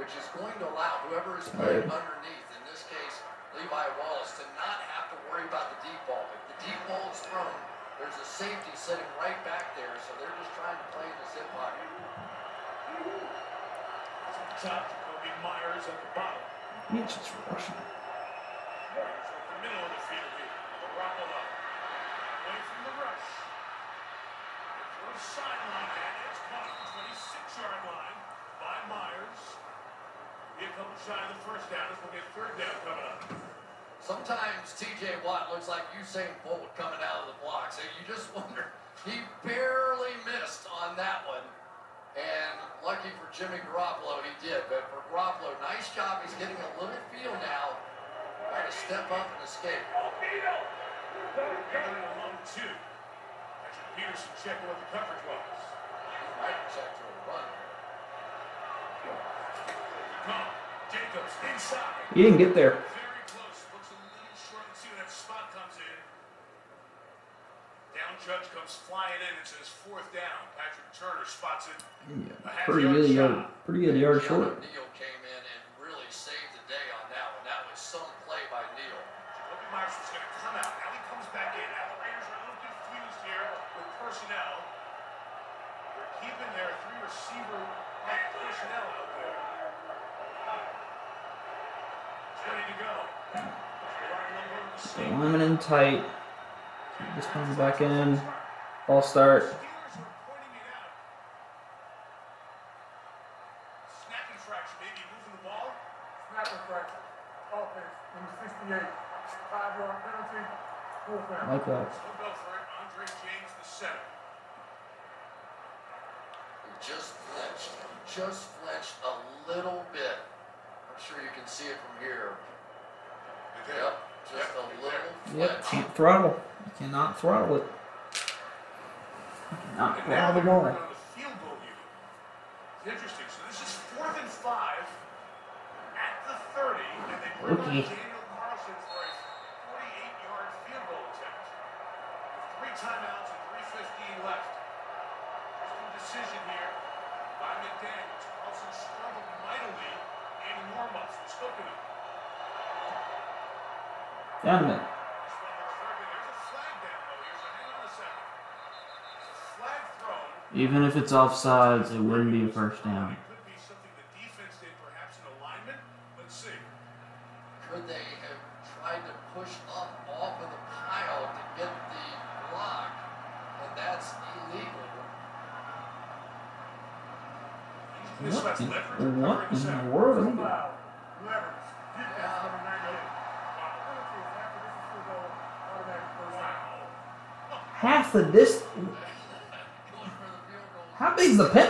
S3: which is going to allow whoever is playing underneath, in this case Levi Wallace, to not have to worry about the deep ball. If the deep ball is thrown, There's a safety sitting right back there, so they're just trying to play in the zip pocket.
S2: Top, Jakobi Meyers at the bottom.
S1: Mitch is rushing.
S2: Myers over the middle of the field here. Garoppolo. Away from the rush. Sideline and it's caught at the 26-yard line by Meyers. A couple shy of the first down as we'll get third down coming up.
S3: Sometimes TJ Watt looks like Usain Bolt coming out of the blocks, and you just wonder, he barely missed on that one. And lucky for Jimmy Garoppolo, he did. But for Garoppolo, nice job. He's getting a little feel now. Got to step up and escape.
S2: And long two. Patrick Peterson checking what the coverage was.
S3: Right check to a run.
S2: Come. Jacobs inside.
S1: He didn't get there.
S2: Very close. Looks a little short. Let's see when that spot comes in. Down judge comes flying in and says fourth down. Patrick Turner spots it.
S1: Yeah, pretty good yard. Pretty good yard short.
S3: Neal came in and really saved the day on that one. That was some play by Neal.
S2: Jakobi Meyers was going to come out. Now he comes back in. Now the Raiders are a little confused here with personnel. They're keeping their three receiver like personnel out there. He's ready to go.
S1: Slamming in tight. Just comes back in. Ball start.
S2: Snap infraction, maybe moving the ball.
S8: Snap infraction. Offense, number 68. Five yard penalty. Full
S1: I
S8: penalty.
S1: like that.
S2: Still go for it. Andre James, the center.
S3: He just flinched. Just flinched a little bit. I'm sure you can see it from here. Yep, just a little
S1: Yep,
S3: flinch.
S1: can't throttle. You cannot throttle it. You cannot throttle the ball.
S2: on the field goal unit. It's interesting. So this is fourth and five at the 30, and they bring
S1: Okay.
S2: Daniel Carlson for a 48-yard field goal attempt. With three timeouts and 3.15 left. There's no decision here McDaniels. Carlson struggled mightily in warm-ups. It.
S1: A
S2: second. There's a flag thrown.
S1: Even if it's offsides, it wouldn't be a first down.
S2: Could be something the defense did, perhaps in alignment. Let's see.
S3: Could they have tried to push up off of the pile to get the block? And that's illegal.
S2: This
S1: What
S2: was
S1: in,
S2: Leverett
S1: what
S2: covering
S1: in
S2: center.
S1: the world?
S8: Leverage. Defense, number 98. Penalty is after this is field goal. Automatic first
S1: the distance. How big's the penalty?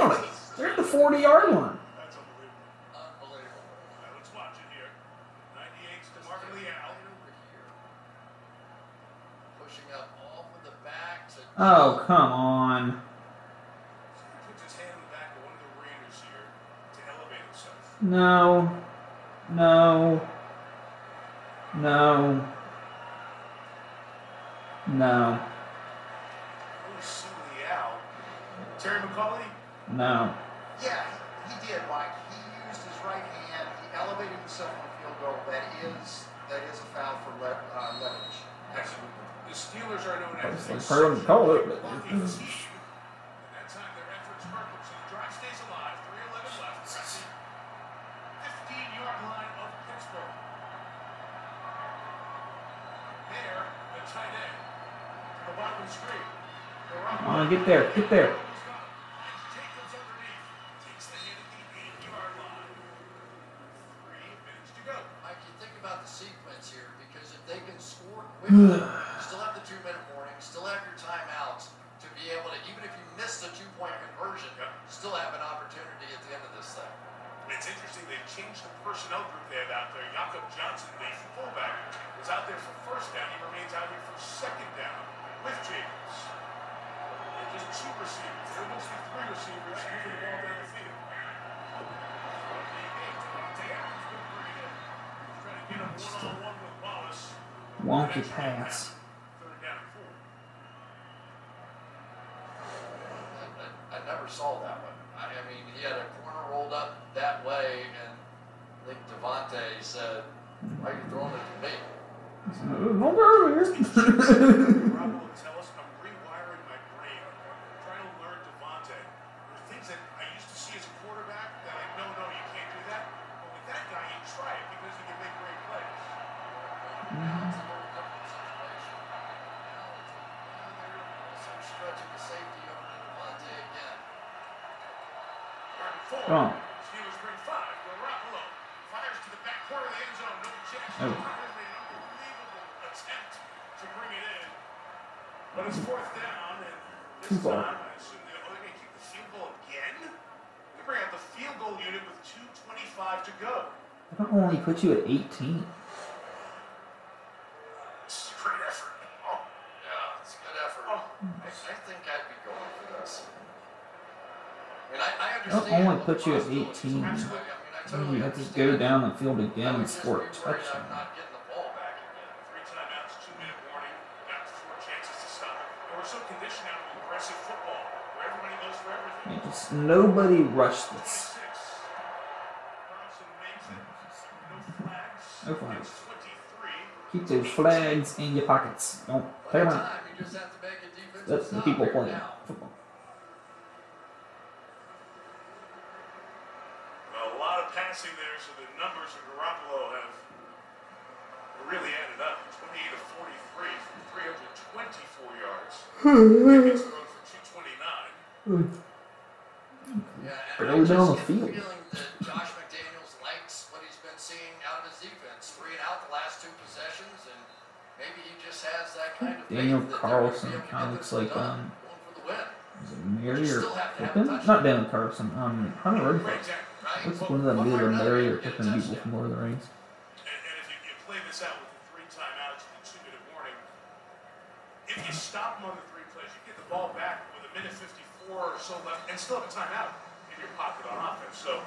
S20: Is that is a foul for le- uh, leverage. Absolutely.
S2: The Steelers are known as
S1: the like, heard him call it, but.
S2: And that time their efforts hurt them, so the drive stays alive. 3:11 left. We're at the 15-yard line of Pittsburgh. There, the tight end the bottom of the screen.
S1: Come on, get there. Get there.
S3: It
S2: in. But it's fourth down, and this
S1: Too far.
S2: time, I assume they're oh, they're going to keep the field goal again. They bring out the field goal unit with 2.25 to go.
S1: I don't only put you at 18.
S2: It's a great effort. Oh,
S3: Yeah, it's a good effort. I, I think I'd be going for this. I mean, I, I
S1: I
S3: understand.
S1: don't only
S3: what
S1: put you at 18.
S3: Absolutely. I mean, I
S1: You have to go down the field again and score a touchdown.
S3: the.
S1: Yeah, just nobody rushed this.
S2: 26. Carlson makes it. No flags.
S1: No flags.
S2: It's 23.
S1: Keep those flags in your pockets. Don't play around.
S3: Time, you just have to make a defensive
S1: That's the
S3: stop
S1: people
S3: here
S1: playing
S3: now.
S1: football.
S2: A lot of passing there, so the numbers of Garoppolo have really added up. 28 of 43 for 324 yards. Hicks thrown for 229.
S3: Yeah, and
S1: Barely
S3: I
S1: down
S3: just
S1: the
S3: get
S1: field.
S3: feeling that Josh McDaniels likes what he's been seeing out of his defense. Three and out the last two possessions, and maybe he just has that kind of
S1: Daniel
S3: faith that they're gonna be
S1: Carlson
S3: able to
S1: kind of
S3: get
S1: looks like um,
S3: Going for the win.
S1: is it Mary or
S3: to have
S1: Not Daniel Carlson. Um, Hunter Renfrow.
S2: Great tackle, right?
S1: What's one of them either Mary or Pippin people from Lord of the Rings?
S2: And, and if you, you play this out with the three timeouts and the two minute warning, if you stop them on the three plays, you get the ball back with a minute 54 or so left and still have a timeout in your pocket on offense. So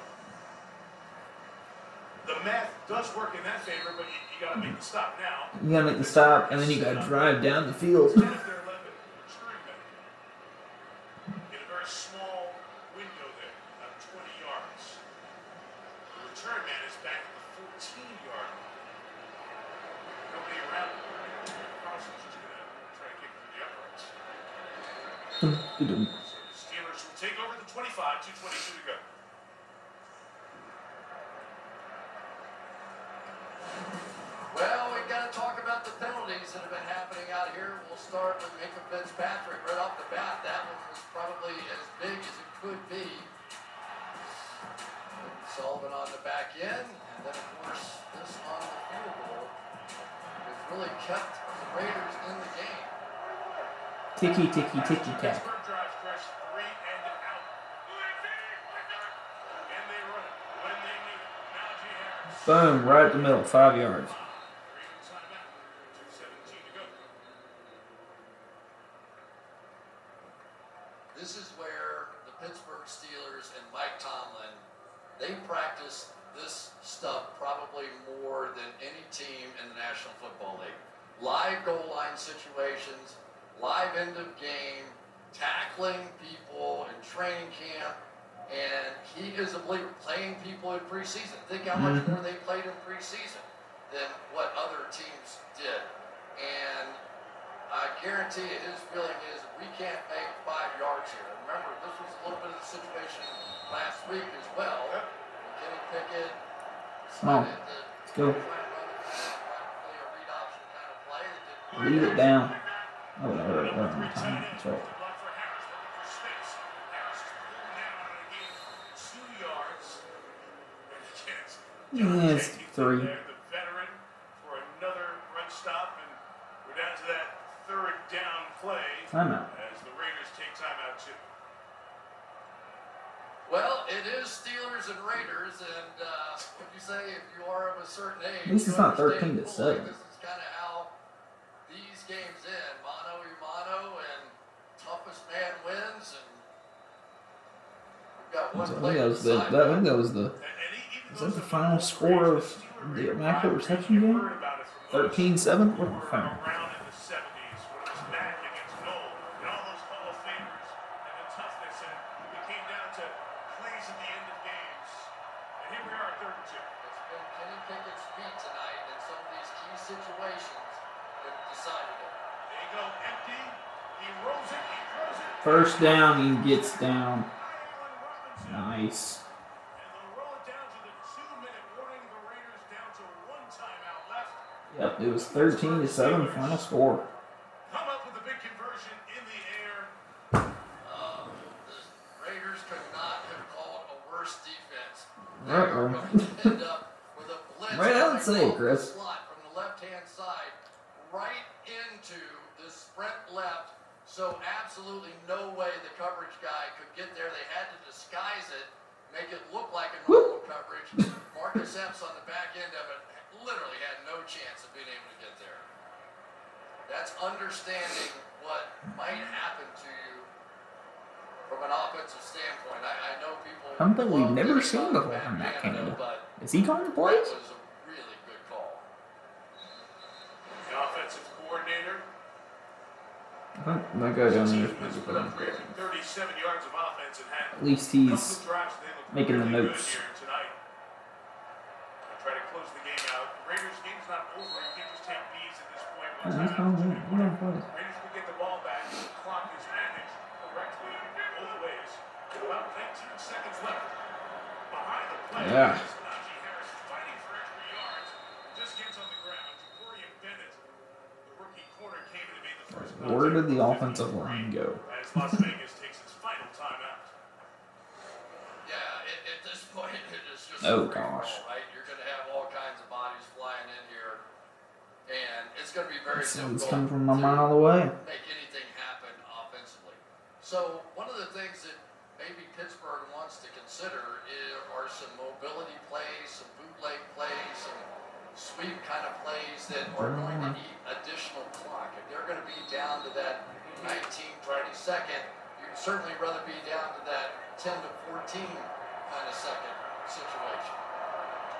S2: the math does work in that favor, but you, you got to make the stop now.
S1: You gotta make the stop, and then you gotta drive down the field.
S2: 10 of their 11 return men in a very small window there, about 20 yards. The return man is back at the 14 yard line. Nobody around him. Carson's just going to try to kick through the uprights.
S1: Dum-dum.
S2: Steelers will take over the 25, 2.22 to go.
S3: Well, we've got to talk about the penalties that have been happening out here. We'll start with Minkah Fitzpatrick right off the bat. That one was probably as big as it could be. Sullivan on the back end, and then of course this on the field goal has really kept the Raiders in the game.
S1: Ticky, ticky, ticky, tack.
S2: Pittsburgh drive stretch three and out. And they run it when they need it. Najee Harris.
S1: Boom, right at the middle, five yards.
S2: Ravens timeout. 2.17 to go.
S3: This is where the Pittsburgh Steelers and Mike Tomlin, they practice this stuff probably more than any team in the National Football League. Live goal line situations, live end of game, tackling people in training camp, and he is a believer playing people in preseason. Think how much
S1: Mhm.
S3: more they preseason than what other teams did. And I guarantee you, his feeling is we can't make five yards here. Remember, this was a little bit of the situation last week as well. Kenny Pickett
S1: Come on,
S3: decided to
S1: let's go.
S3: try and run the practically a read option kind of play that didn't work.
S1: Lead it down. Oh, no, no, no, no, time. That's right.
S2: Block for Harris, looking for space. Harris is pulling down on a gain of two yards. And again,
S1: Yeah,
S2: John
S1: it's
S2: Jenkins in
S1: three.
S2: there, the veteran, for another run stop. And we're down to that third down play
S1: Timeout.
S2: as the Raiders take timeout too.
S3: Well, it is Steelers and Raiders, and uh, what you say if you are of a certain age.
S1: At least it's not 13
S3: understand
S1: to 7.
S3: This is kind of how these games end: mano a mano, and toughest man wins. And we've got one
S1: So I
S3: play
S1: think that was the. That, I think that was the. Is that the final score of the immaculate reception game? 13-7. What the fuck?
S2: around in the 70s when it was Mack against Noll and all those Hall of Famers and the toughness and it came down to plays at the end of games. And here we are at third and two.
S3: It's been Kenny Pickett's feet tonight in some of these key situations that decided it.
S2: They go empty. He rolls it. He throws it.
S1: First down, he gets down. Nice. Yep, it was 13 to 7 final score.
S2: Come up with a big conversion in the air.
S3: Uh, the Raiders could not have called a worse offense.
S1: Right,
S3: They're
S1: right.
S3: going to end up with a blitz
S1: Right on
S3: coming
S1: say,
S3: off the
S1: Chris.
S3: slot from the left-hand side right into the sprint left. So absolutely no way the coverage guy could get there. They had to disguise it, make it look like a normal coverage. Marcus Epps on the back end of it literally had no chance of being able to get there. That's understanding what might happen to you from an offensive standpoint. I, I know people.
S1: Something we've never seen before from Canada.
S3: but
S1: Is he calling the
S3: that
S1: plays?
S3: was a really good call.
S2: The offensive coordinator
S1: I think that guy down there is pretty good.
S2: 337 yards of offense and had
S1: At least he's
S2: of drives they look
S1: making the notes.
S2: Good here tonight.
S3: Have all kinds of bodies flying in here, and it's going to be very
S1: It's
S3: difficult
S1: coming from a mile away.
S3: make anything happen offensively. So one of the things that maybe Pittsburgh wants to consider is, are some mobility plays, some bootleg plays, some sweep kind of plays that are going to eat additional clock. If they're going to be down to that 19, 20 second, you'd certainly rather be down to that 10 to 14 kind of second situation.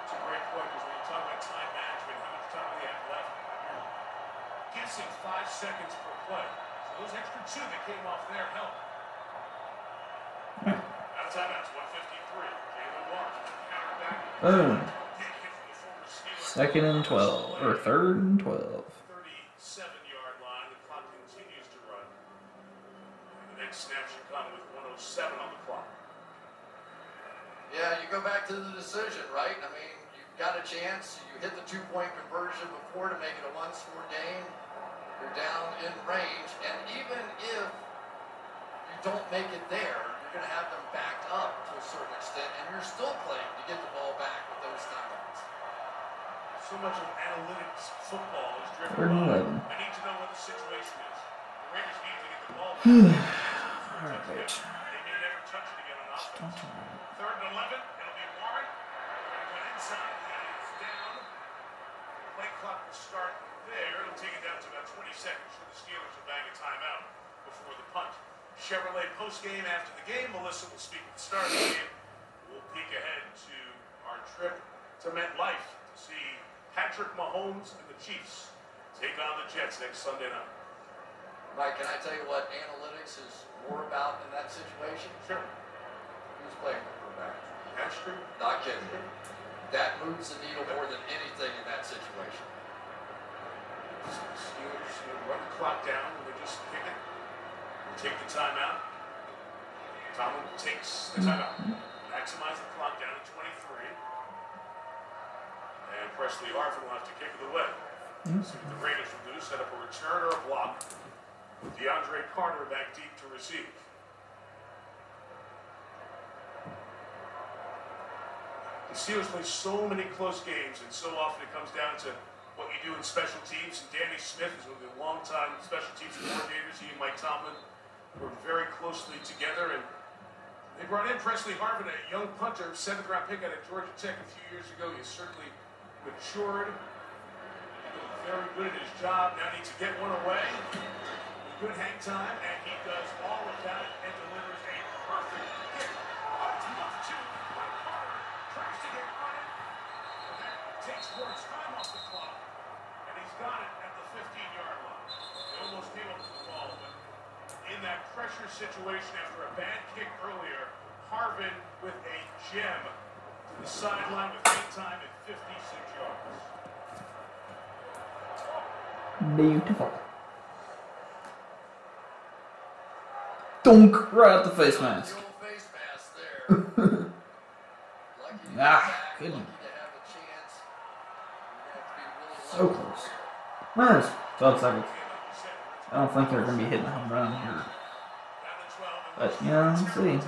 S2: It's a great point because when you talk about time management, how much time do they have left? You're guessing five seconds per play. So those extra two that came off there help. Out of timeouts, 153. Jaylen Watt, counter back.
S1: Boom.
S2: Big hit from the former Steeler.
S1: Second and 12. Or third and 12.
S2: 37 yard line. The clock continues to run. And the next snap should come with 107 on the clock.
S3: Yeah, you go back to the decision, right? I mean, you've got a chance. You hit the two-point conversion before to make it a one-score game. You're down in range, and even if you don't make it there, you're going to have them backed up to a certain extent, and you're still playing to get the ball back with those timeouts.
S2: So much of analytics football is driven
S1: Third and
S2: by
S1: 11.
S2: I need to know what the situation is. The Raiders need to get the ball back.
S1: Alright.
S2: They may never touch it again on offense. Third and 11, it'll be Warren. Going to go inside, and it's down. Play clock will start there. It'll take it down to about 20 seconds for the Steelers to bang a timeout before the punt. Chevrolet post-game after the game. Melissa will speak at the start of the game. We'll peek ahead to our trip to MetLife to see Patrick Mahomes and the Chiefs take on the Jets next Sunday night.
S3: Mike, can I tell you what analytics is more about in that situation?
S2: Sure.
S3: Who's playing the quarterback?
S2: That's true.
S3: Not kidding. That moves the needle more than anything in that situation.
S2: Steelers run the clock down they just pick it. Take the timeout. Tomlin takes the timeout. Maximize the clock down to 23. And Pressley Harvin will have to kick it away. Hmm. See what the Raiders will do. Set up a return or a block. DeAndre Carter back deep to receive. The Steelers play so many close games, and so often it comes down to what you do in special teams. And Danny Smith is one of the longtime special teams coordinators. He and Mike Tomlin work very closely together. And they brought in Pressley Harvin, a young punter, seventh round pick out of Georgia Tech a few years ago. He's certainly matured, very good at his job. Now needs to get one away. Good hang time, and he does all of that and delivers a perfect hit. Up to the two. Mike Carter tries to get it. But that takes more time off the clock. And he's got it at the 15 yard line. He almost came up with the ball, but in that pressure situation after a bad kick earlier, Harvin with a gem to the sideline with hang time at 56 yards.
S1: Beautiful. Dunk right out the face mask.
S3: The old face mask there. Lucky to get
S1: Ah, good.
S3: lucky to have a chance. You're gonna have to be really
S1: So close. Well, it's 12 seconds. I don't think they're going to be hitting a home run here. But, you know, we'll see.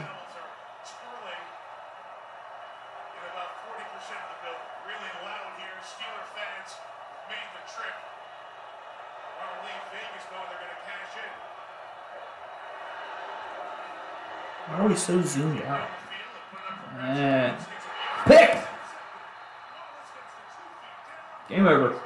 S3: Why are we so zoomed out? Eh. Pick! Game over.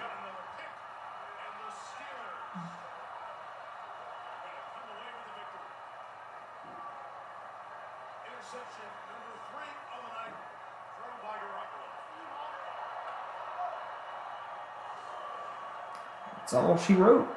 S3: That's all she wrote.